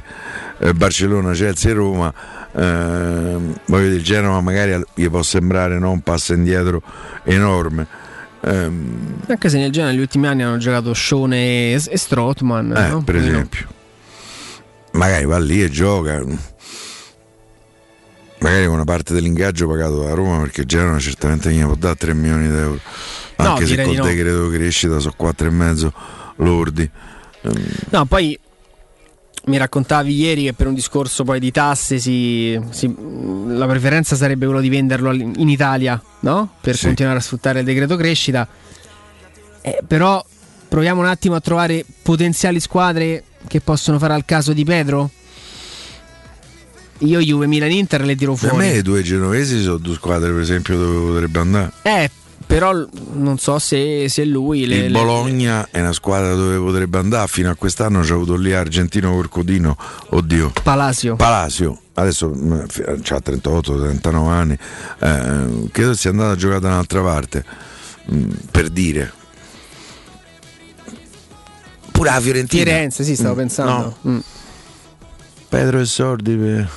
eh, Barcellona, Chelsea e Roma, ehm, voglio dire, il Genoa magari gli può sembrare no, un passo indietro enorme. Ehm, Anche se nel Genoa negli ultimi anni hanno giocato Shone e, Strootman. eh, no? per esempio, magari va lì e gioca. Magari con una parte dell'ingaggio pagato da Roma perché Genoa certamente gli può dare 3 milioni di euro. No, Anche se col no. decreto crescita sono 4 e mezzo lordi. Ehm, No, poi mi raccontavi ieri che per un discorso poi di tasse si, si- la preferenza sarebbe quello di venderlo in Italia, no? Per Sì. continuare a sfruttare il decreto crescita. Eh, però proviamo un attimo a trovare potenziali squadre che possono fare al caso di Pedro. Io Juve, Milan, Inter le tiro Per fuori. me i due genovesi sono due squadre per esempio dove potrebbe andare. Eh, però non so se, se lui le, il le- Bologna è una squadra dove potrebbe andare. Fino a quest'anno c'è avuto lì Argentino Corcodino, oddio. Palacio. Palacio, adesso ha 38-39 anni, eh, credo sia andato a giocare da un'altra parte, mm, per dire. Pure la Fiorentina. Firenze, sì, stavo Mm, pensando. no. Mm. Pedro e Sordi. per-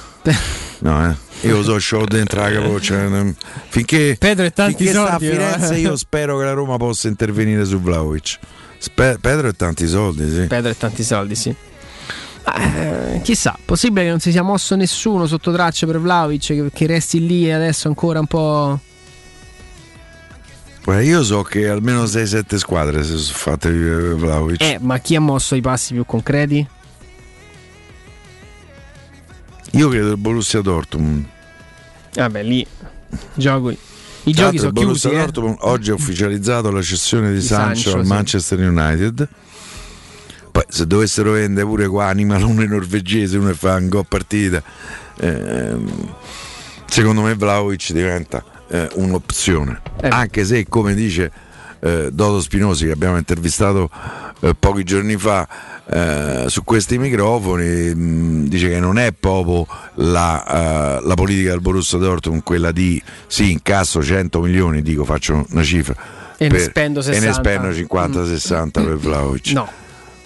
No, eh. Io so, c'ho dentro la capoccia. eh, Finché, Pedro e tanti finché sta a soldi, Firenze, no? io spero che la Roma possa intervenire su Vlaovic. Spe- Pedro e tanti soldi, sì. Pedro e tanti soldi, sì. Eh, chissà, possibile che non si sia mosso nessuno sotto traccia per Vlaovic, che, che resti lì adesso ancora un po'. Guarda, io so che almeno 6-7 squadre si sono fatte Vlaovic. Eh, ma chi ha mosso i passi più concreti? Io credo il Borussia Dortmund. Vabbè, lì gioco. I Tra giochi sono il Borussia chiusi. eh. Dortmund oggi ha ufficializzato la cessione di Di Sancho, Sancho, al sì. Manchester United. Poi se dovessero vendere pure qua Animal uno è norvegese, uno e fa un gol partita, ehm, secondo me Vlaovic diventa eh, un'opzione. Anche se come dice eh, Dodo Spinosi che abbiamo intervistato eh, pochi giorni fa eh, su questi microfoni, mh, dice che non è proprio la, eh, la politica del Borussia Dortmund quella di sì, incasso 100 milioni, dico faccio una cifra. E ne spendo E ne 60. spendo 50-60 per Vlaovic. No.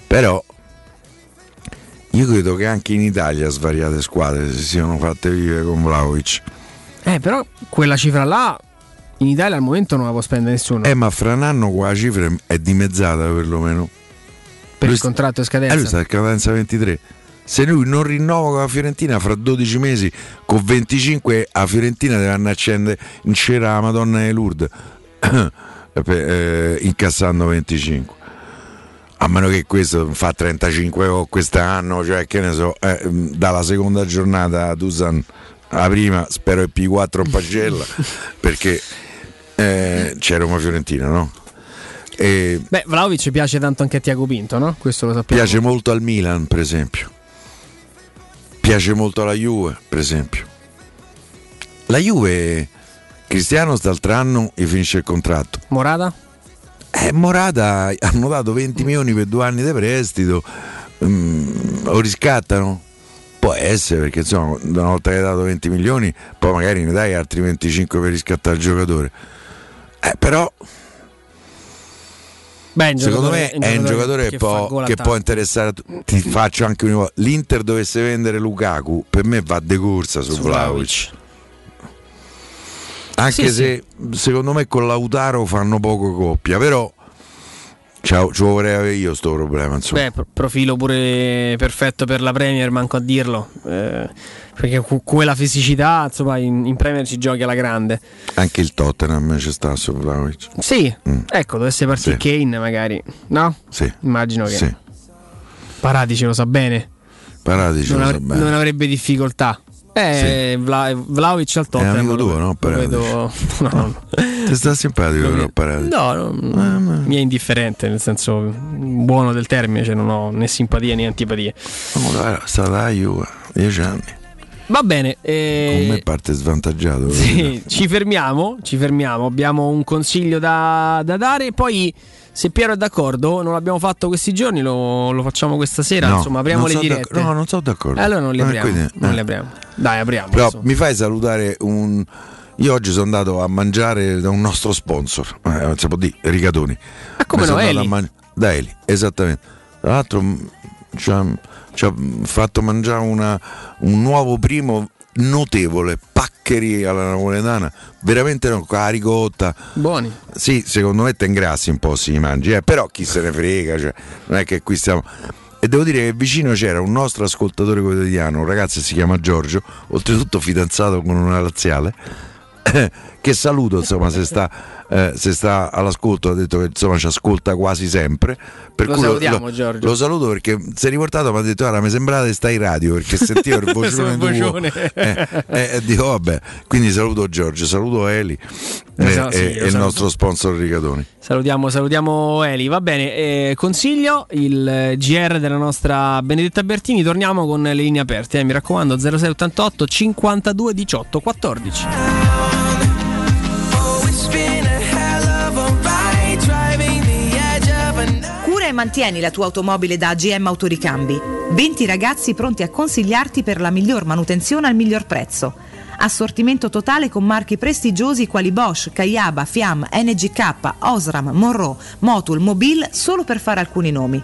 Però io credo che anche in Italia svariate squadre si siano fatte vivere con Vlaovic. Eh, però quella cifra là in Italia al momento non la può spendere nessuno. Eh, ma fra un anno qua la cifra è dimezzata perlomeno. Per lui il contratto in Eh, lui scadenza. sta a cadenza 23. Se lui non rinnova con la Fiorentina fra 12 mesi, con 25 a Fiorentina deve a accendere in cera la Madonna di Lourdes, per- eh, incassando 25. A meno che questo fa 35 o quest'anno, cioè che ne so, eh, mh, dalla seconda giornata a Dusan alla prima, spero il P4 Pagella, perché eh, c'è Roma Fiorentina, no? E Beh, Vlaovic piace tanto anche a Tiago Pinto, no? Questo lo sappiamo. piace molto al Milan, per esempio. Piace molto alla Juve, per esempio. La Juve, Cristiano st'altro anno gli finisce il contratto. Morata? Eh, Morata hanno dato 20 milioni per due anni di prestito, mm, lo riscattano? Può essere, perché insomma, una volta che hai dato 20 milioni, poi magari ne dai altri 25 per riscattare il giocatore. Eh, però Beh, un secondo giocatore- me è un giocatore che, fa può, che può interessare a ti faccio anche volta l'Inter dovesse vendere Lukaku per me va de corsa su, Su Vlaovic anche Sì, se secondo me con Lautaro fanno poco coppia però ciao, lo vorrei avere io sto problema insomma. Beh, pro- profilo pure perfetto per la Premier, manco a dirlo. Eh, perché quella fisicità, insomma, in, in Premier ci giochi alla grande. anche il Tottenham ci sta su Vlaovic Sì, ecco, dovesse partire Sì. Kane magari. No? Sì. Immagino che Sì. Paratici lo sa bene. Paratici Non, lo sa bene non avrebbe difficoltà. Eh, Vla- Vlaovic al Tottenham. amico lo- tuo, no? Paratici. vedo- no, no. ti sta simpatico però Paratici No, no, mi è indifferente, nel senso buono del termine, cioè non ho né simpatia né antipatia. No, dai, sta la Juve 10 anni Va bene, eh, con me parte svantaggiato Sì, dire. ci fermiamo, ci fermiamo, abbiamo un consiglio da, da dare, poi se Piero è d'accordo, non l'abbiamo fatto questi giorni, lo, lo facciamo questa sera, No, insomma apriamo le dirette. No, non sono d'accordo. Eh, allora non li Eh, apriamo, quindi, non eh. li apriamo. Dai, apriamo. Però insomma. mi fai salutare un. Io oggi sono andato a mangiare da un nostro sponsor, eh, si può dire, Rigatoni. Ah, come Mi no, sono andato Eli? a man- Da Eli, esattamente. Tra l'altro mh, ci ha, fatto mangiare una- un nuovo primo notevole, paccheri alla napoletana, veramente no, con la ricotta. Buoni. Sì, secondo me te ingrassi un po' si mangi, eh, però chi se ne frega, cioè, non è che qui stiamo... E devo dire che vicino c'era un nostro ascoltatore quotidiano, un ragazzo che si chiama Giorgio, oltretutto fidanzato con una laziale, che saluto insomma se sta, eh, se sta all'ascolto, ha detto che insomma ci ascolta quasi sempre. Per Lo cui salutiamo, Giorgio. Lo saluto perché si è riportato, mi ha detto guarda mi sembrava di stai in radio perché sentivo il vocione tuo. Eh, eh, e dico vabbè, quindi saluto Giorgio, saluto Eli Lo eh, sa- sì, e- lo il nostro sponsor Rigatoni. Salutiamo, salutiamo Eli. Va bene, eh, consiglio il eh, GR della nostra Benedetta Bertini. Torniamo con le linee aperte. mi raccomando, 0688 52 18 14. Mantieni la tua automobile da AGM Autoricambi. 20 ragazzi pronti a consigliarti per la miglior manutenzione al miglior prezzo. Assortimento totale con marchi prestigiosi quali Bosch, Kayaba, Fiam, NGK, Osram, Monroe, Motul, Mobil, solo per fare alcuni nomi.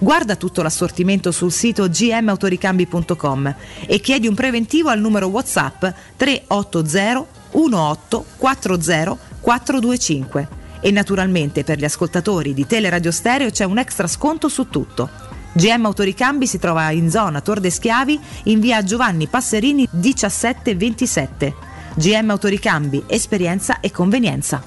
Guarda tutto l'assortimento sul sito gmautoricambi.com e chiedi un preventivo al numero WhatsApp 380 18 40 425 E naturalmente per gli ascoltatori di Teleradio Stereo c'è un extra sconto su tutto. GM Autoricambi si trova in zona Tor de Schiavi in via Giovanni Passerini 1727. GM Autoricambi, esperienza e convenienza.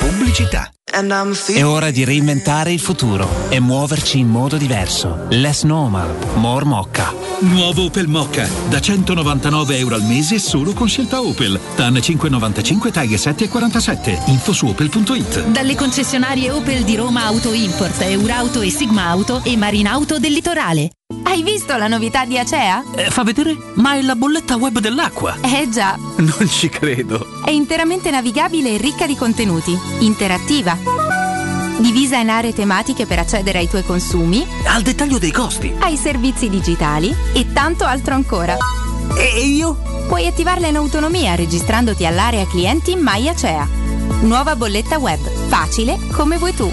Pubblicità. È ora di reinventare il futuro e muoverci in modo diverso. Less normal, more mocca. Nuovo Opel Mocca, da 199 euro al mese solo con scelta Opel. TAN 595 taglie 7 e 47. Info su opel.it. Dalle concessionarie Opel di Roma Auto Import, Eurauto e Sigma Auto e Marinauto del Litorale. Hai visto la novità di Acea? Eh, fa vedere? Ma è la bolletta web dell'acqua. Eh già, Non ci credo. è interamente navigabile e ricca di contenuti. Interattiva. Divisa in aree tematiche per accedere ai tuoi consumi, Al dettaglio dei costi. ai servizi digitali e tanto altro ancora. E io? Puoi attivarla in autonomia registrandoti all'area clienti My Acea. Nuova bolletta web. Facile come vuoi tu.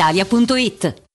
brispalitalia.it.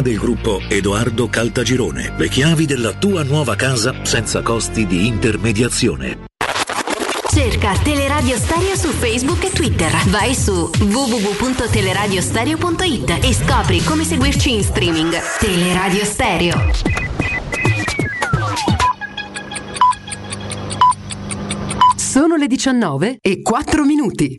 del gruppo Edoardo Caltagirone. Le chiavi della tua nuova casa senza costi di intermediazione. Cerca Teleradio Stereo su Facebook e Twitter. Vai su www.teleradiostereo.it e scopri come seguirci in streaming. Teleradio Stereo. Sono le 19 e 4 minuti.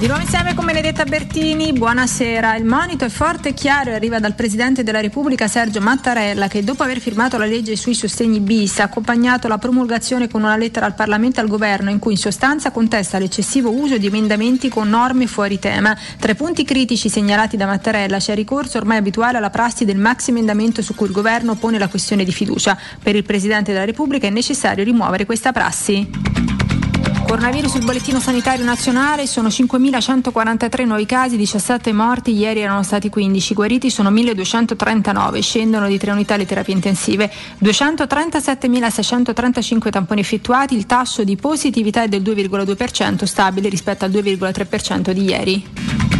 Di nuovo insieme con Benedetta Bertini, buonasera. Il monito è forte e chiaro e arriva dal Presidente della Repubblica Sergio Mattarella che dopo aver firmato la legge sui sostegni bis ha accompagnato la promulgazione con una lettera al Parlamento e al Governo in cui in sostanza contesta l'eccessivo uso di emendamenti con norme fuori tema. Tra i punti critici segnalati da Mattarella c'è ricorso ormai abituale alla prassi del maxi emendamento su cui il Governo pone la questione di fiducia. Per il Presidente della Repubblica è necessario rimuovere questa prassi. Coronavirus sul bollettino sanitario nazionale sono 5.143 nuovi casi, 17 morti, ieri erano stati 15, guariti sono 1.239, scendono di 3 unità le terapie intensive, 237.635 tamponi effettuati, il tasso di positività è del 2,2%, stabile rispetto al 2,3% di ieri.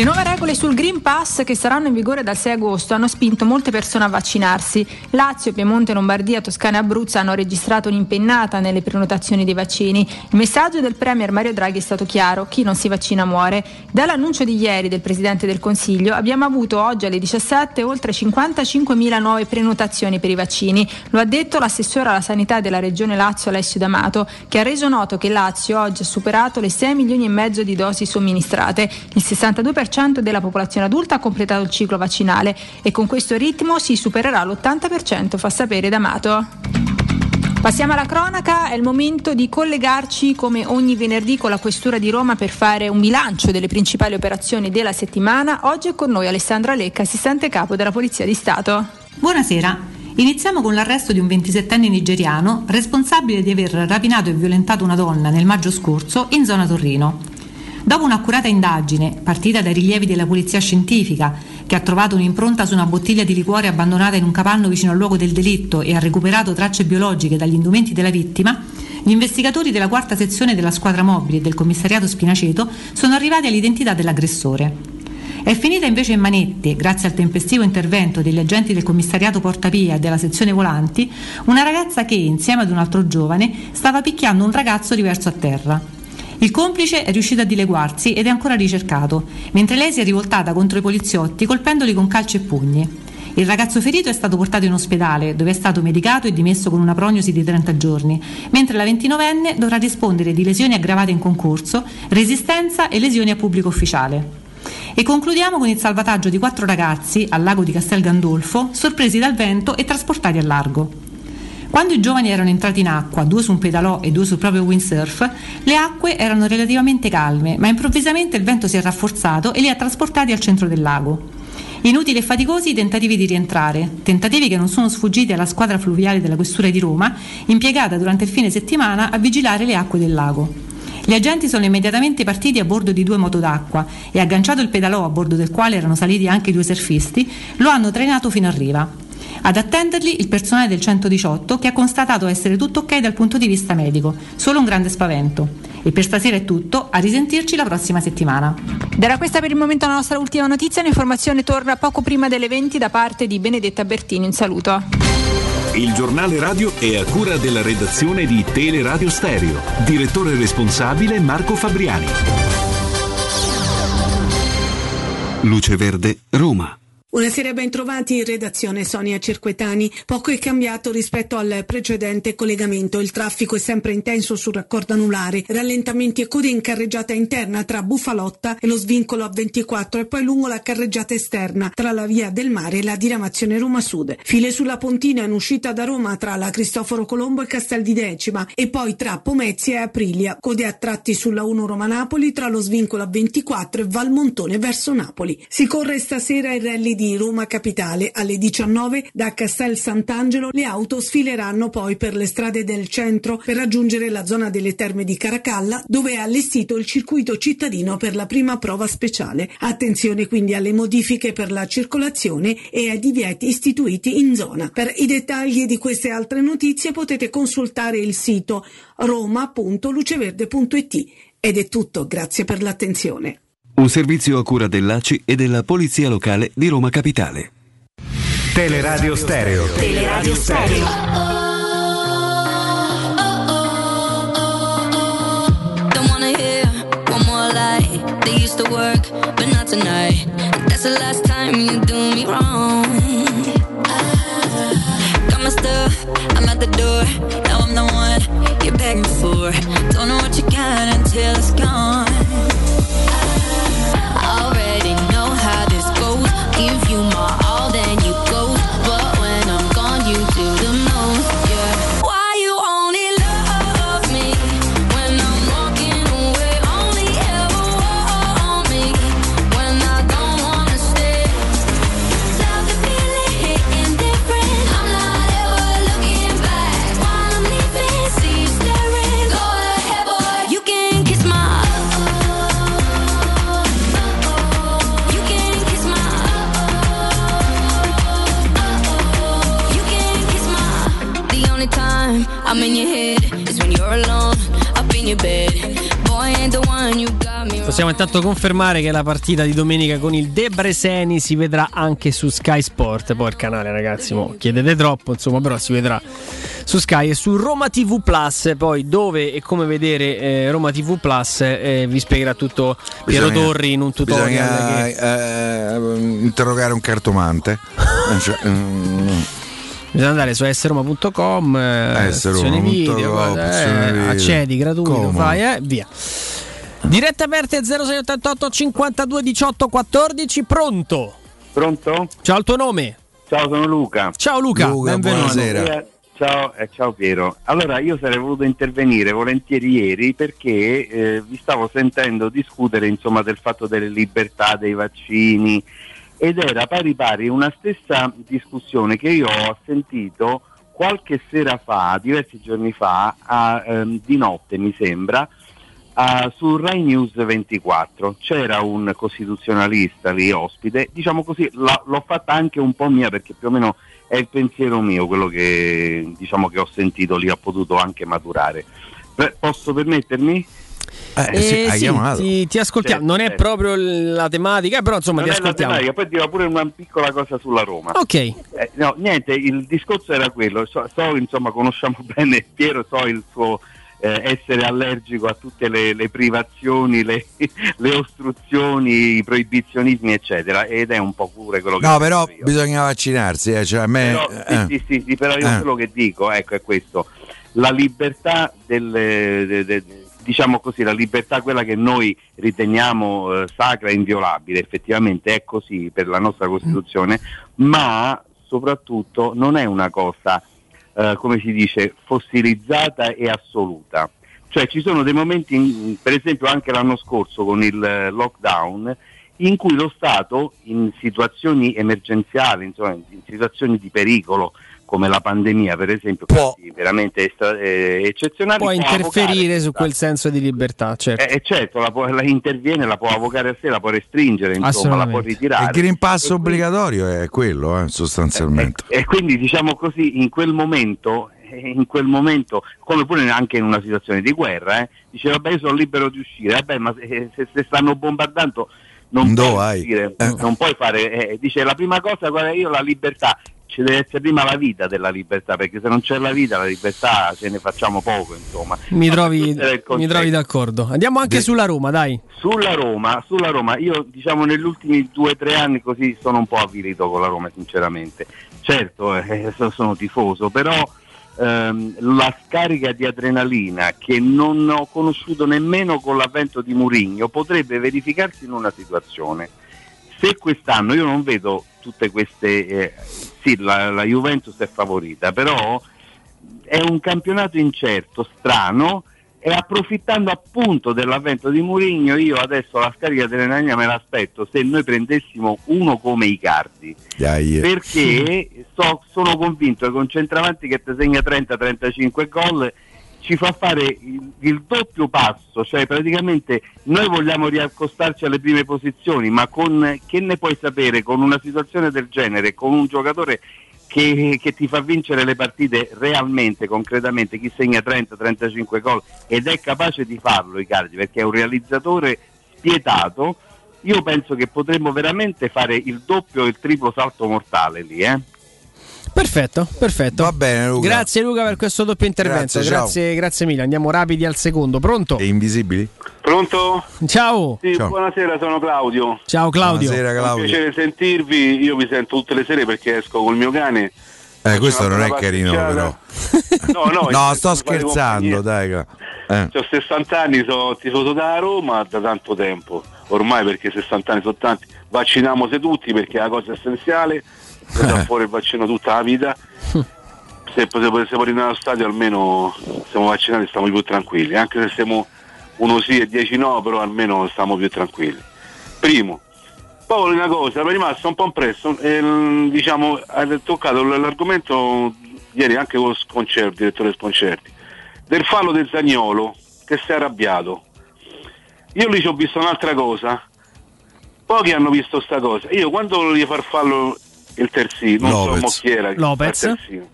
Le nuove regole sul Green Pass che saranno in vigore dal 6 agosto hanno spinto molte persone a vaccinarsi. Lazio, Piemonte, Lombardia, Toscana e Abruzzo hanno registrato un'impennata nelle prenotazioni dei vaccini. Il messaggio del Premier Mario Draghi è stato chiaro, chi non si vaccina muore. Dall'annuncio di ieri del Presidente del Consiglio abbiamo avuto oggi alle 17 oltre 55.000 nuove prenotazioni per i vaccini. Lo ha detto l'assessore alla sanità della Regione Lazio Alessio D'Amato, che ha reso noto che Lazio oggi ha superato le 6 milioni e mezzo di dosi somministrate. Il 62% della popolazione adulta ha completato il ciclo vaccinale e con questo ritmo si supererà l'80%, fa sapere D'Amato. Passiamo alla cronaca, è il momento di collegarci come ogni venerdì con la Questura di Roma per fare un bilancio delle principali operazioni della settimana. Oggi è con noi Alessandra Lecca, assistente capo della Polizia di Stato. Buonasera. Iniziamo con l'arresto di un 27enne nigeriano responsabile di aver rapinato e violentato una donna nel maggio scorso in zona Torrino. Dopo un'accurata indagine, partita dai rilievi della polizia scientifica, che ha trovato un'impronta su una bottiglia di liquore abbandonata in un capanno vicino al luogo del delitto e ha recuperato tracce biologiche dagli indumenti della vittima, gli investigatori della quarta sezione della squadra mobile del commissariato Spinaceto sono arrivati all'identità dell'aggressore. È finita invece in manette, grazie al tempestivo intervento degli agenti del commissariato Portapia e della sezione volanti, una ragazza che, insieme ad un altro giovane, stava picchiando un ragazzo diverso a terra. Il complice è riuscito a dileguarsi ed è ancora ricercato, mentre lei si è rivoltata contro i poliziotti colpendoli con calci e pugni. Il ragazzo ferito è stato portato in ospedale, dove è stato medicato e dimesso con una prognosi di 30 giorni, mentre la 29enne dovrà rispondere di lesioni aggravate in concorso, resistenza e lesioni a pubblico ufficiale. E concludiamo con il salvataggio di quattro ragazzi al lago di Castel Gandolfo, sorpresi dal vento e trasportati a largo. Quando i giovani erano entrati in acqua, due su un pedalò e due sul proprio windsurf, le acque erano relativamente calme, ma improvvisamente il vento si è rafforzato e li ha trasportati al centro del lago. Inutili e faticosi i tentativi di rientrare, tentativi che non sono sfuggiti alla squadra fluviale della Questura di Roma, impiegata durante il fine settimana a vigilare le acque del lago. Gli agenti sono immediatamente partiti a bordo di due moto d'acqua e agganciato il pedalò a bordo del quale erano saliti anche i due surfisti, lo hanno trainato fino a riva. Ad attenderli il personale del 118 che ha constatato essere tutto ok dal punto di vista medico, solo un grande spavento. E per stasera è tutto, a risentirci la prossima settimana. Era questa per il momento la nostra ultima notizia, l'informazione torna poco prima delle 20 da parte di Benedetta Bertini, un saluto. Il giornale radio è a cura della redazione di Teleradio Stereo. Direttore responsabile Marco Fabriani. Luce Verde, Roma. Buonasera, ben trovati in redazione Sonia Cerquetani. Poco è cambiato rispetto al precedente collegamento. Il traffico è sempre intenso sul raccordo anulare, rallentamenti e code in carreggiata interna tra Bufalotta e lo svincolo a 24 e poi lungo la carreggiata esterna tra la via del mare e la diramazione Roma Sud. File sulla Pontina in uscita da Roma tra la Cristoforo Colombo e Castel di Decima e poi tra Pomezia e Aprilia. Code a tratti sulla 1 Roma Napoli tra lo svincolo a 24 e Valmontone verso Napoli. Si corre stasera il rally di Roma Capitale. Alle 19 da Castel Sant'Angelo le auto sfileranno poi per le strade del centro per raggiungere la zona delle terme di Caracalla dove è allestito il circuito cittadino per la prima prova speciale. Attenzione quindi alle modifiche per la circolazione e ai divieti istituiti in zona. Per i dettagli di queste altre notizie potete consultare il sito roma.luceverde.it. Ed è tutto, grazie per l'attenzione. Un servizio a cura dell'ACI e della Polizia Locale di Roma Capitale. Teleradio Stereo. Teleradio Stereo. Don't wanna hear one more lie. They used to work, but not tonight. That's the last time you do me wrong. Got my stuff, I'm at the door. Now I'm the one you're begging for. Don't know what you got until it's gone. Possiamo intanto confermare che la partita di domenica con il Debreceni si vedrà anche su Sky Sport. Poi il canale, ragazzi, mo chiedete troppo, insomma, però si vedrà su Sky e su Roma TV Plus. Poi dove e come vedere eh, Roma TV Plus eh, vi spiegherà tutto Piero Bisogna- Torri in un tutorial. Bisogna che- eh, interrogare un cartomante. Cioè, mm, Bisogna andare su sroma.com, eh, opzione video, guarda, eh, accedi gratuito, Comodo. fai, eh, via. Dirette aperte 0688 52 18 14, pronto? Pronto? Ciao, il tuo nome? Ciao, sono Luca. Ciao Luca, benvenuto. Eh, Ciao, eh, ciao Piero. Allora, io sarei voluto intervenire volentieri ieri perché eh, vi stavo sentendo discutere insomma, del fatto delle libertà dei vaccini ed era pari pari una stessa discussione che io ho sentito qualche sera fa, diversi giorni fa, a, ehm, di notte mi sembra, a- su Rai News 24 c'era un costituzionalista lì ospite, diciamo così, la- l'ho fatta anche un po' mia perché più o meno è il pensiero mio quello che, diciamo, che ho sentito lì, ho potuto anche maturare. Beh, posso permettermi? Eh, sì, ti, ti ascoltiamo. Certo, non è certo. proprio la tematica, però insomma Non ti ascoltiamo. tematica, poi dirò pure una piccola cosa sulla Roma. Ok. Eh, no, niente, il discorso era quello. So, so, insomma, conosciamo bene Piero, so il suo eh, essere allergico a tutte le, le privazioni, le, le ostruzioni, i proibizionismi, eccetera. Ed è un po' pure quello che No, però io. bisogna vaccinarsi. eh, cioè, me, Però, sì, eh. sì, sì, sì, però io Eh. quello che dico ecco, è questo: la libertà delle, de- de- diciamo così, la libertà quella che noi riteniamo eh, sacra e inviolabile, effettivamente è così per la nostra Costituzione, ma soprattutto non è una cosa, eh, come si dice, fossilizzata e assoluta. Cioè ci sono dei momenti, in- per esempio anche l'anno scorso con il eh, lockdown, in cui lo Stato in situazioni emergenziali, insomma, in situazioni di pericolo come la pandemia per esempio, casi veramente estra- eh, eccezionali, Può avvocare interferire su quel senso di libertà, certo. eh, eh, certo, la, può- la interviene, la può avvocare a sé, la può restringere, insomma, la può ritirare. Il Green Pass obbligatorio è quello, eh, sostanzialmente. E quindi diciamo così, in quel momento, eh, in quel momento, come pure anche in una situazione di guerra, eh, dice vabbè io sono libero di uscire, vabbè ma se, se- se stanno bombardando non puoi uscire, Eh. non puoi fare, eh, dice la prima cosa è io la libertà, ci deve essere prima la vita della libertà, perché se non c'è la vita, la libertà ce ne facciamo poco, insomma. Mi trovi, mi trovi d'accordo. Andiamo anche sulla Roma, dai. Sulla Roma, sulla Roma, io diciamo negli ultimi due o tre anni così sono un po' avvilito con la Roma, sinceramente. Certo, eh, so- sono tifoso, però ehm, la scarica di adrenalina che non ho conosciuto nemmeno con l'avvento di Murigno potrebbe verificarsi in una situazione. Se quest'anno io non vedo tutte queste, eh, sì, la, la Juventus è favorita, però è un campionato incerto, strano e approfittando appunto dell'avvento di Mourinho io adesso la scarica dell'Enania me l'aspetto se noi prendessimo uno come Icardi. Dai, perché so- sono convinto che un centravanti che ti segna 30-35 gol ci fa fare il, il doppio passo, cioè praticamente noi vogliamo riaccostarci alle prime posizioni, ma con, che ne puoi sapere con una situazione del genere, con un giocatore che, che ti fa vincere le partite realmente, concretamente, chi segna 30-35 gol ed è capace di farlo Icardi perché è un realizzatore spietato, io penso che potremmo veramente fare il doppio e il triplo salto mortale lì, eh? Perfetto, perfetto. Va bene, Luca. Grazie Luca per questo doppio intervento. Grazie. Grazie, grazie mille. Andiamo rapidi al secondo. Pronto? E invisibili? Pronto? Ciao. Sì, Ciao. buonasera, sono Claudio. Ciao Claudio. Buonasera, È un Claudio. piacere sentirvi, io vi sento tutte le sere perché esco col mio cane. Eh, questo non è carino, però. No, no, No, sto scherzando, dai. Eh. Ho 60 anni, sono tifoso da Roma da tanto tempo, ormai perché 60 anni sono tanti. Vacciniamoci tutti perché è la cosa essenziale, si dà fuori il vaccino tutta la vita. Se potessimo ritornare allo stadio almeno siamo vaccinati stiamo più tranquilli, anche se siamo uno sì e 10 no, però almeno stiamo più tranquilli. Primo. Poi una cosa, mi è rimasto un po' impresso, eh, diciamo, hai toccato l'argomento ieri anche con lo sconcerto, direttore Sconcerti, del fallo del Zagnolo che si è arrabbiato. Io lì ci ho visto un'altra cosa, pochi hanno visto sta cosa. Io quando volevo far fallo il terzino, non Lopez. so mo chi era, Lopez. il terzino.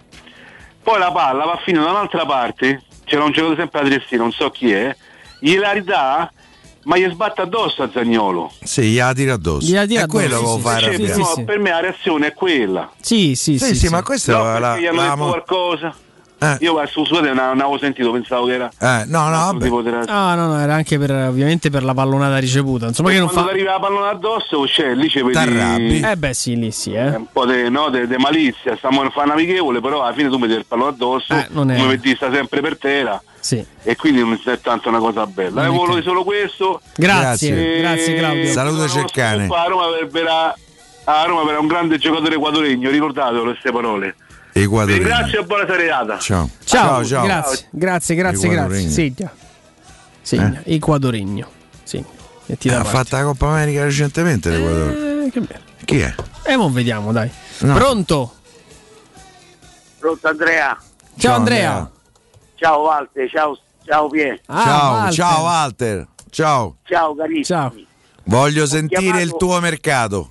Poi la palla va a finire da un'altra parte, c'era un giocatore sempre a terzino, non so chi è, gliela ridà, ma gli sbatte addosso a Zagnolo. Sì, gliela tira addosso. Gliela tira è quello che sì, fa sì, sì, No. Per me la reazione è quella. Sì, sì, Sì, sì. sì, sì. ma questa No, è la, perché gli hanno la- detto qualcosa. Eh. Io su scusate, non non avevo sentito, pensavo che era. Eh, no, no. Ah, no, no, era anche per, ovviamente per la pallonata ricevuta. Insomma, che non quando fa. arriva la pallone addosso, cioè, lì ci vedi. Eh, beh, sì, lì sì, eh. un po' di no, de- de malizia, stiamo a fare amichevole, però alla fine tu devi il pallone addosso, Eh, non è- come vedi sta sempre per terra Sì. e quindi non è tanto una cosa bella. Non Eh, che- solo questo. Grazie, Grazie. grazie, E- Claudio. Salutaci il cane. A Roma verrà a Roma verrà un grande giocatore equadoregno, ricordatelo queste parole. Vi Equadoregno. ringrazio e buona serata. Ciao. Ciao, ciao. grazie, grazie, grazie, grazie. Equadoregno. Segna. Segna. Equadoregno. Segna. E ti Eh, dà ha parte. fatto la Coppa America recentemente l'Equador. Eh, che bello. Chi è? E mo vediamo, dai. No. Pronto? Pronto Andrea? Ciao, Andrea. Ciao Walter, ciao, ciao Pier, Ah, ciao, Walter. ciao Walter. Ciao. ciao carissimi. Ciao. Voglio sentire chiamato- il tuo mercato.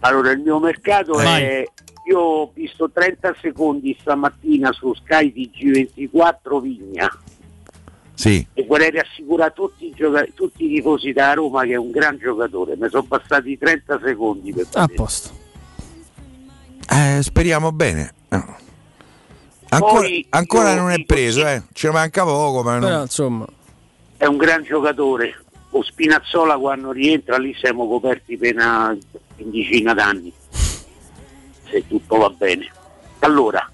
Allora, il mio mercato Vai. è... Io ho visto 30 secondi stamattina su Sky TG24 Vigna Sì. e vorrei rassicurare tutti i, gioca- tutti i tifosi da Roma che è un gran giocatore. Mi sono bastati 30 secondi per A posto. Eh, speriamo bene. No. Ancora, Poi ancora io non è preso, eh. Ci manca poco, ma Però, non... insomma, È un gran giocatore. O Spinazzola quando rientra lì siamo coperti per una quindicina d'anni. Se tutto va bene. Allora,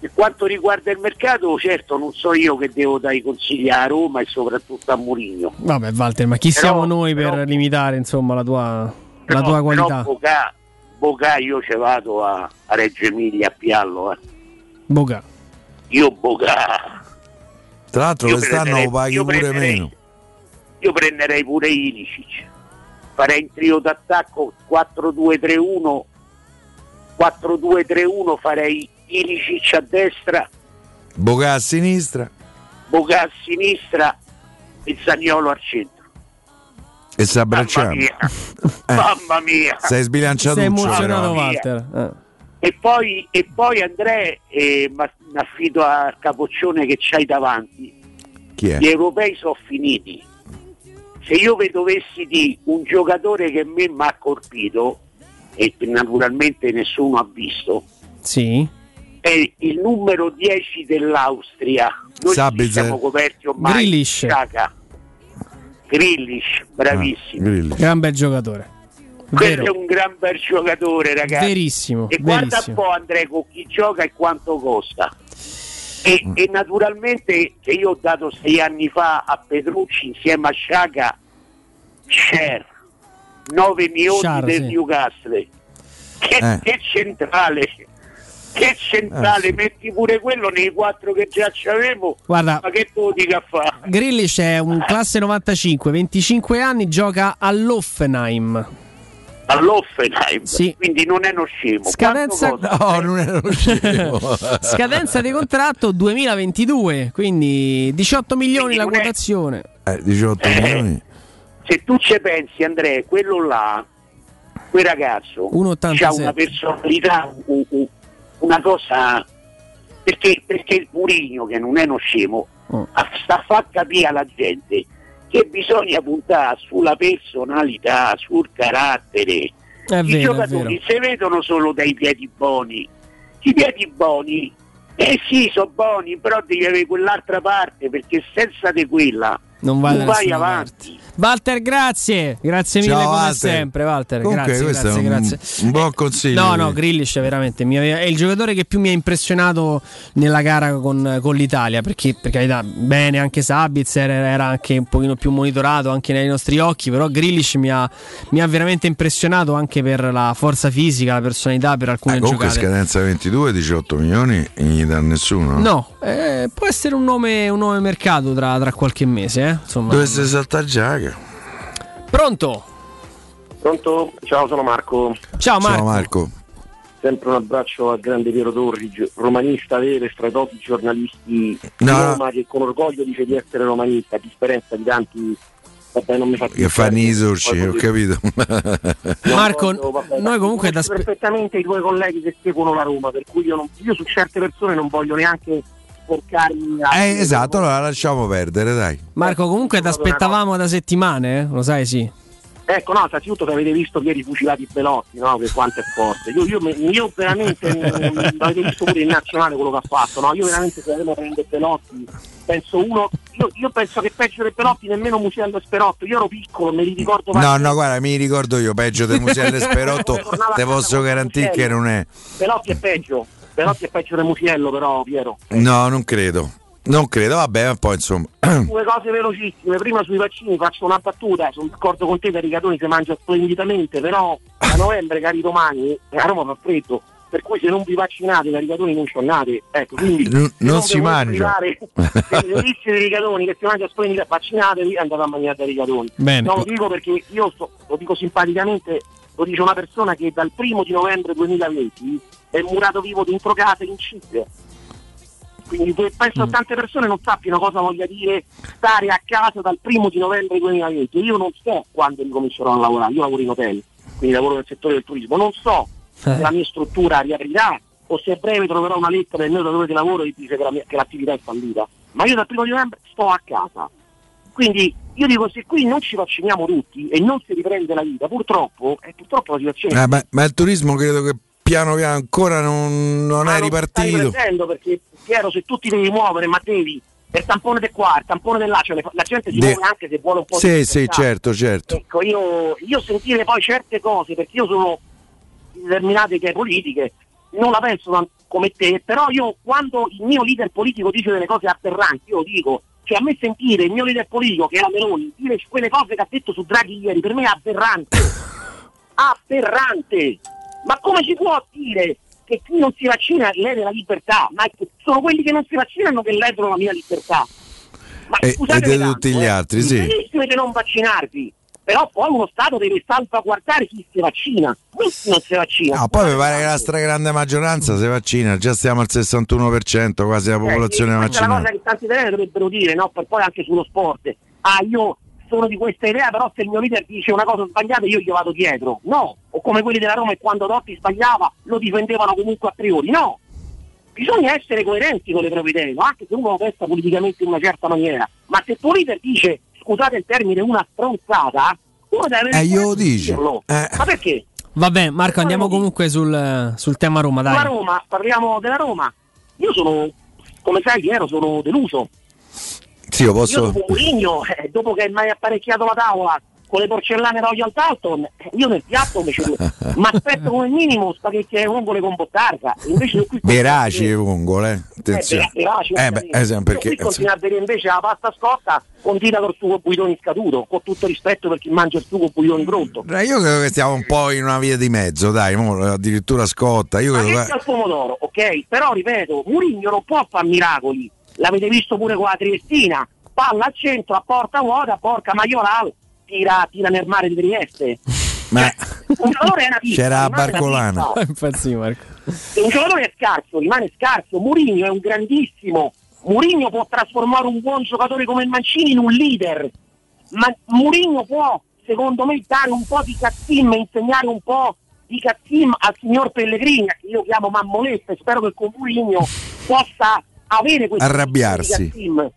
per quanto riguarda il mercato, certo non so io che devo dare i consigli a Roma e soprattutto a Mourinho. vabbè, Walter, ma chi Però- siamo noi per però- limitare, insomma, la tua, la Però- tua però qualità? Bocà, Bocà io ci vado a, a Reggio Emilia, a Piallo. eh. Boga. Io Bocà. Tra l'altro Io quest'anno lo paghi io pure prenderei- meno. Io prenderei pure Ilicic. Farei in trio d'attacco 4-2-3-1. 4-2-3-1 farei Ilicic a destra, Boca a sinistra Bocà a sinistra e Zagnolo al centro. e si Mamma abbracciamo. mia, mamma mia. Sei sbilanciato Sei un emozionato, Walter. Eh. E poi, e poi Andrea, eh, mi affido al capoccione che c'hai davanti. Chi è? Gli europei sono finiti. Se io vi dovessi di un giocatore che a me mi ha colpito, e naturalmente nessuno ha visto, Sì. è il numero 10 dell'Austria. Noi ci Sabitzer. siamo coperti ormai. Grealish. Xhaka. Grealish, bravissimo. Gran bel giocatore. Ah, Vero. è un gran bel giocatore, ragazzi. Verissimo, E guarda un verissimo. po' Andrea con chi gioca e quanto costa. E, Mm. e naturalmente che io ho dato sei anni fa a Petrucci insieme a Sciaga Cher 9 milioni Sciar, del sì. Newcastle. Che, Eh. che centrale! Che centrale, Eh, sì. metti pure quello nei quattro che già c'avevo. Guarda- Ma che te lo dica a fare? Grealish è un classe 95, 25 anni, gioca all'Offenheim. All'Offenheim, Sì. quindi non è uno scemo. Scadenza-? No, non era lo scemo. Scadenza di contratto 2022, quindi 18 milioni la non è- quotazione. Eh, 18 Eh. milioni. Se tu ci pensi Andrea, quello là, quel ragazzo, 1,87. ha una personalità, una cosa, perché, perché il Murigno, che non è uno scemo, Oh. sta a far capire alla gente che bisogna puntare sulla personalità, sul carattere. È I vero, giocatori si vedono solo dai piedi buoni. I piedi buoni, eh sì, sono buoni, però devi avere quell'altra parte, perché senza di quella Non vai vai avanti. Walter, grazie. Grazie mille Ciao, come Walter. sempre, Walter. Comunque, grazie, questo grazie, è un, grazie. un buon consiglio. No, no, Grillish veramente è il giocatore che più mi ha impressionato nella gara con, con l'Italia. Perché, per carità, bene, anche Sabitzer era era anche un pochino più monitorato anche nei nostri occhi. Però Grillish mi ha, mi ha veramente impressionato anche per la forza fisica, la personalità, per alcune Eh, comunque giocate. scadenza 22, 18 milioni, non gli dà nessuno. No, eh, può essere un nome, un nome mercato tra, tra qualche mese. Eh? Insomma, Dovesse saltare Giaga. Pronto? Pronto? Ciao, sono Marco. Ciao Marco. Ciao Marco. Sempre un abbraccio al grande Piero Torri, romanista vero fra i pochi giornalisti di No. Roma che con orgoglio dice di essere romanista, a differenza di tanti. Vabbè, non mi fa Che fanno i sorci, ho capito. Marco, vabbè, noi comunque da perfettamente i tuoi colleghi che seguono la Roma, per cui io, non- io su certe persone non voglio neanche sporcarmi. a- Eh, esatto, allora lasciamo perdere, dai. Marco, comunque ti aspettavamo da settimane, eh? lo sai, sì. Ecco, no, innanzitutto se avete visto ieri fucilati Belotti, no? Che quanto è forte. Io, io, io veramente non- avete visto pure in nazionale quello che ha fatto, no? Io veramente se Roma prende Belotti, penso uno. Io, io penso che peggio del Belotti nemmeno Musiello e Sperotto. Io ero piccolo, me li ricordo No, no, guarda, mi ricordo io, peggio del Musiello e Sperotto, te posso garantire che non è. Belotti è peggio. Belotti è peggio del Musiello, però, Piero. No, non credo. Non credo, vabbè, ma poi insomma. Due cose velocissime. Prima sui vaccini faccio una battuta, sono d'accordo con te che Rigatoni si mangia splendidamente, però a novembre, cari romani, a Roma fa freddo. Per cui se non vi vaccinate, da Rigatoni non c'annate. Ecco, quindi Non- se non si mangia. delizia di Rigatoni che si mangia splendida, vaccinatevi e andate a mangiare da Rigatoni. Bene. No, lo dico perché io sto- lo dico simpaticamente, lo dice una persona che dal primo di novembre 2020 è murato vivo dentro casa in Cipria. Quindi penso che tante persone non sappiano cosa voglia dire stare a casa dal primo di novembre 2020. Io non so quando ricomincerò a lavorare, io lavoro in hotel, quindi lavoro nel settore del turismo, non so se la mia struttura riaprirà o se a breve troverò una lettera del mio datore di lavoro che dice che, la mia- che l'attività è fallita. Ma io dal primo di novembre sto a casa. Quindi io dico se qui non ci vacciniamo tutti e non si riprende la vita, purtroppo, eh, purtroppo la situazione Eh, ma, ma il turismo credo che piano piano ancora non, non è stai ripartito. perché Piero se tu ti devi muovere ma devi il tampone di qua, il tampone di là, cioè la gente si De- muove anche se vuole un po' Sì, di sì, libertà. certo, certo. Ecco, io, io sentire poi certe cose, perché io sono in determinate idee politiche, non la penso come te, però io quando il mio leader politico dice delle cose aberranti, io dico, cioè a me sentire il mio leader politico, che è la Meloni, dire quelle cose che ha detto su Draghi ieri, per me è aberrante. aberrante! Ma come si può dire che chi non si vaccina lede la libertà? Ma è che sono quelli che non si vaccinano che ledono la mia libertà. Ma E, e scusatemi di tanto, tutti gli eh. altri, sì. Benissimo di non vaccinarvi, però poi uno Stato deve salvaguardare chi si vaccina, chi non si vaccina. No, poi mi pare che la stragrande maggioranza si vaccina, già stiamo al 61%, quasi la popolazione Eh, questa è la vaccinata. cosa che tanti italiani dovrebbero dire, no? Per poi anche sullo sport. Ah, io sono di questa idea, però se il mio leader dice una cosa sbagliata io gli vado dietro. No, o come quelli della Roma che quando Dotti sbagliava lo difendevano comunque a priori. No, bisogna essere coerenti con le proprie idee, no? anche se uno lo pensa politicamente in una certa maniera. Ma se il tuo leader dice, scusate il termine, una stronzata, uno deve Eh, io dirlo. Eh. Ma perché? Vabbè, Marco, andiamo comunque sul, sul tema Roma, La dai. Roma, parliamo della Roma. Io sono, come sai, Piero, sono deluso. Sì, io Io posso. dopo Mourinho, eh, dopo che mi hai apparecchiato la tavola con le porcellane Royal Dalton, eh, io nel piatto mi aspetto come minimo spaghetti e vongole con bottarga. Invece io qui Veraci e vongole, eh. attenzione. Eh, veraci, Eh, beh, eh, sì, Io perché qui continuo a vedere invece la pasta scotta condita col sugo buidoni scaduto, con tutto rispetto per chi mangia il sugo buidoni pronto. Eh, Io credo che stiamo un po' in una via di mezzo, dai, addirittura scotta. Io credo al pomodoro, ok? Però ripeto, Murigno non può fare miracoli. L'avete visto pure con la Triestina. Palla al centro, a porta vuota, porca Maioral, tira, tira nel mare di Trieste. Ma Un giocatore è una pizza, c'era Barcolana. pizza. Infatti, Marco. Un giocatore è scarso, rimane scarso. Murigno è un grandissimo. Murigno può trasformare un buon giocatore come il Mancini in un leader. Ma Murigno può, secondo me, dare un po' di cazzim, insegnare un po' di cazzim al signor Pellegrini, che io chiamo Mammoletta, e spero che con Murigno possa avere questo Arrabbiarsi. di cazzim.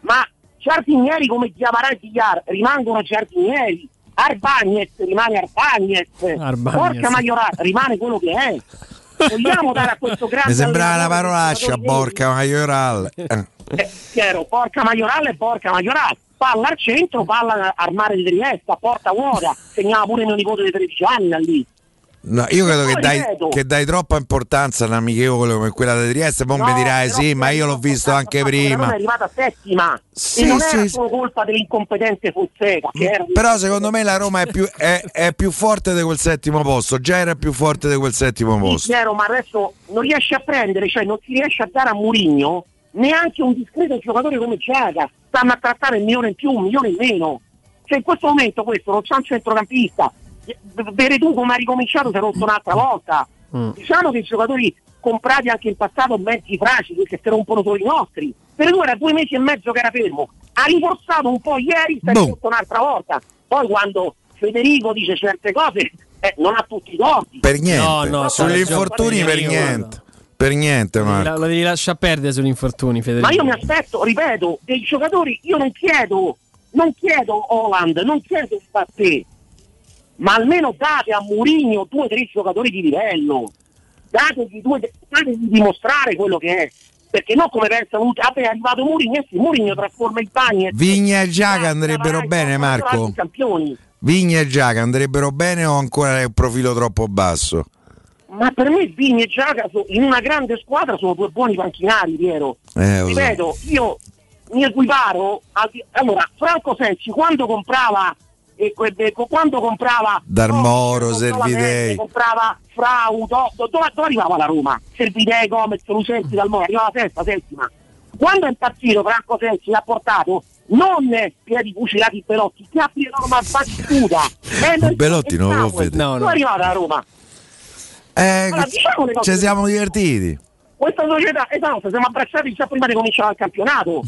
Ma giardinieri come Chiamarà e Diar rimangono giardinieri. Arbagnez rimane Arbagnez. Arbagnez. Porca Maiorata rimane quello che è. Vogliamo dare a questo grande Mi sembrava una parolaccia, porca maioral. Eh. eh, porca Maioral e porca Maioral. Palla al centro, palla al mare di Trieste, a porta vuota. Segnava pure mio nipote di 13 anni da lì. No, io credo che dai, che dai troppa importanza a un'amichevole come quella di Trieste, poi mi No, dirai però sì, ma io l'ho visto anche prima. è arrivata settima Sì, e non sì, era sì. solo colpa dell'incompetente Fonseca. Però secondo me la Roma è più, è, è più forte di quel settimo posto, già era più forte di quel settimo Sì, posto. Piero, ma adesso non riesce a prendere, cioè non si riesce a dare a Murigno neanche un discreto giocatore come Giaga. Stanno a trattare un milione in più, un milione in meno. Cioè in questo momento questo non c'è un centrocampista. Veretù come ha ricominciato si è rotto un'altra volta. Diciamo che i giocatori comprati anche in passato mezzi fragili che si rompono solo i nostri. Veretù era due mesi e mezzo che era fermo. Ha rinforzato un po' ieri, si è Boh. rotto un'altra volta. Poi quando Federico dice certe cose, eh, non ha tutti i torti. Per niente, No, no, sugli infortuni per niente. Per niente, Lo devi- Marco. Lo devi lasciare perdere sugli infortuni, Federico. Ma io mi aspetto, ripeto, dei giocatori, io non chiedo, non chiedo Holland, non chiedo Mbappé, ma almeno date a Mourinho due o tre giocatori di livello, dategli, due, dategli dimostrare quello che è. Perché non come pensano, vabbè è arrivato Mourinho, e sì, Mourinho trasforma il Bagnet. Vigna e Giaga andrebbero bene, Marco. Vigna e Giaga andrebbero bene o ancora è un profilo troppo basso? Ma per me Vigni e Giaga so- in una grande squadra sono due buoni panchinari, Piero. Eh. Ripeto, io mi equiparo di- allora Franco Sensi quando comprava e que- e co- quando comprava Darmoro, comprava Servidei. Comprava Frau, Do- Do- dove, dove arrivava la Roma? Servidei, Gomez, Lucenti, Dalmoro, arrivava sesta, settima. Quando è impazzito Franco Sensi l'ha portato non piedi fucilati Belotti, che ha preso Roma battuta. Belotti non lo vede. No, Dove no. è arrivata la Roma? Eh, Allora, diciamo le cose ci siamo divertiti. questa società, esatto, siamo abbracciati già prima di cominciare il campionato.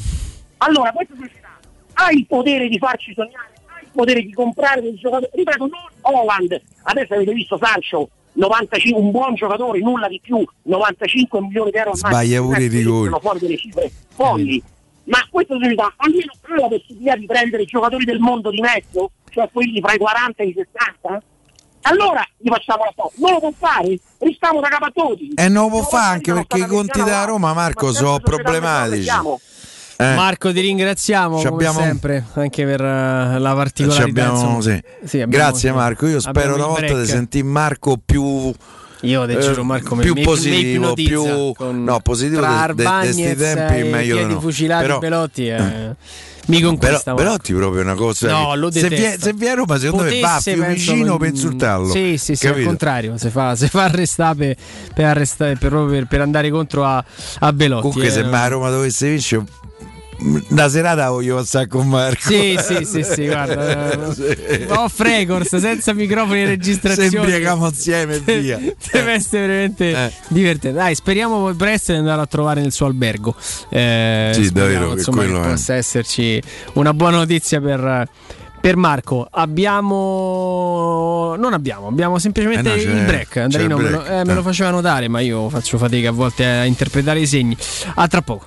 Allora, questa società ha il potere di farci sognare, potere di comprare dei giocatori. Ripeto, non Holland. Adesso avete visto Sancho, 95, un buon giocatore, nulla di più, 95 milioni di euro. Sbaglia pure i rigori. sono fuori delle cifre folli. Ma questa società almeno ha la possibilità di prendere i giocatori del mondo di mezzo, cioè quelli fra i 40 e i 60? Allora gli facciamo la foto. Non lo può fare? Restiamo da capatoti. E non lo può fare anche perché i conti della Roma, Marco, Ma sono problematici. Eh, Marco, ti ringraziamo Ci come abbiamo- sempre anche per eh, la particolarità. abbiamo- sì. Sì, abbiamo- Grazie Marco, io spero una volta di sentire Marco più Io te eh, giuro Marco mi- più mi- mi positivo, ipnotizza più con- no, positivo tra de- de- tempi meglio di no. fucilati Però- Belotti eh, mi conquista. Belo- Belotti proprio una cosa No, lo se viene, se a Roma secondo me va Potesse, più penso, vicino per insultarlo Sì, sì, sì, al contrario, se fa, se fa arrestare per, per, arrestare- per, per- andare contro a, a Belotti. comunque eh, se mai a Roma dovesse vincere una serata voglio passare con Marco Sì, sì, sì, sì, guarda. eh, Off records, senza microfoni e registrazioni. Se imbriachiamo insieme e via. Deve essere veramente Eh. divertente. Dai, speriamo poi presto di andare a trovare nel suo albergo. Eh, Sì, speriamo, davvero, che insomma, che è. possa esserci una buona notizia per. Per Marco abbiamo. Non abbiamo, abbiamo semplicemente Eh no, il break. Andrino il me, lo, eh, me lo eh. faceva notare, ma io faccio fatica a volte a interpretare i segni. A tra poco.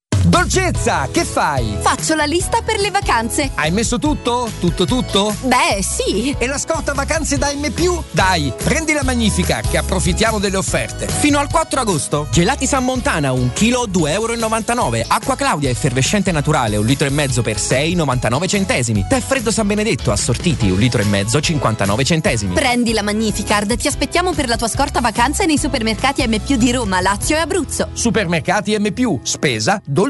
Dolcezza, che fai? Faccio la lista per le vacanze. Hai messo tutto? Tutto tutto? Beh, sì. E la scorta vacanze da M+? Dai, prendi la Magnifica, che approfittiamo delle offerte. Fino al 4 agosto. Gelati San Montana, un chilo, 2,99 euro. Acqua Claudia effervescente naturale, un litro e mezzo per 6,99 centesimi. Tè freddo San Benedetto, assortiti, un litro e mezzo, 59 centesimi. Prendi la Magnificard. Ti aspettiamo per la tua scorta vacanze nei supermercati M+ di Roma, Lazio e Abruzzo. Supermercati M+, spesa, dolce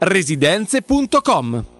residenze.com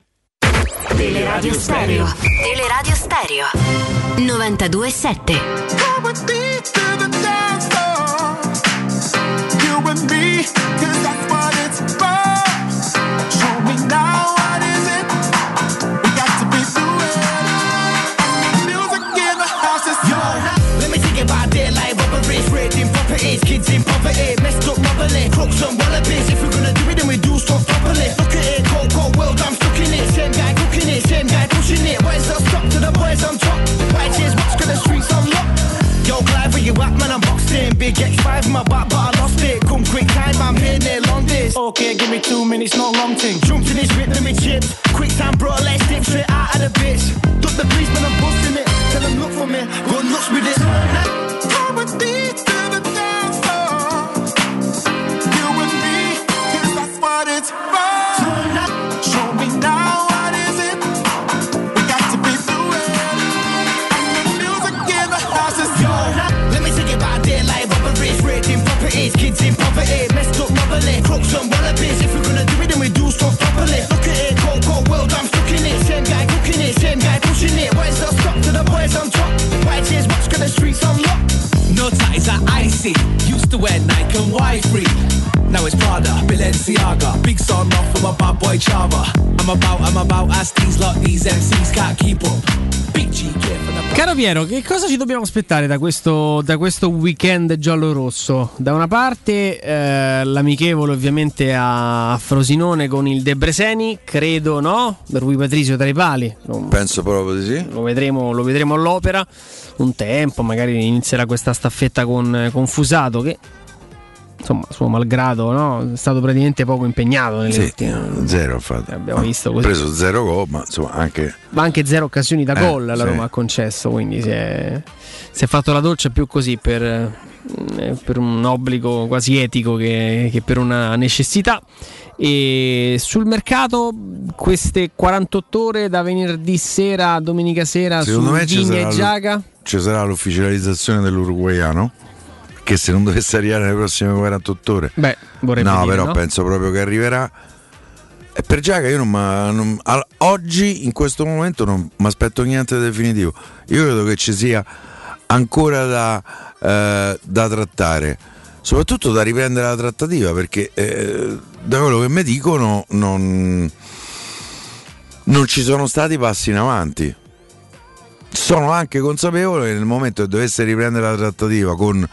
Teleradio Stereo. Teleradio Stereo. 92.7. You and me, 'cause pushing it. Where's the stop to the boys on top? Patches, watch, cause the streets unlocked. Yo, Clive, where you at, man? I'm boxed in. Big X5 in my back, but I lost it. Come quick time, I'm here near long this. Okay, give me two minutes, not long thing. Jump to this rip, let me chips. Quick time, bro, let's dip straight out of the bitch. Duck the police, man, I'm busting it. Tell them look for me. Good looks with this. Icy. Used to wear Nike and Y3. Now it's Prada, Balenciaga. Big son off from a bad boy Chava. I'm about, I'm about, ask these lot, these MCs can't keep up. Caro Piero, che cosa ci dobbiamo aspettare da questo, da questo weekend giallo-rosso? Da una parte eh, l'amichevole ovviamente a Frosinone con il Debreseni, credo no? Rui Patrizio tra i pali. Non- Penso proprio di sì. Lo vedremo, lo vedremo all'opera un tempo, magari inizierà questa staffetta con, con Fusato che insomma suo malgrado no? è stato praticamente poco impegnato nelle Sì, ultime- zero infatti. Abbiamo visto Ha così. preso zero gol, ma insomma anche ma anche zero occasioni da Eh, gol la sì. Roma ha concesso, quindi si è, si è fatto la doccia più così per, eh, per un obbligo quasi etico che, che per una necessità. E sul mercato queste 48 ore da venerdì sera a domenica sera Secondo su Vigna e Giaga. Ci sarà l'ufficializzazione dell'uruguaiano. Che se non dovesse arrivare nelle prossime 48 ore, Beh, vorrebbe no, però no? penso proprio che arriverà. E per Giaga io non, ma- non- al- oggi, in questo momento, non mi aspetto niente di definitivo. Io credo che ci sia ancora da, eh, da trattare, soprattutto da riprendere la trattativa, perché eh, da quello che mi dicono non, non ci sono stati passi in avanti. Sono anche consapevole che nel momento che dovesse riprendere la trattativa con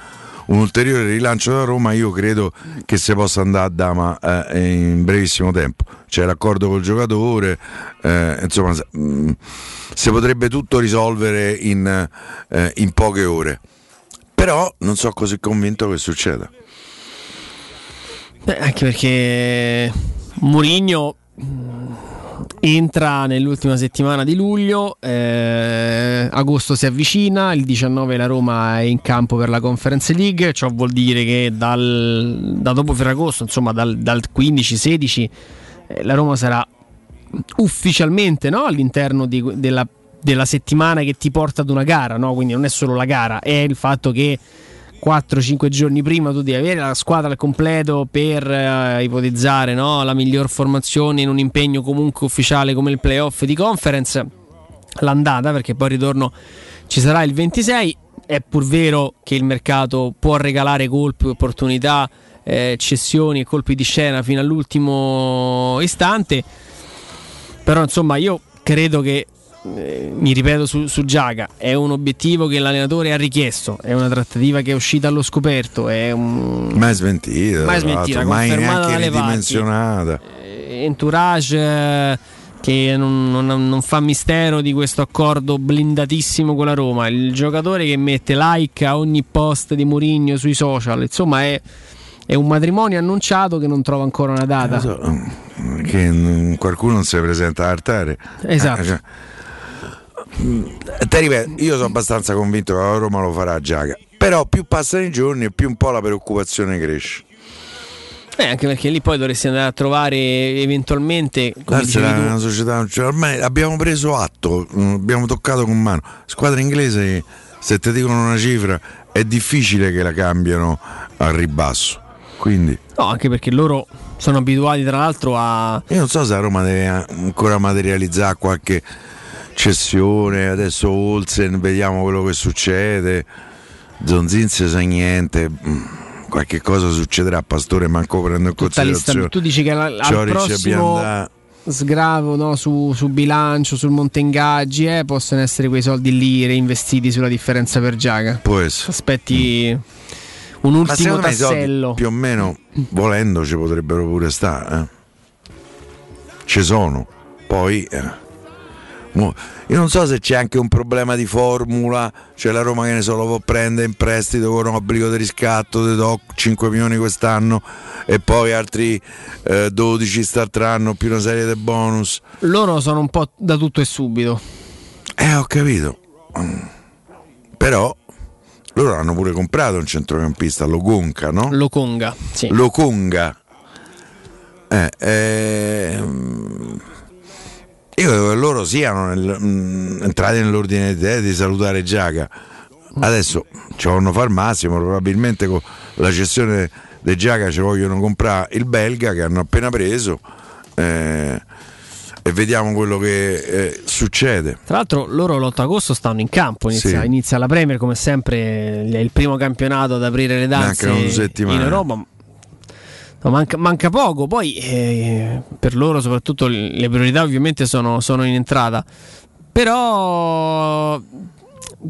un ulteriore rilancio da Roma, io credo che si possa andare a Dama eh, in brevissimo tempo. C'è l'accordo col giocatore, eh, insomma, mh, si potrebbe tutto risolvere in, eh, in poche ore. Però non sono così convinto che succeda. Beh, anche perché Mourinho mh, entra nell'ultima settimana di luglio, eh, agosto si avvicina, il 19 la Roma è in campo per la Conference League, ciò vuol dire che dal, da dopo Ferragosto, insomma dal, dal 15-16, eh, la Roma sarà ufficialmente no, all'interno di- della, della settimana che ti porta ad una gara, no? quindi non è solo la gara, è il fatto che 4-5 giorni prima tu devi avere la squadra al completo per eh, ipotizzare no, la miglior formazione in un impegno comunque ufficiale come il playoff di conference. L'andata, perché poi il ritorno ci sarà il 26. È pur vero che il mercato può regalare colpi, opportunità, eh, cessioni e colpi di scena fino all'ultimo istante. Però insomma io credo che eh, mi ripeto su, su Giaga, è un obiettivo che l'allenatore ha richiesto, è una trattativa che è uscita allo scoperto, è un Mai smentita, Mai smentita, mai confermata neanche ridimensionata. entourage eh, che non, non- non fa mistero di questo accordo blindatissimo con la Roma, il giocatore che mette like a ogni post di Mourinho sui social, insomma è, è un matrimonio annunciato che non trova ancora una data. Che mm, qualcuno non si presenta all'altare. Esatto. Mm, te ripeto, io sono abbastanza convinto che la Roma lo farà a Giaga. Però più passano i giorni e più un po' la preoccupazione cresce. Eh, anche perché lì poi dovresti andare a trovare eventualmente L'Arsenal è una società, cioè, ormai abbiamo preso atto, mm, abbiamo toccato con mano. Squadra inglese, se ti dicono una cifra, è difficile che la cambiano al ribasso. Quindi No, anche perché loro sono abituati tra l'altro a... io non so se la Roma deve ancora materializzare qualche cessione. Adesso Olsen, vediamo quello che succede. Zonzin si sa niente. Mm, Qualche cosa succederà a Pastore, manco prendo in Tutta lista- considerazione. tu dici che al, al prossimo sgravo no, su, su bilancio, sul monte ingaggi, eh, possono essere quei soldi lì reinvestiti sulla differenza per Giaga. Può essere. Aspetti un Ma ultimo tassello. più o meno volendo ci potrebbero pure stare. eh. Ci sono. Poi eh, Io non so se c'è anche un problema di formula, cioè la Roma che ne so lo può prendere in prestito con obbligo di riscatto, ti do 5 milioni quest'anno e poi altri eh, 12 st'altro anno più una serie di bonus. Loro sono un po' da tutto e subito. Eh, ho capito. Però loro hanno pure comprato un centrocampista, Logonca, no? Loconga, sì. Loconga. Eh, ehm, io credo che loro siano nel- mm, entrati nell'ordine di idee di salutare Giaga. Adesso ci vogliono far massimo, probabilmente con la cessione di Giaga ci vogliono comprare il belga che hanno appena preso eh, e vediamo quello che eh, succede. Tra l'altro loro l'8 agosto stanno in campo, inizia, Sì. inizia la Premier come sempre, è il primo campionato ad aprire le danze in Europa. No, manca, manca poco, poi eh, per loro soprattutto le priorità ovviamente sono, sono in entrata. Però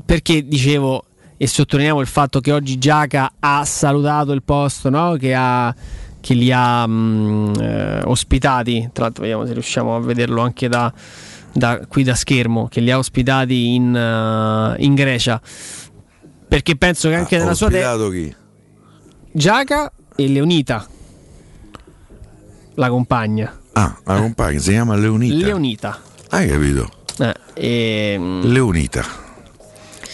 perché dicevo e sottolineiamo il fatto che oggi Giaca ha salutato il posto, no? che, ha, che li ha mh, eh, ospitati, tra l'altro vediamo se riusciamo a vederlo anche da, da qui da schermo, che li ha ospitati in, eh, in Grecia. Perché penso che anche Ha nella sua te- chi? Giaca e Leonita, la compagna. Ah, la compagna si chiama Leonita. Leonita. Hai capito? Eh, ehm, Leonita.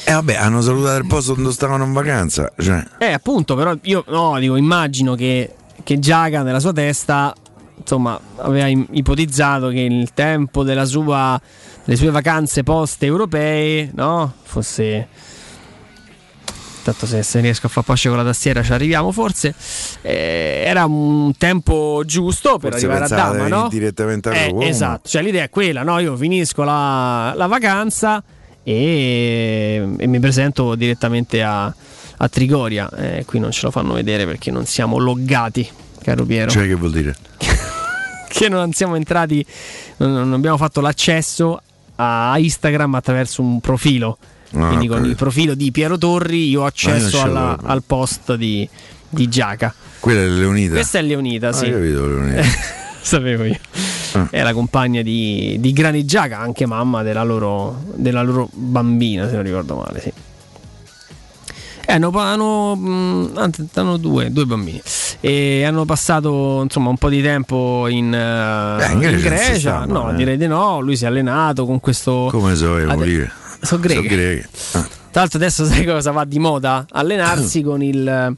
E vabbè, hanno salutato il posto dove stavano in vacanza. Cioè, Eh, appunto, però io no, dico, immagino che, che Giaga nella sua testa, insomma, aveva ipotizzato che il tempo della sua, delle sue vacanze post-europee, no? Fosse. Tanto se, se riesco a far pace con la tastiera ci arriviamo forse. Eh, era un tempo giusto per Forse arrivare a Dama, no? direttamente a Eh, Roma. esatto, cioè l'idea è quella, no? Io finisco la, la vacanza e, e mi presento direttamente a, a Trigoria. Eh, qui non ce lo fanno vedere perché non siamo loggati, caro Piero. cioè che vuol dire? che non siamo entrati, non abbiamo fatto l'accesso a Instagram attraverso un profilo. Ah, Quindi con il profilo di Piero Torri io ho accesso ce alla- al post di, di Giaca. Quella è Leonida. Questa è Leonida, sì. Hai capito, Leonida? Sapevo io. Ah. È la compagna di, di Granit Giaca, anche mamma della loro, della loro bambina, se non ricordo male, sì. Eh, hanno, hanno, mh, anzi, hanno due, due bambini e hanno passato insomma un po' di tempo in, eh, in Grecia in Grecia. sta no, eh. direi di no. Lui si è allenato con questo. Come so, io Ade- dire? Sono greghe. So greghe. Ah. Tra l'altro adesso sai cosa va di moda? Allenarsi con il,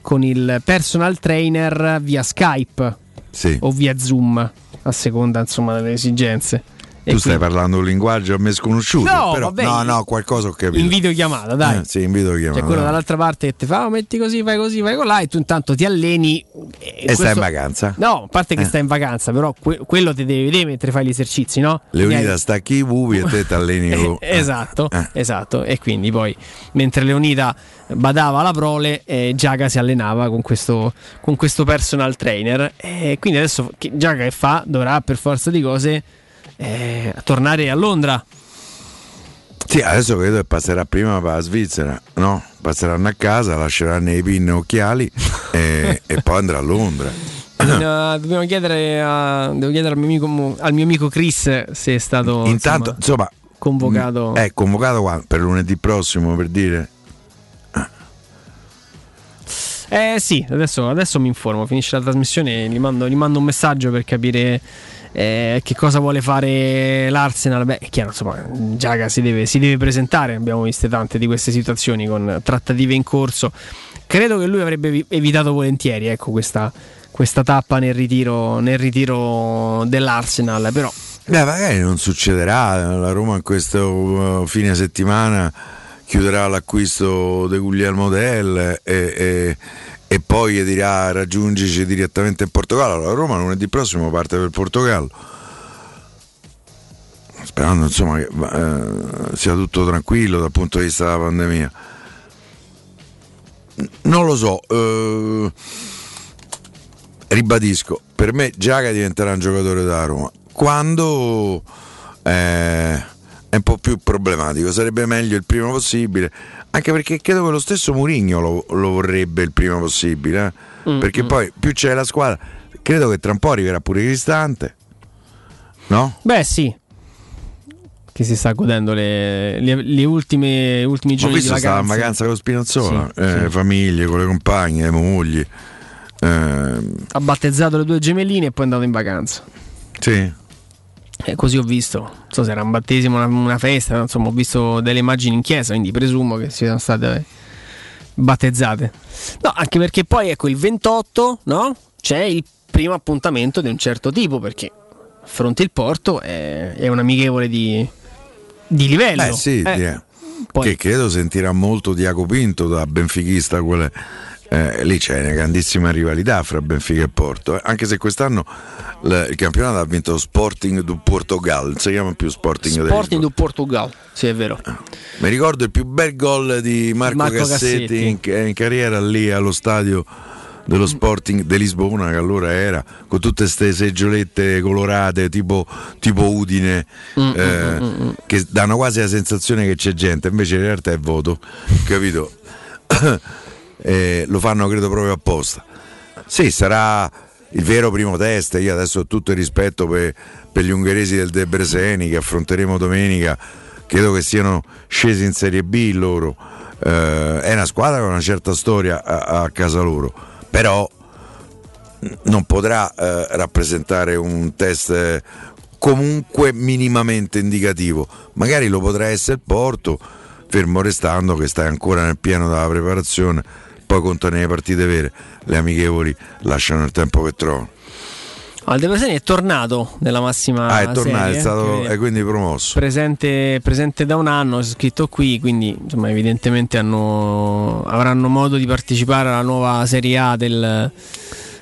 con il personal trainer via Skype Sì. o via Zoom, a seconda insomma delle esigenze. E Tu stai quindi- parlando un linguaggio a me sconosciuto. No, però, vabbè, no, no, qualcosa ho capito. in videochiamata, dai. Eh, sì, in videochiamata. C'è quello dall'altra parte che ti fa, "Oh, metti così, fai così, fai là, e tu intanto ti alleni. E stai in vacanza? No, a parte che Eh. stai in vacanza, però que- quello ti devi vedere mentre fai gli esercizi, no? Leonida Hai- stacchi i pupi e te ti alleni con... Eh, esatto, Eh. esatto. E quindi poi, mentre Leonida badava alla prole, eh, Giaga si allenava con questo, con questo personal trainer. E quindi adesso Giaga che fa? Dovrà per forza di cose eh, tornare a Londra. Sì, adesso credo che passerà prima per la Svizzera, no? Passeranno a casa, lasceranno i pin e occhiali e, e poi andrà a Londra. Eh, dobbiamo chiedere, a- devo chiedere al mio, amico, al mio amico Chris se è stato Intanto, insomma, insomma, convocato. è convocato qua per lunedì prossimo per dire. Eh sì, adesso, adesso mi informo, finisce la trasmissione e gli mando, gli mando un messaggio per capire eh, che cosa vuole fare l'Arsenal. Beh, è chiaro, insomma, Giaga si deve, si deve presentare, abbiamo viste tante di queste situazioni con trattative in corso. Credo che lui avrebbe evi- evitato volentieri ecco, questa, questa tappa nel ritiro, nel ritiro dell'Arsenal, però Beh, magari non succederà. La Roma in questo uh, fine settimana chiuderà l'acquisto di Guglielmo Del e, e- e poi dirà raggiungici direttamente in Portogallo. La Roma lunedì prossimo parte per Portogallo. Sperando insomma che eh, sia tutto tranquillo dal punto di vista della pandemia. Non lo so. eh, ribadisco, per me Giaga diventerà un giocatore da Roma. Quando eh, è un po' più problematico, sarebbe meglio il prima possibile, anche perché credo che lo stesso Mourinho lo, lo vorrebbe il prima possibile, eh. Mm, perché mm. poi più c'è la squadra, credo che tra un po' arriverà pure Cristante, no? Beh, sì. che si sta godendo le, le- le ultime ultimi Ma giorni di vacanza. in vacanza con Spinazzola, Sì, eh, sì. famiglie, con le compagne, le mogli. eh, Ha battezzato le due gemelline e poi è andato in vacanza. sì. E così ho visto, non so se era un battesimo, una, una festa, insomma ho visto delle immagini in chiesa, quindi presumo che siano state battezzate. No, anche perché poi ecco il 28, no? C'è il primo appuntamento di un certo tipo, perché affronti il Porto è, è un amichevole di, di livello. Beh, sì, Eh, che credo sentirà molto Diaco Pinto da benfichista. quelle- eh, lì c'è una grandissima rivalità fra Benfica e Porto, eh, anche se quest'anno l- il campionato ha vinto Sporting do Portugal, non si chiama più Sporting, de Sporting do Portugal, sì è vero. Mi ricordo il più bel gol di Marco, Marco Cassetti, Cassetti. In, in carriera lì allo stadio dello Sporting di Lisbona che allora era con tutte queste seggiolette colorate tipo, tipo Udine Mm, eh, che danno quasi la sensazione che c'è gente. Invece in realtà è voto capito Eh, lo fanno credo proprio apposta. Sì sarà il vero primo test. Io adesso ho tutto il rispetto per, per gli ungheresi del Debreceni che affronteremo domenica. Credo che siano scesi in Serie B loro. Eh, è una squadra con una certa storia a, a casa loro. Però non potrà eh, rappresentare un test comunque minimamente indicativo. Magari lo potrà essere il Porto, fermo restando che stai ancora nel pieno della preparazione, poi contano le partite vere, le amichevoli lasciano il tempo che trovano. Ah, il De Breseni è tornato nella massima Ah, è tornato, serie, è stato che è quindi promosso. presente, presente da un anno, è scritto qui, quindi insomma, evidentemente hanno- avranno modo di partecipare alla nuova Serie A del,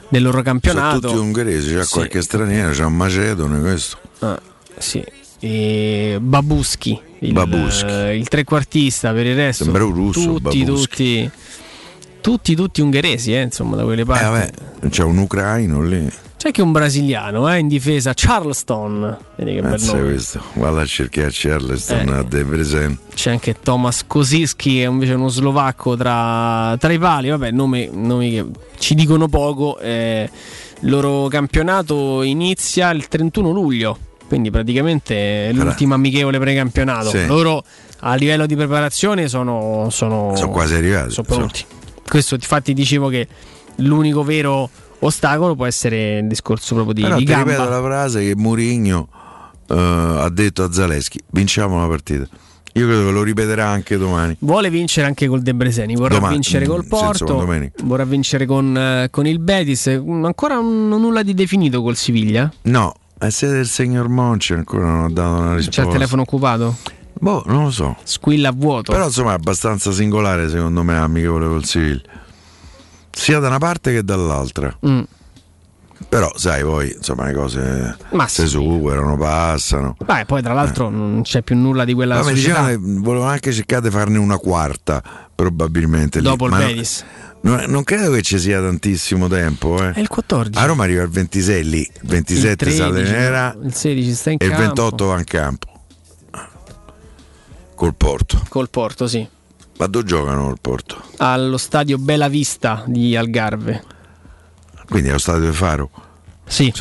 del loro Sono campionato. tutti ungheresi, c'è Sì. qualche straniero, c'è un macedone questo. Ah, sì. E Babuschi, il, Babuschi. eh, il trequartista per il resto. Sembra un russo, tutti, Babuschi. tutti, tutti, tutti ungheresi, eh, insomma, da quelle Eh, parti. vabbè, c'è un ucraino lì. C'è anche un brasiliano eh, in difesa, Charleston. Vedi che bel Pensa nome. questo, vado a cercare Charleston Eh. a Debrecen. C'è anche Thomas Kosiski, che è invece uno slovacco tra, tra i pali. Vabbè, nomi, nomi che ci dicono poco. eh, il loro campionato inizia il 31 luglio, quindi praticamente è l'ultima amichevole precampionato. Sì. Loro a livello di preparazione sono, sono, Sono quasi arrivati. sono pronti. Questo infatti dicevo che l'unico vero ostacolo può essere il discorso proprio di, Però di gamba. ripeto la frase che Mourinho eh, ha detto a Zaleschi: vinciamo la partita. Io credo che lo ripeterà anche domani. Vuole vincere anche col Debreceni, vorrà Domani, vincere col Porto, vorrà vincere con, eh, con il Betis. Mm, Ancora non- nulla di definito col Siviglia? No, è sede del signor Monci, ancora non ho dato una risposta. C'è il telefono occupato? Boh, non lo so. Squilla a vuoto. Però insomma è abbastanza singolare secondo me amichevole col Siviglia. Sia da una parte che dall'altra. Mm. Però sai poi insomma le cose Ma si superano, passano. Beh, poi tra l'altro non c'è più nulla di quella Ma società. dicevano volevano anche cercare di farne una quarta, probabilmente. lì. Dopo il Ma. Non, non credo che ci sia tantissimo tempo. Eh. È il 14. A Roma arriva il 26 lì, il 27 il sale 13, nera il 16 sta in e il campo. 28 va in campo. Col Porto. Col Porto, sì. Ma dove giocano col Porto? Allo stadio Bella Vista di Algarve. Quindi è lo stadio di Faro? Sì.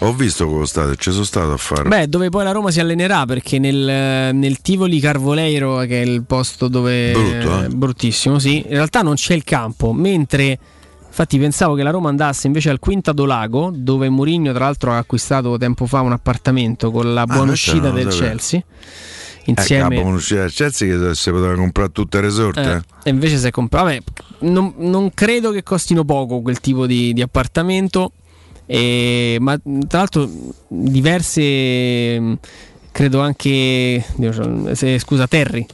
Ho visto quello stadio, ci sono stato a Faro. Beh, dove poi la Roma si allenerà perché nel, nel Tivoli Carvoleiro, che è il posto dove. Brutto, eh? Bruttissimo, sì. In realtà non c'è il campo, mentre. Infatti pensavo che la Roma andasse invece al Quinta Lago, dove Mourinho tra l'altro ha acquistato tempo fa un appartamento con la buona questo uscita lo del sapevo. Chelsea. Insieme, la uscita del Chelsea che si poteva comprare tutte le resort. eh, eh. e invece si è comprato. Non, non credo che costino poco quel tipo di, di appartamento. e- ma tra l'altro diverse. mh, Credo anche. Se- scusa, Terry.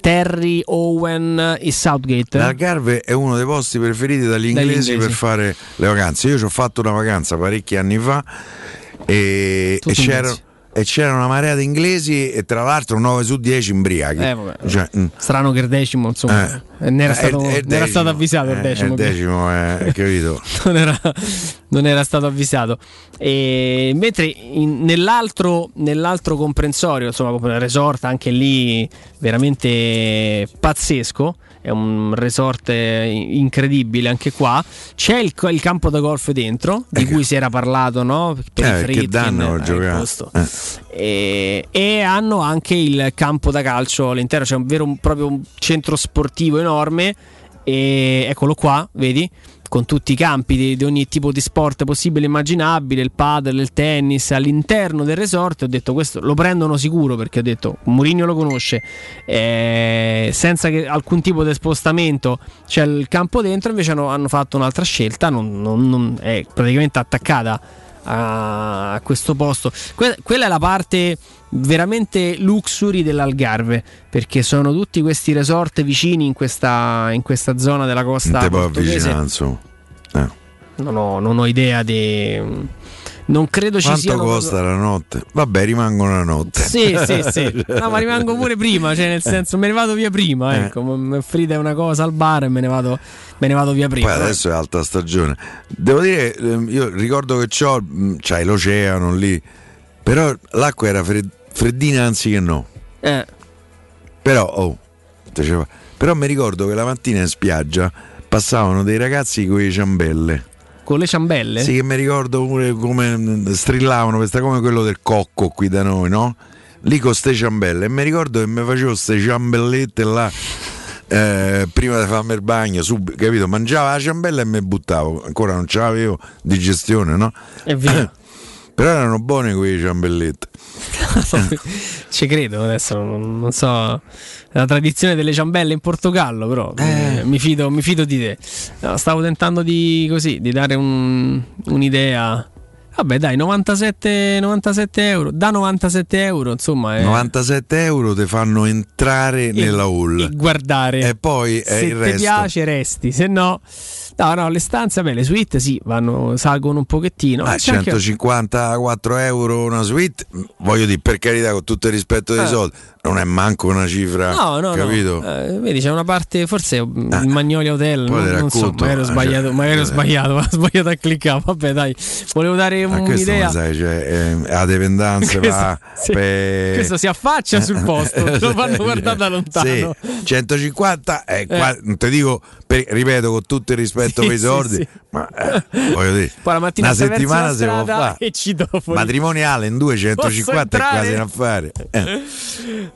Terry, Owen e Southgate. L'Algarve è uno dei posti preferiti dagli Dagli inglesi, inglesi. per fare le vacanze. Io ci ho fatto una vacanza parecchi anni fa e, e c'era. E c'era una marea di inglesi e tra l'altro 9 su 10 imbriachi. Eh. Cioè, mm. Strano che il decimo, insomma, Eh. eh, ne era, Eh, stato, il ne era stato avvisato il Eh, decimo. il decimo, eh, capito? non, era, non era stato avvisato. E mentre in- nell'altro, nell'altro comprensorio, insomma, resort, anche lì veramente pazzesco. È un resort incredibile anche qua. C'è il, il campo da golf dentro, di cui si era parlato, no? Per Eh, Fritkin, danno eh, giocare. Eh. E, e hanno anche il campo da calcio all'interno, c'è un vero un- proprio un centro sportivo enorme. E eccolo qua, vedi? Con tutti i campi di, di ogni tipo di sport possibile e immaginabile, il padel, il tennis all'interno del resort. Ho detto questo lo prendono sicuro perché ho detto Mourinho lo conosce, eh, senza che alcun tipo di spostamento c'è il campo dentro. Invece hanno, hanno fatto un'altra scelta, non- non- non- è praticamente attaccata a, questo posto. Que- quella è la parte veramente luxury dell'Algarve perché sono tutti questi resort vicini in questa, in questa zona della costa Non te portoghese. Eh. Non ho, non ho idea di. Non credo ci Quanto siano. costa la notte? Vabbè, rimango una notte. Sì, sì, sì. No, ma rimango pure prima, cioè nel senso me ne vado via prima, Eh. ecco, mi offrite una cosa al bar e me ne vado, me ne vado via prima. Poi adesso è alta stagione. Devo dire, ehm, io ricordo che c'ho, c'hai l'oceano lì, però l'acqua era fred- freddina anziché no. Eh, Però, oh, però mi ricordo che la mattina in spiaggia passavano dei ragazzi con le ciambelle. Con le ciambelle? Sì, che mi ricordo pure come mh, strillavano, questa come quello del cocco qui da noi, no? Lì con ste ciambelle. E mi ricordo che mi facevo queste ciambellette là. eh, prima di farmi il bagno, sub- capito? Mangiavo la ciambella e mi buttavo. Ancora non ce l'avevo digestione, no? E via. Però erano buone quelle ciambellette. Ci credo adesso, non, non so la tradizione delle ciambelle in Portogallo, però eh, mi, fido, mi fido di te. No, stavo tentando di, così, di dare un- un'idea. Vabbè, dai, 97, 97 euro. Da 97 euro, insomma. È... 97 euro ti fanno entrare nella hall. e guardare. E poi se ti piace resti, se no... No, no, le stanze, beh, le suite sì, vanno, salgono un pochettino. Ah, C'è anche- 154 euro una suite, voglio dire, per carità, con tutto il rispetto dei Eh. soldi, non è manco una cifra, No, no, capito? no. Eh, vedi, c'è una parte, forse mm, il Magnolia Hotel. Non, ti non so, racconto, magari ho eh, sbagliato, cioè, magari ho eh. sbagliato, ho sbagliato a cliccare. Vabbè, dai, volevo dare Ma questo un'idea. sai, cioè, eh, la dipendenza Questo- va sì. per- Questo si affaccia sul posto, lo fanno guardare da lontano. Sì, 150 è qua- non ti dico, per- ripeto, con tutto il rispetto Sì, per i sì, soldi, sì. ma eh, voglio dire, Poi la mattina una settimana si può fare. Matrimoniale in 250 è quasi un affare. Eh.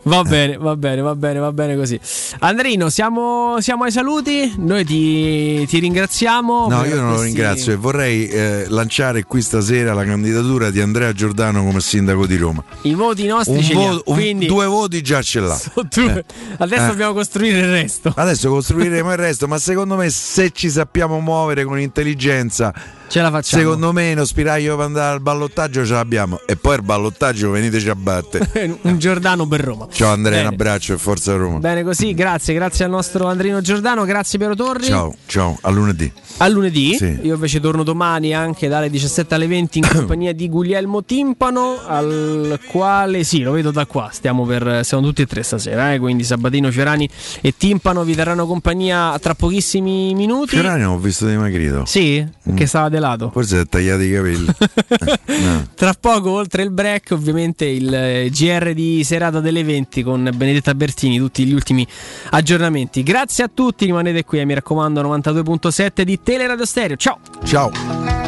Va bene, va bene, va bene, va bene così. Andrino, siamo, siamo ai saluti. Noi ti, ti ringraziamo. No, io non lo questi- ringrazio e vorrei eh, lanciare qui stasera la candidatura di Andrea Giordano come sindaco di Roma. I voti nostri Un ce voto- un- quindi due voti già ce l'ha. due. adesso Eh. dobbiamo costruire il resto. Adesso costruiremo il resto, ma secondo me se ci sappiamo muovere con intelligenza, ce la facciamo. Secondo me lo spiraglio per andare al ballottaggio ce l'abbiamo e poi il ballottaggio veniteci a battere. un Giordano per Roma. Ciao Andrea, un abbraccio e forza Roma. Bene così, grazie, grazie al nostro Andrino Giordano, grazie Piero Torri. Ciao, ciao, a lunedì. A lunedì, Sì. io invece torno domani anche dalle 17 alle 20 in compagnia di Guglielmo Timpano, al quale sì, lo vedo da qua, stiamo per siamo tutti e tre stasera, eh, quindi Sabatino, Fiorani e Timpano vi daranno compagnia tra pochissimi minuti. Fiorani ho visto dimagrito. Sì, che stava de lato. Forse si è tagliato i capelli. No. Tra poco, oltre il break, ovviamente il eh, GR di serata delle 20 con Benedetta Bertini, tutti gli ultimi aggiornamenti. Grazie a tutti, rimanete qui, eh, mi raccomando, 92.7 di Teleradio Stereo. Ciao! Ciao!